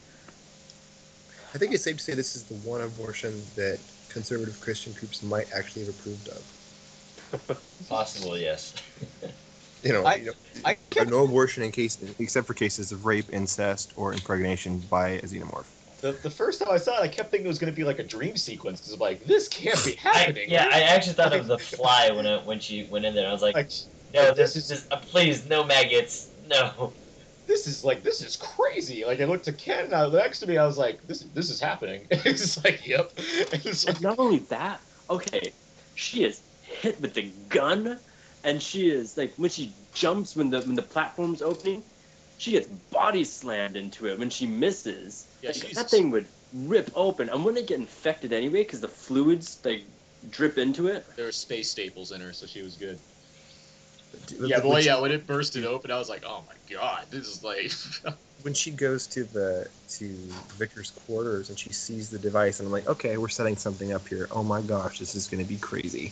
I think it's safe to say this is the one abortion that conservative Christian groups might actually have approved of. Possible, yes. <laughs> You know, I- you know, I no abortion in case, except for cases of rape, incest, or impregnation by a xenomorph. The, the first time I saw it, I kept thinking it was going to be like a dream sequence because I'm like, this can't be I, happening. yeah, I actually thought it was the fly when it, when she went in there. I was like, no, this is just uh, please, no maggots, no. this is like this is crazy. Like I looked to Ken and next to me, I was like, this this is happening. <laughs> it's like, yep. <laughs> It's like, And not only that, okay, she is hit with the gun, and she is like when she jumps when the when the platform's opening, she gets body slammed into it when she misses. Yeah, Like, that thing would rip open, and wouldn't it get infected anyway? Because the fluids like drip into it. there were space staples in her, so she was good. the- Yeah, boy, when yeah, when it bursted open, I was like, oh my god, this is like. <laughs> when she goes to the to Victor's quarters and she sees the device, and I'm like, okay, we're setting something up here. Oh my gosh, this is going to be crazy.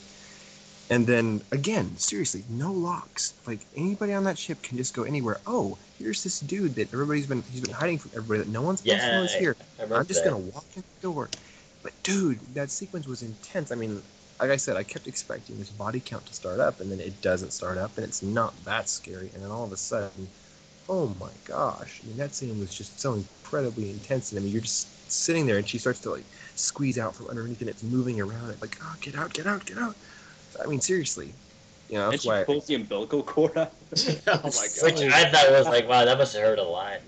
And then again, seriously, no locks. Like anybody on that ship can just go anywhere. Oh, here's this dude that everybody's been he's been hiding from everybody that no one's supposed to know is Yeah, here. I I'm just that. gonna walk in the door. But dude, that sequence was intense. I mean, like I said, I kept expecting this body count to start up, and then it doesn't start up, and it's not that scary. And then all of a sudden, oh my gosh! I mean, that scene was just so incredibly intense. And I mean, you're just sitting there, and she starts to like squeeze out from underneath, and it's moving around. It like, oh, get out, get out, get out. I mean, seriously, you know, and that's she why. pulls the umbilical cord out. <laughs> oh my <laughs> god. Which I thought was like, wow, that must have hurt a lot.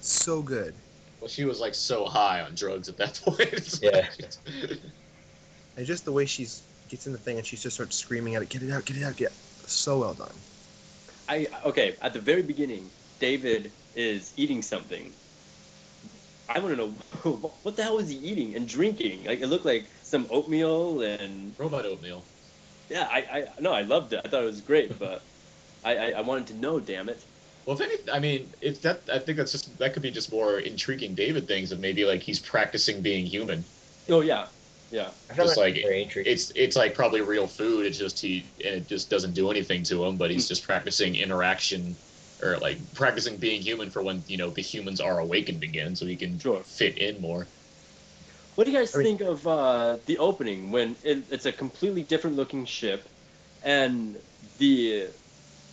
so good. Well, she was like so high on drugs at that <laughs> point. Yeah. And just the way she's gets in the thing, and she just starts screaming at it, get it out, get it out, get. It. So well done. I okay. At the very beginning, David is eating something. I want to know what the hell was he eating and drinking? Like it looked like some oatmeal and Robot oatmeal. Yeah. I I no, I loved it. I thought it was great, but I I, I wanted to know. Damn it. Well, if any, I mean, if that, I think that's just that could be just more intriguing David things of maybe like he's practicing being human. Oh yeah, yeah. I Just like very it's it's like probably real food. It's just he and it just doesn't do anything to him. Hmm. But he's just practicing interaction or like practicing being human for when you know the humans are awakened again, so he can Sure. fit in more. What do you guys I mean- think of uh, the opening when it, it's a completely different looking ship, and the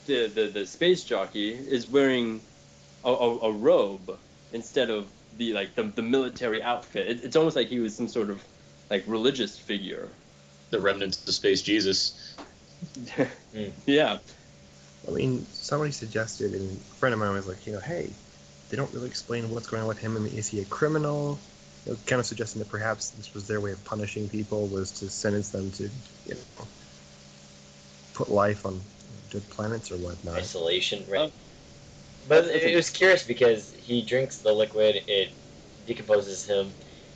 the the, the space jockey is wearing a, a, a robe instead of the like the, the military outfit. It, it's almost like he was some sort of like religious figure. The remnants of space Jesus. <laughs> yeah. I mean, somebody suggested, and a friend of mine was like, you know, hey, they don't really explain what's going on with him. I mean, is he a criminal? You know, kind of suggesting that perhaps this was their way of punishing people, was to sentence them to, you know, put life on dead planets or whatnot. isolation, right? Um, but it, it was curious because he drinks the liquid, it decomposes him,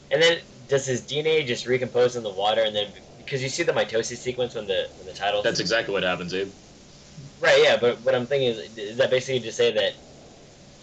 and then does his DNA just recompose in the water? And then because you see the mitosis sequence when the when the title. That's exactly what happens, Abe. right. Yeah, but what I'm thinking is, is that basically to say that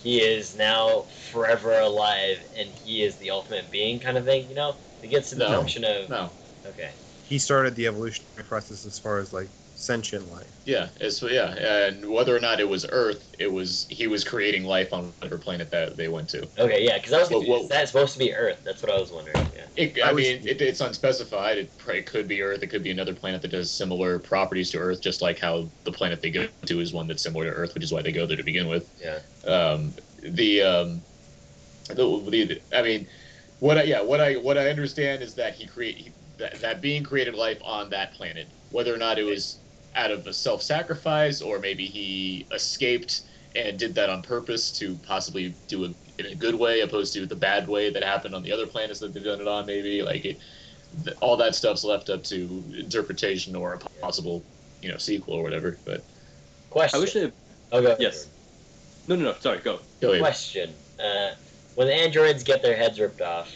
he is now forever alive and he is the ultimate being, kind of thing. You know, it gets to the No. junction of No. okay. He started the evolutionary process as far as like sentient life. Yeah, it's yeah, and whether or not it was Earth, it was he was creating life on whatever planet that they went to. Okay, yeah, because I was Well, confused. well- Is that supposed to be Earth? That's what I was wondering. Yeah. It, I, mean, it, it's unspecified. It, it could be Earth. It could be another planet that does similar properties to Earth, just like how the planet they go to is one that's similar to Earth, which is why they go there to begin with. Yeah. Um, the, um, the, the, I mean, what I, yeah, what I, what I understand is that he create he, that, that being created life on that planet, whether or not it was out of a self-sacrifice or maybe he escaped and did that on purpose to possibly do it in a good way opposed to the bad way that happened on the other planets that they've done it on maybe like it th- all that stuff's left up to interpretation or a possible you know sequel or whatever but Question. I wish they. Oh, go. Yes. No, no, no. Sorry. Go. go ahead. Question: uh, When the androids get their heads ripped off,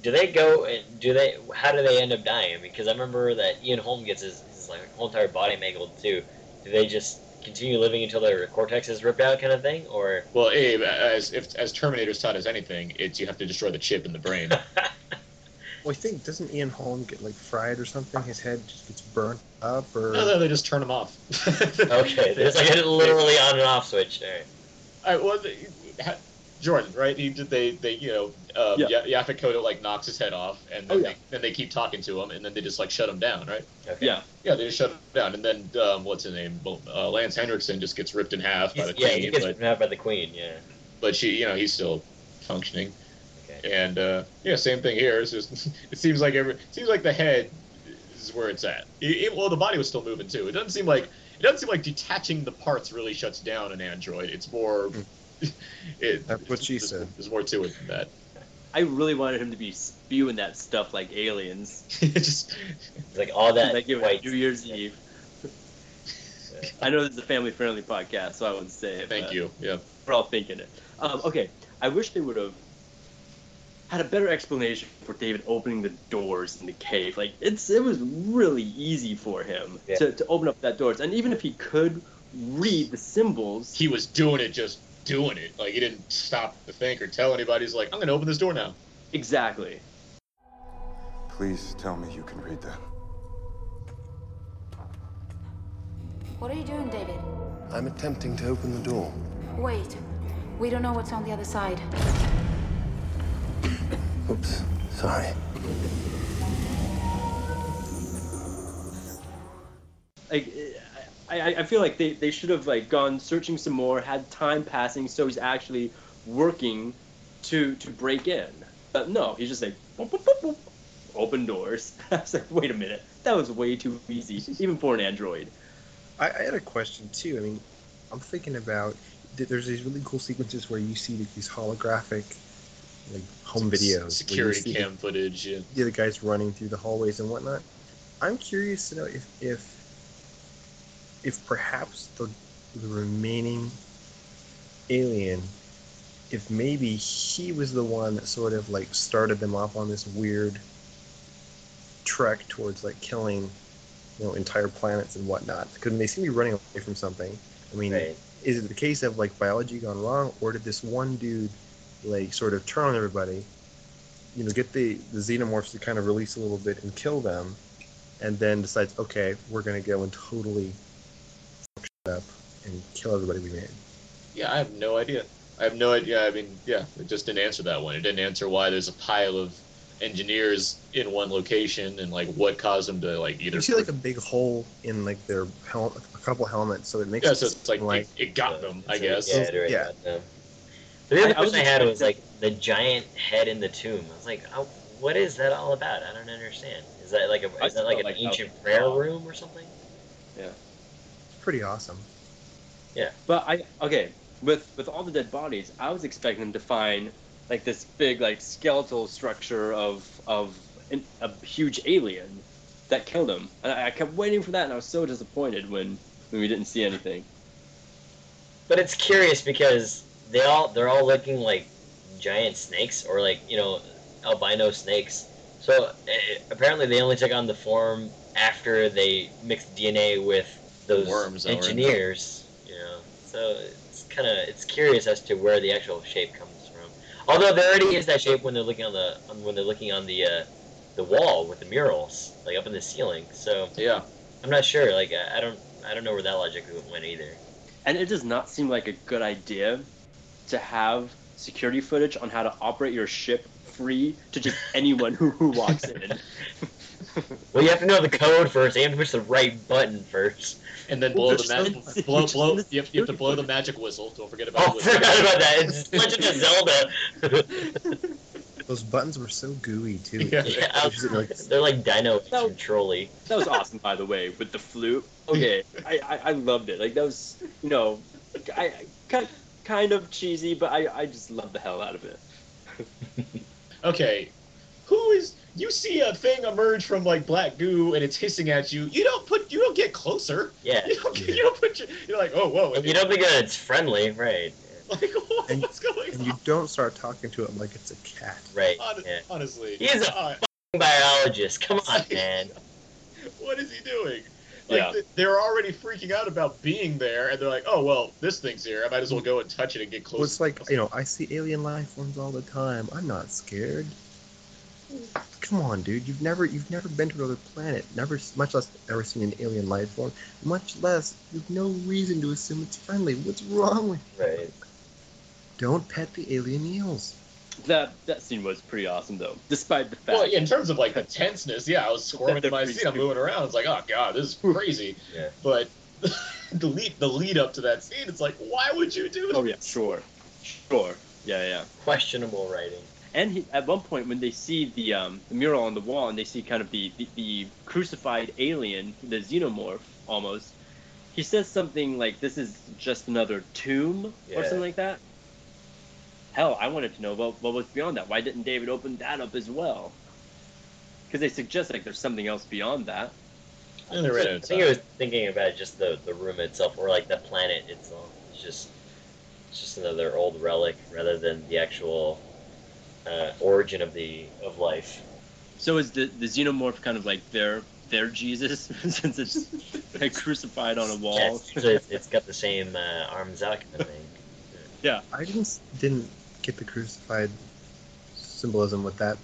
do they go and do they? How do they end up dying? Because I remember that Ian Holm gets his, his like whole entire body mangled too. Do they just continue living until their cortex is ripped out, kind of thing, or? well abe as if as terminator's taught us anything it's you have to destroy the chip in the brain <laughs> Well, I think doesn't Ian Holm get like fried or something? His head just gets burnt up, or No, no, they just turn him off. <laughs> Okay, there's like a literally on and off switch there. I well, they- ha- Jordan, right? He did. They, they, you know, um, Yeah. yeah. Yaphet like knocks his head off, and then Oh, they, then they keep talking to him, and then they just like shut him down, right? Okay. Yeah. Yeah, they just shut him down, and then um, what's his name? Uh, Lance Henriksen just gets ripped in half by He's- the yeah, queen, he gets but grabbed by the queen. Yeah. but she, you know, he's still functioning. Okay. And uh, yeah, same thing here. It's just <laughs> it seems like every it seems like the head is where it's at. It, it- well, the body was still moving too. It doesn't seem like it doesn't seem like detaching the parts really shuts down an android. It's more. <laughs> It, That's what she there's- said. There's more to it than that. I really wanted him to be spewing that stuff like aliens. <laughs> just like all that like it was. New Year's Eve. <laughs> I know this is a family-friendly podcast, so I wouldn't say it. thank you. Yeah. We're all thinking it. Um, okay, I wish they would have had a better explanation for David opening the doors in the cave. Like it's it was really easy for him Yeah. to, to open up that doors, and even if he could read the symbols, He was doing it, just doing it. Like he didn't stop to think or tell anybody. He's like, I'm gonna open this door now. exactly. Please tell me you can read that. What are you doing, David? I'm attempting to open the door. Wait. We don't know what's on the other side. Oops, sorry. like I, I, I feel like they, they should have like gone searching some more, had time passing, so he's actually working to to break in. But no, he's just like boop, boop, boop, boop, open doors. <laughs> I was like, wait a minute, that was way too easy, even for an android. I, I had a question too. I mean, I'm thinking about th- there's these really cool sequences where you see like, these holographic like home videos, Security see the- cam footage. Yeah. yeah, the guys running through the hallways and whatnot. I'm curious to know if if if perhaps the the remaining alien, if maybe he was the one that sort of like started them off on this weird trek towards like killing, you know, entire planets and whatnot. Because they seem to be running away from something. I mean, Right. is it the case of like biology gone wrong, or did this one dude like sort of turn on everybody? you know, get the, the xenomorphs to kind of release a little bit and kill them, and then decides, okay, we're gonna go and totally up and kill everybody we made. Yeah, I have no idea. I have no idea. I mean, yeah, it just didn't answer that one. It didn't answer why there's a pile of engineers in one location and like what caused them to like either. You see like a big hole in like their hel- a couple helmets, so it makes yeah, it so it's like, like it, it got them, I guess. Yeah, it already Yeah. got them. But the other I- I I had was like the giant head in the tomb. I was like, oh, what is that all about? I don't understand. Is that like a is that like an like ancient prayer room or something? Pretty awesome. Yeah, but I okay with with all the dead bodies, I was expecting them to find like this big like skeletal structure of of an, a huge alien that killed him, and I, I kept waiting for that, and I was so disappointed when when we didn't see anything. But it's curious because they all they're all looking like giant snakes or like you know albino snakes. So uh, apparently they only took on the form after they mixed DNA with those Worms that were engineers. You know, so it's kind of it's curious as to where the actual shape comes from. Although there already is that shape when they're looking on the on, when they're looking on the uh, the wall with the murals like up in the ceiling. So Yeah. I'm not sure. Like I I don't I don't know where that logic went either. And it does not seem like a good idea to have security footage on how to operate your ship free to just <laughs> anyone who, who walks in. Well, you have to know the code first. You have to push the right button first. And then blow the just magic, <laughs> blow, blow. You have, you have to blow the magic whistle. Don't forget about Oh, the whistle. <laughs> forgot about that. It's Legend of Zelda. <laughs> Those buttons were so gooey too. Yeah. yeah, I Which is like- they're like Dino No. and Trolley. That was awesome, by the way, with the flute. Okay, I, I, I loved it. Like that was, you know, I, I kind kind of cheesy, but I, I just loved the hell out of it. Okay, who is? You see a thing emerge from like black goo and it's hissing at you. You don't put. You don't get closer. Yeah. You don't. You don't put. Your, you're like, oh whoa. You don't think that it's friendly, right? Like <laughs> what- And- what's going And on? you don't start talking to it like it's a cat. Right. Hon- Yeah. Honestly, He's a uh, biologist. Come on, <laughs> man. what is he doing? Like Yeah. th- they're already freaking out about being there, and they're like, "Oh well, this thing's here. I might as well go and touch it and get close." Well, it's like you know, I see alien life forms all the time. I'm not scared. Come on, dude. You've never you've never been to another planet, never much less ever seen an alien life form, much less you've no reason to assume it's friendly. What's wrong with you? Right. Don't pet the alien eels. That that scene was pretty awesome though, despite the fact. Well, yeah, in terms of like the tenseness, yeah, I was <laughs> squirming in my seat. I'm moving around. It's like, oh god, this is <laughs> crazy. Yeah. But <laughs> the lead, the lead up to that scene, it's like, why would you do oh, this? Oh yeah, sure, sure, yeah, yeah. Questionable writing. And he, at one point, when they see the um, the mural on the wall, and they see kind of the, the, the crucified alien, the xenomorph almost, he says something like, "This is just another tomb" or something like that. Hell, I wanted to know what what was beyond that. Why didn't David open that up as well? Because they suggest like there's something else beyond that. And they I think time. I was thinking about just the, the room itself, or like the planet itself. It's just it's just another old relic rather than the actual uh, origin of the of life. So is the the xenomorph kind of like their their Jesus <laughs> since it's like crucified on a wall? Yeah, it's, it's- it's got the same uh, arms out kind of thing. Yeah. I didn't didn't get the crucified symbolism with that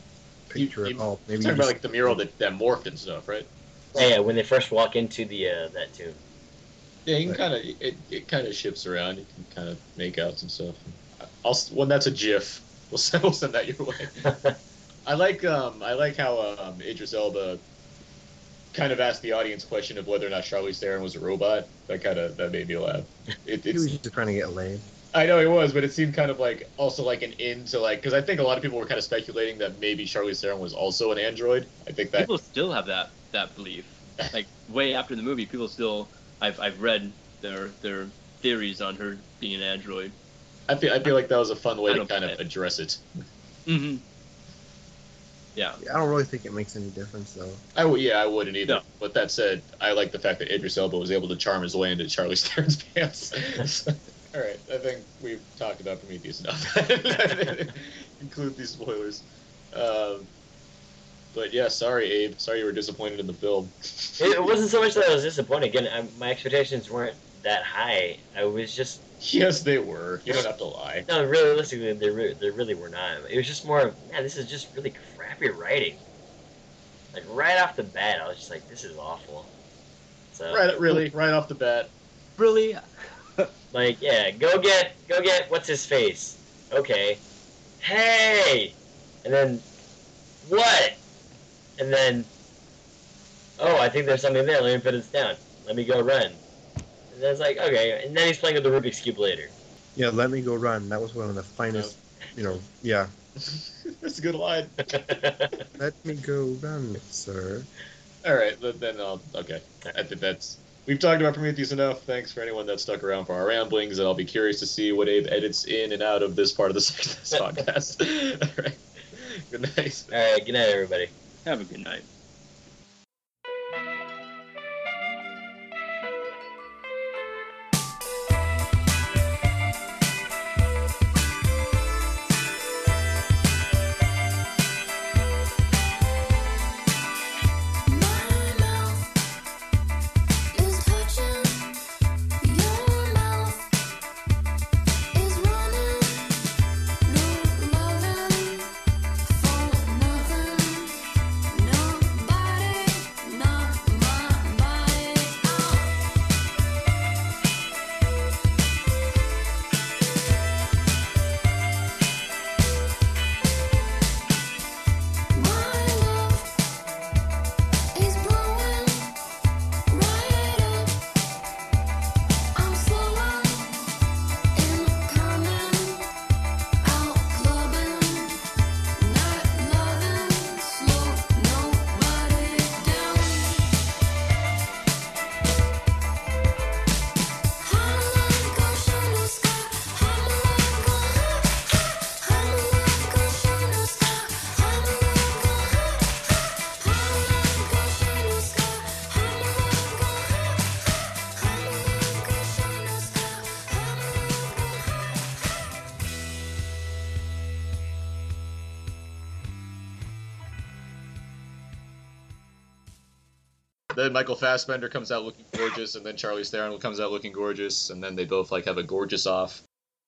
picture You- at all. You're Maybe talking you about just- like the mural that, that morphed and stuff, right? Yeah, yeah, when they first walk into the uh, that tomb. Yeah, you can kind of it, it kind of shifts around. You can kind of make out some stuff. I'll s- when that's a GIF, we'll send we'll send that your way. <laughs> I like um I like how um Idris Elba kind of asked the audience question of whether or not Charlize Theron was a robot. That kind of that made me laugh. <laughs> It, he was just trying to get laid. I know he was, but it seemed kind of like also like an into like because I think a lot of people were kind of speculating that maybe Charlize Theron was also an android. I think that people still have that that belief. <laughs> Like way after the movie, people still I've I've read their their theories on her being an android. I feel I feel like that was a fun way to kind of address it. Mm-hmm. Yeah. I don't really think it makes any difference though. I w- yeah, I wouldn't either. But that said, I like the fact that Idris Elba was able to charm his way into Charlize <laughs> Theron's pants. <laughs> All right, I think we've talked about Prometheus enough. <laughs> Include these spoilers. Um, but yeah, sorry, Abe. Sorry you were disappointed in the film. It, it wasn't so much that I was disappointed. Again, I, my expectations weren't that high. I was just Yes, they were. You don't have to lie. no, realistically, they re- they really were not. It was just more of man, this is just really crappy writing. Like right off the bat, I was just like, this is awful. So Right, really, right off the bat. Really? like yeah, go get go get what's his face. Okay, hey, and then what? And then oh, I think there's something there. Let me put this down. Let me go run. And then it's like okay, and then he's playing with the Rubik's cube later. Yeah, let me go run. That was one of the finest. Oh. You know, yeah. <laughs> That's a good line. <laughs> Let me go run, sir. All right, then, then I'll okay. I think that's we've talked about Prometheus enough. Thanks for anyone that stuck around for our ramblings, and I'll be curious to see what Abe edits in and out of this part of the <laughs> this podcast. All right, good night. All right, good night, everybody. Have a good night. Then Michael Fassbender comes out looking gorgeous, and then Charlize Theron comes out looking gorgeous, and then they both like have a gorgeous off.